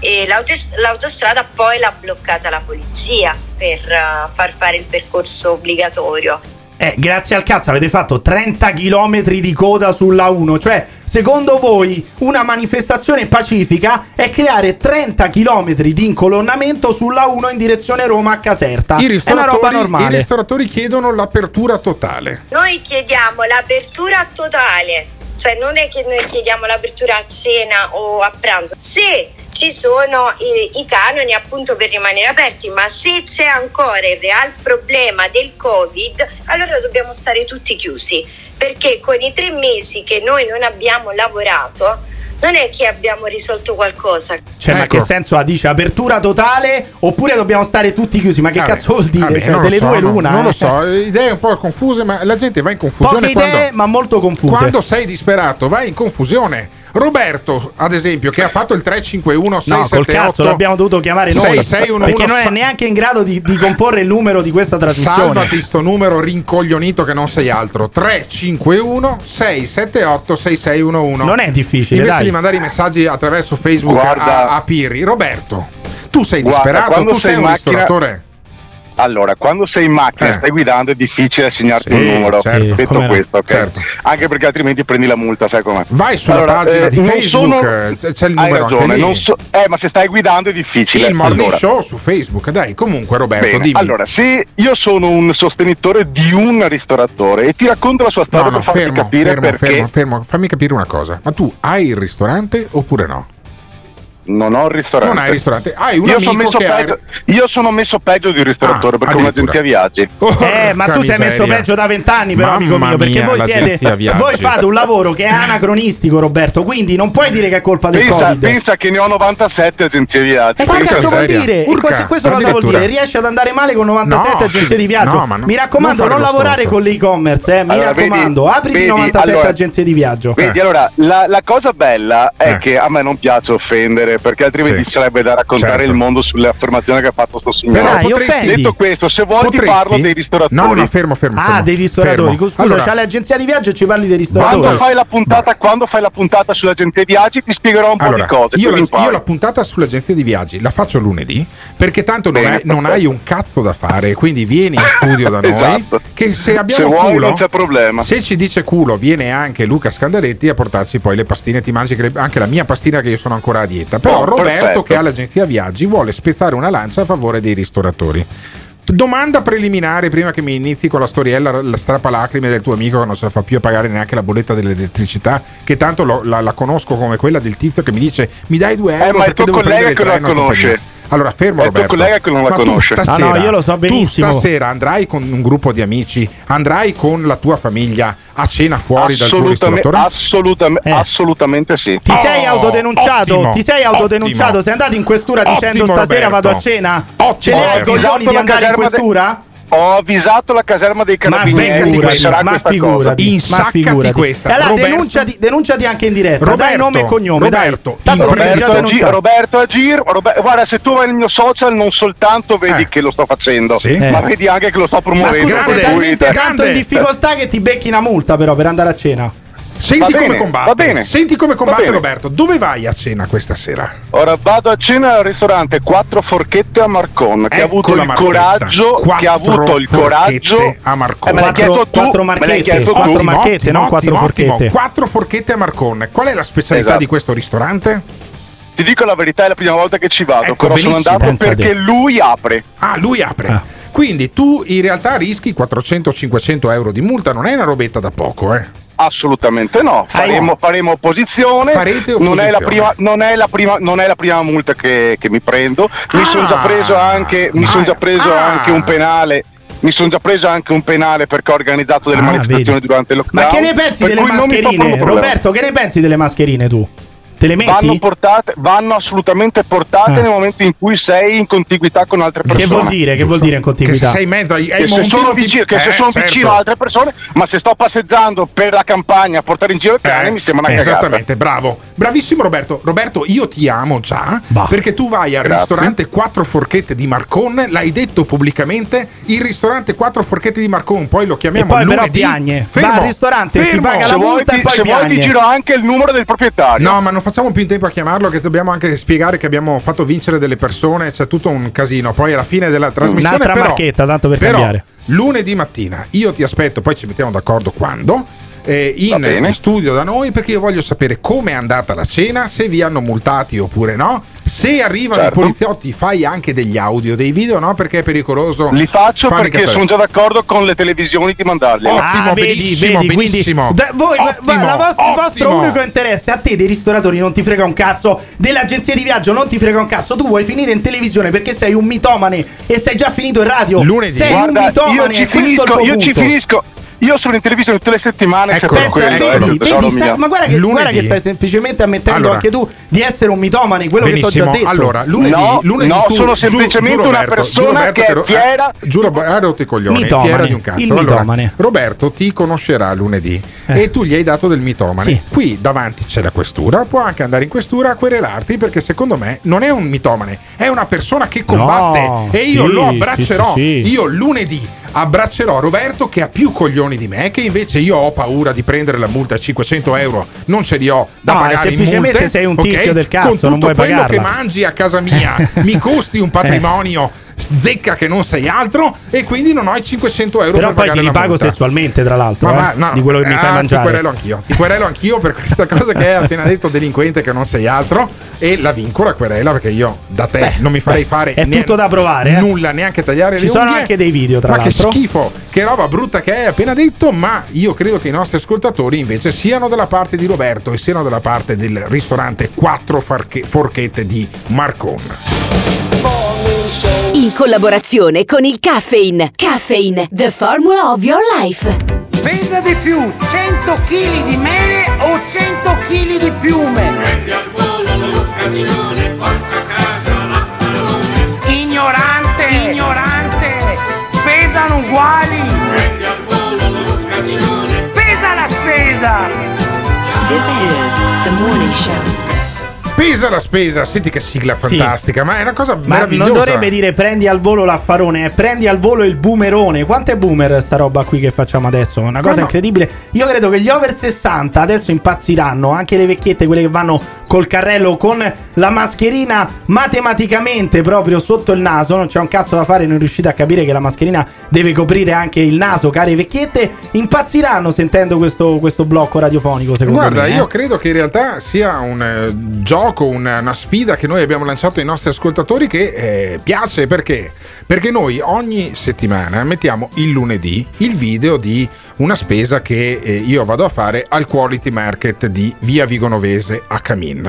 S57: E l'autos- l'autostrada poi l'ha bloccata la polizia per eh, far fare il percorso obbligatorio.
S4: Eh, grazie al cazzo avete fatto 30 km di coda sulla 1. Cioè, secondo voi una manifestazione pacifica è creare 30 km di incolonnamento sulla 1 in direzione Roma a Caserta.
S3: I
S4: È una roba
S3: ristoratori, i
S4: normale.
S3: ristoratori chiedono l'apertura totale.
S57: Noi chiediamo l'apertura totale, cioè non è che noi chiediamo l'apertura a cena o a pranzo, se ci sono i, i canoni appunto per rimanere aperti, ma se c'è ancora il real problema del Covid, allora dobbiamo stare tutti chiusi, perché con i tre mesi che noi non abbiamo lavorato, non è che abbiamo risolto qualcosa.
S4: Cioè, ma
S3: Ecco.
S4: che senso ha? Dice apertura totale oppure dobbiamo stare tutti chiusi? Ma che
S3: Vabbè,
S4: cazzo vuol dire?
S3: vabbè,
S4: Cioè,
S3: non lo
S4: delle
S3: so,
S4: due
S3: no,
S4: l'una.
S3: Non
S4: eh.
S3: lo so, idee un po' confuse, ma la gente va in confusione
S4: Poche
S3: quando,
S4: idee, ma molto confuse.
S3: quando sei disperato, vai in confusione. Roberto, ad esempio, che ha fatto il 351
S4: No,
S3: 678
S4: col cazzo l'abbiamo dovuto chiamare noi
S3: 6611
S4: perché non è neanche in grado di, di comporre il numero di questa trasmissione.
S3: Salvati sto numero rincoglionito che non sei altro 351 678 6611
S4: Non è difficile,
S3: Invece
S4: dai.
S3: Mandare i messaggi attraverso Facebook
S48: Guarda-
S3: a, a Pirri Roberto, tu sei
S48: Guarda,
S3: disperato,
S48: quando
S3: tu sei
S48: sei
S3: un
S48: in macchina-
S3: ristoratore
S48: Allora, quando sei in macchina e
S3: Eh.
S48: stai guidando è difficile assegnarti
S3: Sì,
S48: un numero.
S3: certo,
S48: Detto
S3: come no,
S48: questo, ok?
S3: certo.
S48: Anche perché altrimenti prendi la multa, sai com'è?
S3: Vai sulla
S48: Allora,
S3: pagina
S48: eh,
S3: di
S48: non
S3: Facebook,
S48: sono-
S3: c'è il
S48: Hai
S3: numero anche
S48: ragione, so- eh, ma se stai guidando è difficile.
S3: Il morning
S48: Allora,
S3: show su Facebook, dai, comunque Roberto,
S48: Bene,
S3: dimmi.
S48: allora, se io sono un sostenitore di un ristoratore e ti racconto la sua storia
S3: No, no,
S48: per farti
S3: fermo,
S48: capire
S3: fermo,
S48: perché
S3: fermo, fermo, fammi capire una cosa. Ma tu hai il ristorante oppure no?
S48: Non ho il ristorante.
S3: Non hai il ristorante. Hai un
S48: io,
S3: amico
S48: sono messo
S3: che ha-
S48: peggio, io sono messo peggio di un ristoratore
S3: Ah,
S48: perché ho un'agenzia viaggi. [laughs]
S4: Eh, ma tu sei messo peggio da vent'anni, però, amico
S48: Mamma
S4: mio, perché
S48: mia,
S4: voi siete.
S48: viaggi.
S4: Voi fate un lavoro che è [laughs] anacronistico, Roberto. Quindi non puoi dire che è colpa del
S48: Pensa,
S4: Covid.
S48: pensa che ne ho 97 agenzie viaggi.
S4: E che
S48: Pensa
S4: cazzo vuol
S48: miseria.
S4: dire?
S48: Urca,
S4: questo, questo cosa vuol dire? Riesci ad andare male con 97
S48: No,
S4: agenzie di viaggio?
S48: no, ma no-
S4: Mi raccomando,
S48: non
S4: non, lavorare con l'e-commerce, eh. Mi
S48: Allora, vedi-
S4: raccomando, apriti
S48: vedi,
S4: 97
S48: allora-
S4: agenzie di viaggio.
S48: Vedi, allora, la, la cosa bella è
S3: Eh.
S48: che a me non piace offendere, perché altrimenti
S3: Sì.
S48: sarebbe da raccontare
S3: Certo.
S48: il mondo sulle affermazioni che ha fatto sto signore.
S3: Però potresti-
S48: Detto questo, se vuoi ti parlo dei ristoratori.
S3: No, no, fermo, fermo.
S4: Ah,
S3: fermo,
S4: dei ristoratori.
S3: fermo.
S4: Scusa,
S3: Allora,
S4: c'ha l'agenzia di viaggio e ci parli dei ristoratori.
S48: Quando fai, la puntata, quando fai la puntata sull'agente viaggi ti spiegherò un po'
S3: Allora,
S48: di cose.
S3: io, la, io la puntata sull'agenzia di viaggi la faccio lunedì perché tanto non, hai, non hai un cazzo da fare, quindi vieni in studio da [laughs] noi.
S48: Esatto.
S3: Che se abbiamo
S48: Se vuoi
S3: culo,
S48: non c'è problema.
S3: Se ci dice culo, viene anche Luca Scandaletti a portarci poi le pastine. Ti mangi anche la mia pastina che io sono ancora a dieta. Però
S48: Oh,
S3: Roberto,
S48: perfetto.
S3: che ha l'agenzia viaggi, vuole spezzare una lancia a favore dei ristoratori. Domanda preliminare prima che mi inizi con la storiella, la strappalacrime del tuo amico che non se la fa più a pagare neanche la bolletta dell'elettricità, che tanto lo- la, la conosco come quella del tizio che mi dice mi dai due euro
S48: Eh, ma il tuo collega che la conosce.
S3: compagnia." Allora fermo
S48: È il tuo
S3: Roberto.
S48: collega che non la
S3: Ma
S48: conosce.
S3: stasera-
S4: No, no, io lo so benissimo.
S3: Tu stasera andrai con un gruppo di amici, andrai con la tua famiglia a cena fuori dal tuo
S48: Assolutamente,
S3: ristoratore?
S48: assolutam-
S4: Eh.
S48: assolutamente sì.
S4: Ti sei autodenunciato?
S3: ottimo,
S4: ti sei autodenunciato?
S3: ottimo.
S4: Sei andato in questura dicendo
S3: Ottimo,
S4: stasera
S3: Roberto.
S4: vado a cena?
S3: Ottimo,
S4: Ce l'hai i
S3: Roberto.
S4: coglioni di andare in
S48: caserma de-
S4: questura?
S48: Ho avvisato la caserma dei
S4: Ma
S48: carabinieri
S4: ma
S48: questa cosa.
S4: figurati, ma
S3: Insaccati questa.
S4: Allora
S3: Roberto-
S4: denunciati, denunciati anche in diretta. dai
S3: Roberto,
S4: nome e cognome,
S3: Roberto,
S4: dai. Tanto
S48: Roberto, Agi-
S4: denunciato.
S48: Roberto Agir, Robe- guarda se tu vai nel mio social non soltanto vedi
S3: Eh.
S48: che lo sto facendo,
S3: Sì.
S48: ma
S4: Eh.
S48: vedi anche che lo sto
S4: Ma
S48: promuovendo.
S4: scusa, sei talmente tanto
S3: grande.
S4: in difficoltà che ti becchi una multa però per andare a cena.
S3: Senti come combatte.
S48: va bene.
S3: Senti come combatte
S48: bene.
S3: Roberto. Dove vai a cena questa sera?
S48: Ora vado a cena al ristorante Quattro Forchette a Marcon che ha
S3: Ecco
S48: avuto
S3: la
S48: il coraggio che ha
S3: Quattro
S48: avuto il coraggio
S3: forchette a Marcon.
S48: Eh, me l'hai
S4: Quattro-
S48: chiesto tu,
S4: quattro
S48: me l'hai
S4: marchette,
S48: chiesto
S4: quattro marchette.
S3: Ottimo,
S4: non quattro forchette.
S3: ottimo. Quattro forchette a Marcon. Qual è la specialità
S48: Esatto.
S3: di questo ristorante?
S48: Ti dico la verità, è la prima volta che ci vado,
S3: Ecco,
S48: però sono
S3: benissimo.
S48: andato
S4: Pensa
S48: perché lui apre.
S3: Ah, lui apre.
S4: Ah.
S3: Quindi tu in realtà rischi 400-500 euro di multa, non è una robetta da poco, eh?
S48: Assolutamente no, faremo, faremo opposizione.
S3: Farete
S48: Non è la
S3: opposizione.
S48: prima, non è la prima, non è la prima multa che, che mi prendo. Mi
S3: Ah,
S48: sono già preso anche, mi
S3: ma-
S48: son già preso
S3: ah.
S48: anche un penale. Mi sono già preso anche un penale perché ho organizzato delle
S4: Ah,
S48: manifestazioni
S4: vedi.
S48: durante il lockdown.
S4: Ma che ne pensi delle mascherine? Roberto, che ne pensi delle mascherine tu? Te le
S48: Vanno,
S4: metti?
S48: portate, vanno assolutamente portate
S4: Ah.
S48: nel momento in cui sei in contiguità con altre persone.
S4: Che vuol dire? Che vuol dire in
S3: Che se
S4: contiguità?
S3: sei in mezzo ai, ai
S48: Che se sono, vicino, che se
S3: Eh,
S48: sono
S3: certo.
S48: vicino a altre persone, ma se sto passeggiando per la campagna a portare in giro il cane,
S3: Eh,
S48: mi sembra una cagata.
S3: Esattamente, bravo. Bravissimo Roberto. Roberto, io ti amo già
S4: Bah.
S3: perché tu vai al
S48: Grazie.
S3: ristorante Quattro Forchette di Marcon, l'hai detto pubblicamente, il ristorante Quattro Forchette di Marcon, poi lo
S4: E
S3: chiamiamo
S4: poi però
S3: lunedì.
S4: piagne.
S3: Fermo,
S4: Va al ristorante, si
S3: fermo.
S4: paga la
S48: Se vuoi,
S4: e
S48: ti,
S4: poi
S48: se vuoi ti giro anche il numero del proprietario.
S3: No, ma non facciamo più in tempo a chiamarlo che dobbiamo anche spiegare che abbiamo fatto vincere delle persone, c'è tutto un casino. Poi alla fine della trasmissione
S4: Un'altra
S3: però,
S4: marchetta, tanto per
S3: però,
S4: cambiare.
S3: Lunedì mattina io ti aspetto, poi ci mettiamo d'accordo quando. Eh,
S48: Va
S3: in, studio da noi perché io voglio sapere com'è andata la cena, se vi hanno multati oppure no. Se arrivano
S48: Certo.
S3: i poliziotti, fai anche degli audio, dei video, no? Perché è pericoloso.
S48: Li faccio perché sono già d'accordo con le televisioni di mandarli.
S4: Ah,
S3: Ottimo,
S4: vedi,
S3: benissimo,
S4: vedi, quindi
S3: benissimo.
S4: da- voi, va-
S3: Ottimo,
S4: la vostra- il vostro unico interesse a te dei ristoratori non ti frega un cazzo, dell'agenzia di viaggio non ti frega un cazzo, tu vuoi finire in televisione perché sei un mitomane e sei già finito in radio.
S3: Lunedì.
S4: Sei
S48: Guarda,
S4: un mitomane,
S48: io ci
S4: è
S48: finisco, io ci finisco. Io sono in televisione tutte le settimane, se
S3: Ecco,
S48: per
S4: Pensa,
S48: quello,
S3: eccolo.
S48: eh,
S4: vedi, vedi, sta- ma guarda che, guarda che stai semplicemente ammettendo
S3: Allora.
S4: anche tu di essere un mitomane, quello che ti ho
S3: Benissimo,
S4: già detto.
S3: allora lunedì,
S48: No,
S3: lunedì
S48: no,
S3: tu-
S48: sono semplicemente
S3: giuro,
S48: una
S3: Roberto,
S48: persona
S3: Roberto,
S48: che è fiera-
S3: eh, giuro, ha rotto i coglioni,
S4: Mitomane,
S3: fiera di un cazzo.
S4: il
S3: Allora,
S4: mitomane.
S3: Roberto ti conoscerà lunedì
S4: Eh.
S3: e tu gli hai dato del mitomane.
S4: Sì.
S3: Qui davanti c'è la questura, può anche andare in questura a querelarti perché secondo me non è un mitomane, è una persona che combatte
S4: No,
S3: e io
S4: sì,
S3: lo
S4: sì,
S3: abbraccerò.
S4: sì, sì.
S3: Io lunedì abbraccerò Roberto che ha più coglioni di me, che invece io ho paura di prendere la multa a 500 euro, non ce li ho da
S4: No,
S3: pagare
S4: semplicemente
S3: multe,
S4: sei un
S3: ok?
S4: ticchio del cazzo, non vuoi
S3: quello
S4: pagarla.
S3: che mangi a casa mia mi costi un [laughs] patrimonio zecca che non sei altro e quindi non ho i 500 euro
S4: Però
S3: per
S4: poi
S3: pagare
S4: ti ripago
S3: multa.
S4: sessualmente, tra l'altro,
S3: Ma
S4: eh,
S3: va, no,
S4: di quello che mi fai
S3: ah,
S4: mangiare.
S3: Ti querelo anch'io, ti querelo anch'io per questa cosa che hai appena detto delinquente che non sei altro e la vinco la querela perché io da te non mi farei fare
S4: è
S3: ne-
S4: tutto da provare, eh.
S3: nulla, neanche tagliare
S4: Ci
S3: le
S4: sono
S3: unghie.
S4: anche dei video, tra
S3: ma
S4: l'altro.
S3: che schifo, che roba brutta che hai appena detto, ma io credo che i nostri ascoltatori invece siano dalla parte di Roberto e siano dalla parte del ristorante 4 farche- forchette di Marcon.
S58: In collaborazione con il Caffeine. Caffeine, the formula of your life.
S36: Pesa di più 100 kg di mele o 100 kg di piume? Ignorante, ignorante, pesano uguali. Pesa la spesa.
S20: This is the morning show.
S3: Pesa la spesa, senti che sigla fantastica, ma è una cosa
S4: Ma
S3: meravigliosa.
S4: non dovrebbe dire prendi al volo l'affarone, è prendi al volo il boomerone. Quanto è boomer sta roba qui che facciamo adesso? Una cosa
S3: no.
S4: incredibile. Io credo che gli over 60 adesso impazziranno, anche le vecchiette, quelle che vanno col carrello con la mascherina matematicamente proprio sotto il naso. Non c'è un cazzo da fare, non riuscite a capire che la mascherina deve coprire anche il naso, care vecchiette. Impazziranno sentendo questo, questo blocco radiofonico, secondo
S3: Guarda,
S4: me. eh.
S3: io credo che in realtà sia un eh, gioco, una, una sfida che noi abbiamo lanciato ai nostri ascoltatori che eh, piace perché? Perché noi ogni settimana mettiamo il lunedì il video di una spesa che eh, io vado a fare al Quality Market di Via Vigonovese a Camin.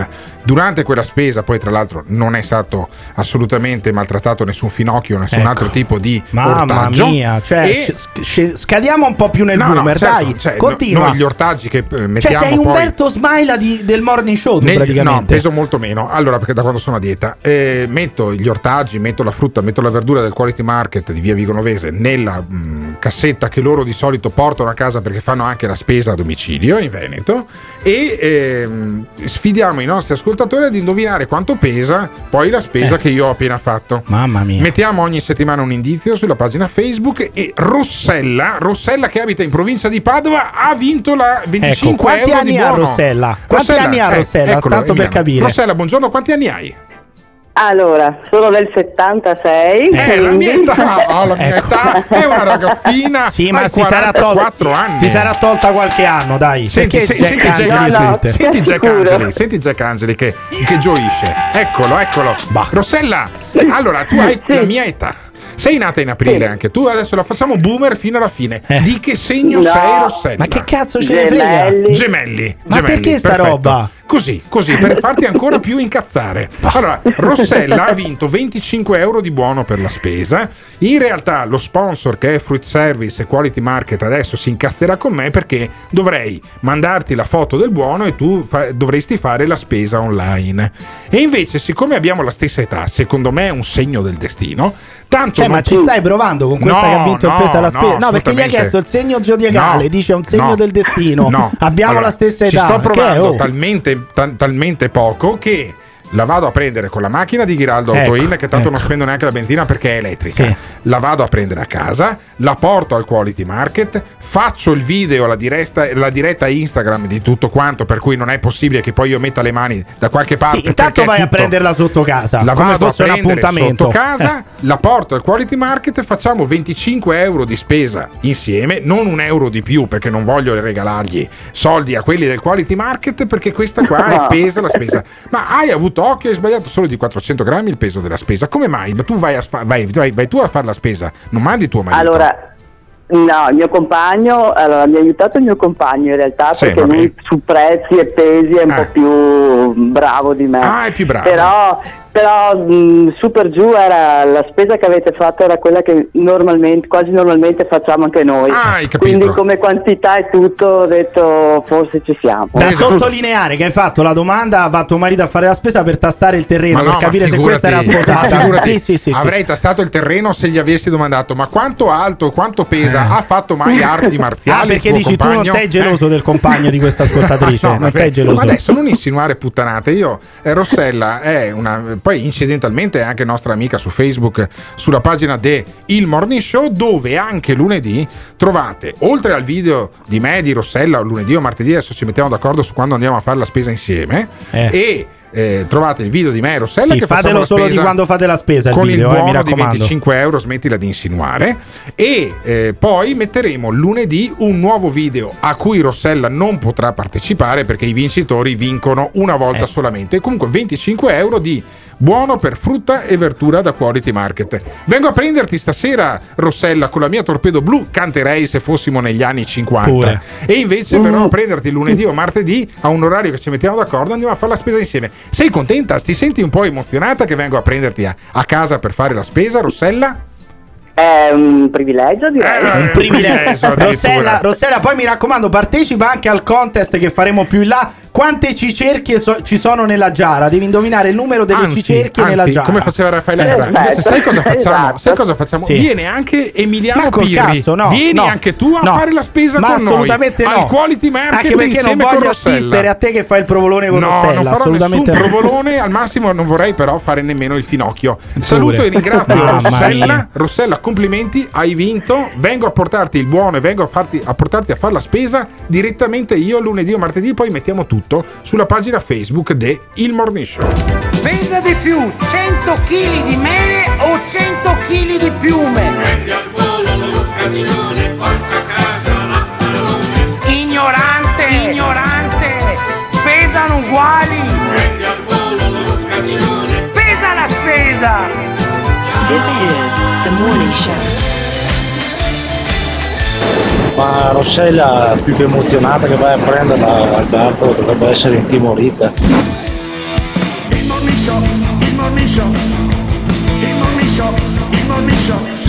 S3: Durante quella spesa, poi tra l'altro non è stato assolutamente maltrattato nessun finocchio, nessun
S4: Ecco.
S3: altro tipo di
S4: Mamma
S3: ortaggio.
S4: mia, cioè,
S3: E-
S4: sc- sc- scadiamo un po' più nel
S3: No, no,
S4: boomer,
S3: certo,
S4: dai,
S3: cioè,
S4: continua.
S3: Noi gli ortaggi che eh,
S4: cioè,
S3: mettiamo
S4: sei
S3: poi
S4: Umberto Smaila di- del morning show, tu,
S3: Nel-
S4: praticamente.
S3: No, peso molto meno. Allora, perché da quando sono a dieta, eh, metto gli ortaggi, metto la frutta, metto la verdura del Quality Market di Via Vigonovese nella mh, cassetta che loro di solito portano a casa perché fanno anche la spesa a domicilio in Veneto e ehm, sfidiamo i nostri ascoltatori ad indovinare quanto pesa poi la spesa
S4: Eh.
S3: che io ho appena fatto.
S4: Mamma mia.
S3: Mettiamo ogni settimana un indizio sulla pagina Facebook e Rossella, Rossella che abita in provincia di Padova, ha vinto la 25
S4: Ecco, quanti anni ha. Rossella? Quanti anni ha
S3: eh,
S4: Rossella?
S3: eccolo,
S4: Tanto per capire.
S3: Rossella, buongiorno, quanti anni hai?
S59: Allora, sono del 76.
S3: Eh, la mia età, [laughs] oh, la mia età è una ragazzina. [laughs]
S4: Sì, ma si sarà,
S3: 44
S4: tolta,
S3: anni.
S4: si sarà tolta qualche anno, dai.
S3: Senti, se-
S4: Jack
S3: senti,
S4: Angeli
S3: Jack,
S4: su Twitter?
S3: senti Jack. Angeli, senti Jack Angeli che, che gioisce. Eccolo, eccolo. Rossella, allora tu hai la mia età. Sei nata in aprile anche tu, adesso la facciamo boomer fino alla fine. Di che segno
S59: No.
S3: sei Rossella?
S4: Ma che cazzo ce ne frega?
S59: Gemelli.
S3: Gemelli.
S4: Ma
S3: gemelli,
S4: perché sta
S3: perfetto.
S4: roba?
S3: Così, così, per farti ancora più incazzare. [laughs] Allora, Rossella ha vinto 25 euro di buono per la spesa. In realtà lo sponsor che è Fruit Service e Quality Market adesso si incazzerà con me perché dovrei mandarti la foto del buono e tu fa- dovresti fare la spesa online. E invece, siccome abbiamo la stessa età, secondo me è un segno del destino. Tanto
S4: Cioè, ma ci stai provando con questa
S3: No,
S4: che ha vinto il
S3: no,
S4: peso alla
S3: no,
S4: spesa? No, perché gli ha chiesto il segno zodiacale,
S3: No,
S4: dice è un segno
S3: no,
S4: del destino.
S3: No.
S4: Abbiamo
S3: Allora,
S4: la stessa
S3: Ci
S4: età.
S3: sto
S4: Che è,
S3: provando
S4: oh?
S3: talmente, ta- talmente poco che la vado a prendere con la macchina di Ghiraldo
S4: Ecco,
S3: Autoin che tanto non
S4: ecco.
S3: spendo neanche la benzina perché è elettrica.
S4: Sì.
S3: La vado a prendere a casa, la porto al Quality Market, faccio il video, la diretta, la diretta Instagram di tutto quanto, per cui non è possibile che poi io metta le mani da qualche parte.
S4: Sì, intanto vai a prenderla sotto casa.
S3: la
S4: come
S3: vado a prendere sotto casa,
S4: Eh.
S3: la porto al Quality Market, facciamo 25 euro di spesa insieme, non un euro di più perché non voglio regalargli soldi a quelli del Quality Market perché questa qua è [laughs] pesa la spesa. Ma hai avuto occhio, hai sbagliato solo di 400 grammi il peso della spesa. Come mai? Ma tu vai, a sfa- vai, vai- vai tu a fare la spesa, non mandi tuo marito.
S59: Allora, no, il mio compagno, allora mi ha aiutato il mio compagno in realtà
S3: Sì,
S59: perché
S3: vabbè.
S59: lui su prezzi e pesi è un
S3: Ah.
S59: po' più bravo di me.
S3: Ah, è più bravo.
S59: Però, però mh, su per giù era la spesa che avete fatto era quella che normalmente, quasi normalmente facciamo anche noi.
S3: Ah, hai capito.
S59: Quindi come quantità e tutto ho detto forse ci siamo.
S4: Da [laughs] sottolineare che hai fatto la domanda va tuo marito a fare la spesa per tastare il terreno, per
S3: no,
S4: capire se questa era
S3: ma
S4: sposata. Sì, sì, sì, sì.
S3: avrei tastato il terreno se gli avessi domandato ma quanto alto, quanto pesa, ha fatto mai arti marziali?
S4: Ah, perché dici tu non
S3: compagno?
S4: sei geloso
S3: Eh?
S4: del compagno di questa [laughs] ascoltatrice,
S3: No,
S4: non
S3: vabbè,
S4: sei geloso.
S3: ma adesso non insinuare puttanate. Io, eh, Rossella è una. Poi incidentalmente è anche nostra amica su Facebook, sulla pagina de Il Morning Show, dove anche lunedì trovate, oltre al video di me, di Rossella, lunedì o martedì, adesso ci mettiamo d'accordo su quando andiamo a fare la spesa insieme.
S4: Eh.
S3: E eh, trovate il video di me e Rossella
S4: Sì,
S3: che
S4: fatelo solo di quando fate la spesa. il
S3: con
S4: video,
S3: il
S4: eh, mi
S3: buono di
S4: raccomando.
S3: 25 euro, smettila di insinuare. E eh, poi metteremo lunedì un nuovo video a cui Rossella non potrà partecipare perché i vincitori vincono una
S4: Eh.
S3: volta solamente. Comunque 25 euro di buono per frutta e verdura da Quality Market. Vengo a prenderti stasera, Rossella, con la mia torpedo blu. Canterei se fossimo negli anni 50.
S4: Pure.
S3: E invece verrò a prenderti lunedì o martedì a un orario che ci mettiamo d'accordo. Andiamo a fare la spesa insieme. Sei contenta? Ti senti un po' emozionata che vengo a prenderti a, a casa per fare la spesa, Rossella?
S59: È un privilegio, direi.
S3: Eh,
S4: Un privilegio. Rossella, Rossella, poi mi raccomando, partecipa anche al contest che faremo più in là. Quante cicerchie so- ci sono nella giara? Devi indovinare il numero delle
S3: Anzi,
S4: cicerchie
S3: anzi,
S4: nella giara.
S3: come faceva Raffaele Carrà.
S4: Perfetto.
S3: Invece sai cosa facciamo?
S4: Esatto.
S3: Sai cosa facciamo?
S4: Sì.
S3: Viene anche Emiliano Pirri.
S4: cazzo, no,
S3: Vieni
S4: no,
S3: anche tu a
S4: no.
S3: fare la spesa
S4: Ma
S3: con noi.
S4: assolutamente no.
S3: Al Quality Market
S4: Anche perché non voglio assistere a te che fai il provolone con
S3: no,
S4: Rossella.
S3: non farò
S4: assolutamente
S3: nessun
S4: no.
S3: provolone, al massimo non vorrei però fare nemmeno il finocchio. Saluto e ringrazio Rossella. Rossella, complimenti, hai vinto. Vengo a portarti il buono e vengo a, farti, a portarti a fare la spesa direttamente io lunedì o martedì, poi mettiamo tutto sulla pagina Facebook de Il Morning Show.
S36: Pesa di più 100 kg di mele o 100 kg di piume? Prendi al volo l'occasione, porta a casa l'affarone. Ignorante, ignorante, pesano uguali. Prendi al volo l'occasione. Pesa la spesa.
S20: This is the morning show.
S60: Ma Rossella più che emozionata che vai a prenderla Alberto dovrebbe essere intimorita.
S36: Il morning show, il morning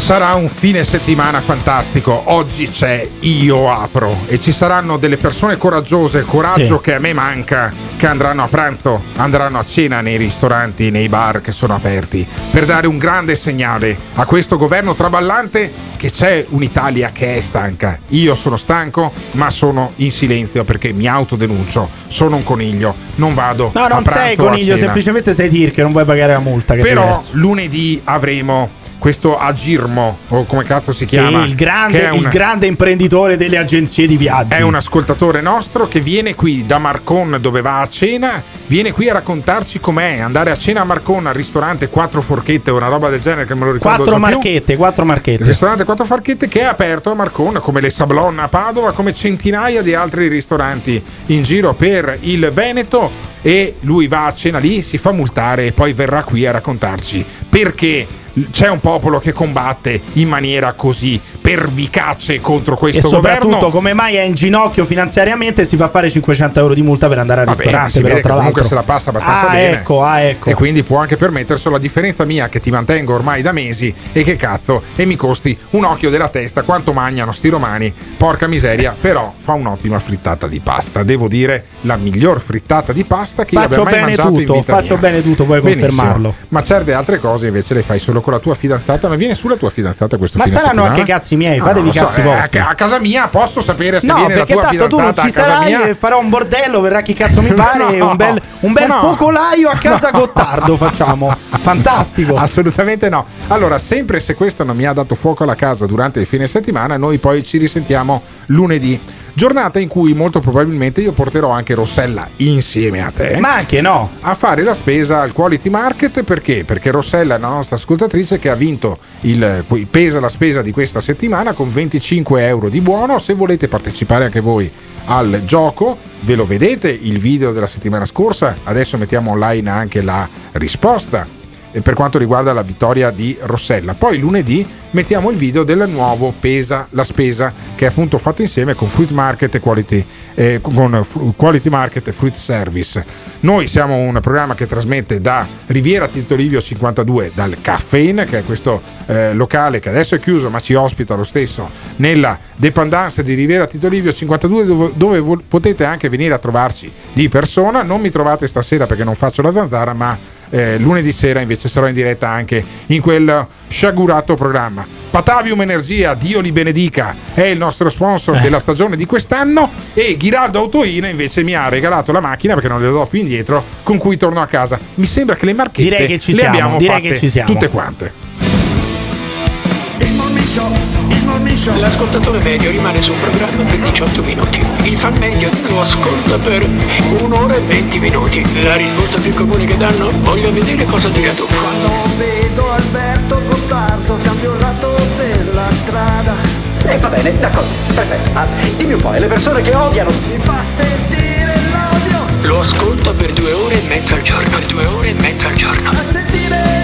S3: Sarà un fine settimana fantastico. Oggi c'è Io Apro e ci saranno delle persone coraggiose, coraggio
S4: Sì.
S3: che a me manca, che andranno a pranzo, andranno a cena nei ristoranti, nei bar che sono aperti, per dare un grande segnale a questo governo traballante che c'è un'Italia che è stanca. Io sono stanco, ma sono in silenzio perché mi autodenuncio. Sono un coniglio, non vado
S4: No,
S3: a
S4: non
S3: pranzo
S4: sei
S3: o a
S4: coniglio, semplicemente sei tir che non vuoi pagare la multa.
S3: Però lunedì avremo questo Agirmo, o come cazzo si
S4: Sì,
S3: chiama?
S4: il grande,
S3: che è un-
S4: il grande imprenditore delle agenzie di viaggi.
S3: È un ascoltatore nostro che viene qui da Marcon dove va a cena, viene qui a raccontarci com'è andare a cena a Marcon al ristorante Quattro Forchette o una roba del genere che me lo ricordo
S4: Quattro
S3: già più.
S4: marchette, quattro
S3: Il
S4: marchette.
S3: ristorante Quattro Forchette che è aperto a Marcon come le Sablon a Padova, come centinaia di altri ristoranti in giro per il Veneto e lui va a cena lì, si fa multare e poi verrà qui a raccontarci perché c'è un popolo che combatte in maniera così pervicace contro
S4: E
S3: questo
S4: soprattutto
S3: governo.
S4: come mai è in ginocchio finanziariamente e si fa fare 500 euro di multa per andare al
S3: Vabbè,
S4: ristorante.
S3: si
S4: però,
S3: comunque
S4: l'altro.
S3: se la passa abbastanza
S4: ah,
S3: bene.
S4: Ecco, ah, ecco.
S3: E quindi può anche permetterselo. A differenza mia, che ti mantengo ormai da mesi, e che cazzo, e mi costi un occhio della testa quanto mangiano sti romani. Porca miseria, però fa un'ottima frittata di pasta. Devo dire, la miglior frittata di pasta che io
S4: Faccio
S3: abbia mai
S4: bene
S3: mangiato in
S4: tutto,
S3: vita
S4: faccio
S3: mia.
S4: bene tutto, puoi
S3: Benissimo.
S4: confermarlo.
S3: Ma certe altre cose invece le fai solo con la tua fidanzata. Ma viene sulla tua fidanzata questo
S4: Ma
S3: fine
S4: saranno anche cazzi miei,
S3: Ah,
S4: fatevi
S3: non
S4: i
S3: so,
S4: cazzi
S3: eh,
S4: vostri.
S3: a casa mia posso sapere se
S4: No,
S3: viene la
S4: perché
S3: tua
S4: tanto tu non
S3: fidanzata
S4: ci sarai
S3: mia.
S4: e farò un bordello, verrà chi cazzo mi [laughs] pare,
S3: No.
S4: un bel, un bel
S3: No.
S4: focolaio a casa [laughs] Gottardo facciamo. Fantastico.
S3: Assolutamente no. Allora, sempre se questo non mi ha dato fuoco alla casa durante il fine settimana, noi poi ci risentiamo lunedì. Giornata in cui molto probabilmente io porterò anche Rossella insieme a te.
S4: Ma anche no.
S3: A fare la spesa al Quality Market perché? Perché Rossella è la nostra ascoltatrice che ha vinto il il pesa la spesa di questa settimana con 25 euro di buono. Se volete partecipare anche voi al gioco, ve lo vedete il video della settimana scorsa. Adesso mettiamo online anche la risposta per quanto riguarda la vittoria di Rossella. Poi lunedì mettiamo il video del nuovo Pesa la spesa che è appunto fatto insieme con Fruit Market e Quality, eh, con Quality Market e Fruit Service. Noi siamo un programma che trasmette da Riviera Tito Livio 52 dal Caffeine, che è questo eh, locale che adesso è chiuso ma ci ospita lo stesso nella dependance di Riviera Tito Livio 52 dove, dove potete anche venire a trovarci di persona. Non mi trovate stasera perché non faccio la zanzara, ma eh, lunedì sera invece sarò in diretta anche in quel sciagurato programma. Patavium Energia, Dio li benedica, è il nostro sponsor
S4: Eh.
S3: della stagione di quest'anno e Ghiraldo Autoina invece mi ha regalato la macchina perché non le do più indietro con cui torno a casa. Mi sembra che le marchette
S4: Direi che ci
S3: le
S4: siamo,
S3: abbiamo
S4: direi
S3: fatte
S4: che ci siamo.
S3: tutte quante.
S36: Il show. L'ascoltatore medio rimane sul programma per 18 minuti. Il fan medio lo ascolta per un'ora e 20 minuti. La risposta più comune che danno? Voglio vedere cosa dirà tu.
S7: Quando vedo Alberto Gottardo cambio il lato della strada.
S16: E va bene, d'accordo, perfetto. Ah, dimmi un po', e le persone che odiano.
S7: Mi fa sentire l'odio.
S36: Lo ascolta per due ore e mezza al giorno. Per due ore e mezza al giorno.
S7: A sentire.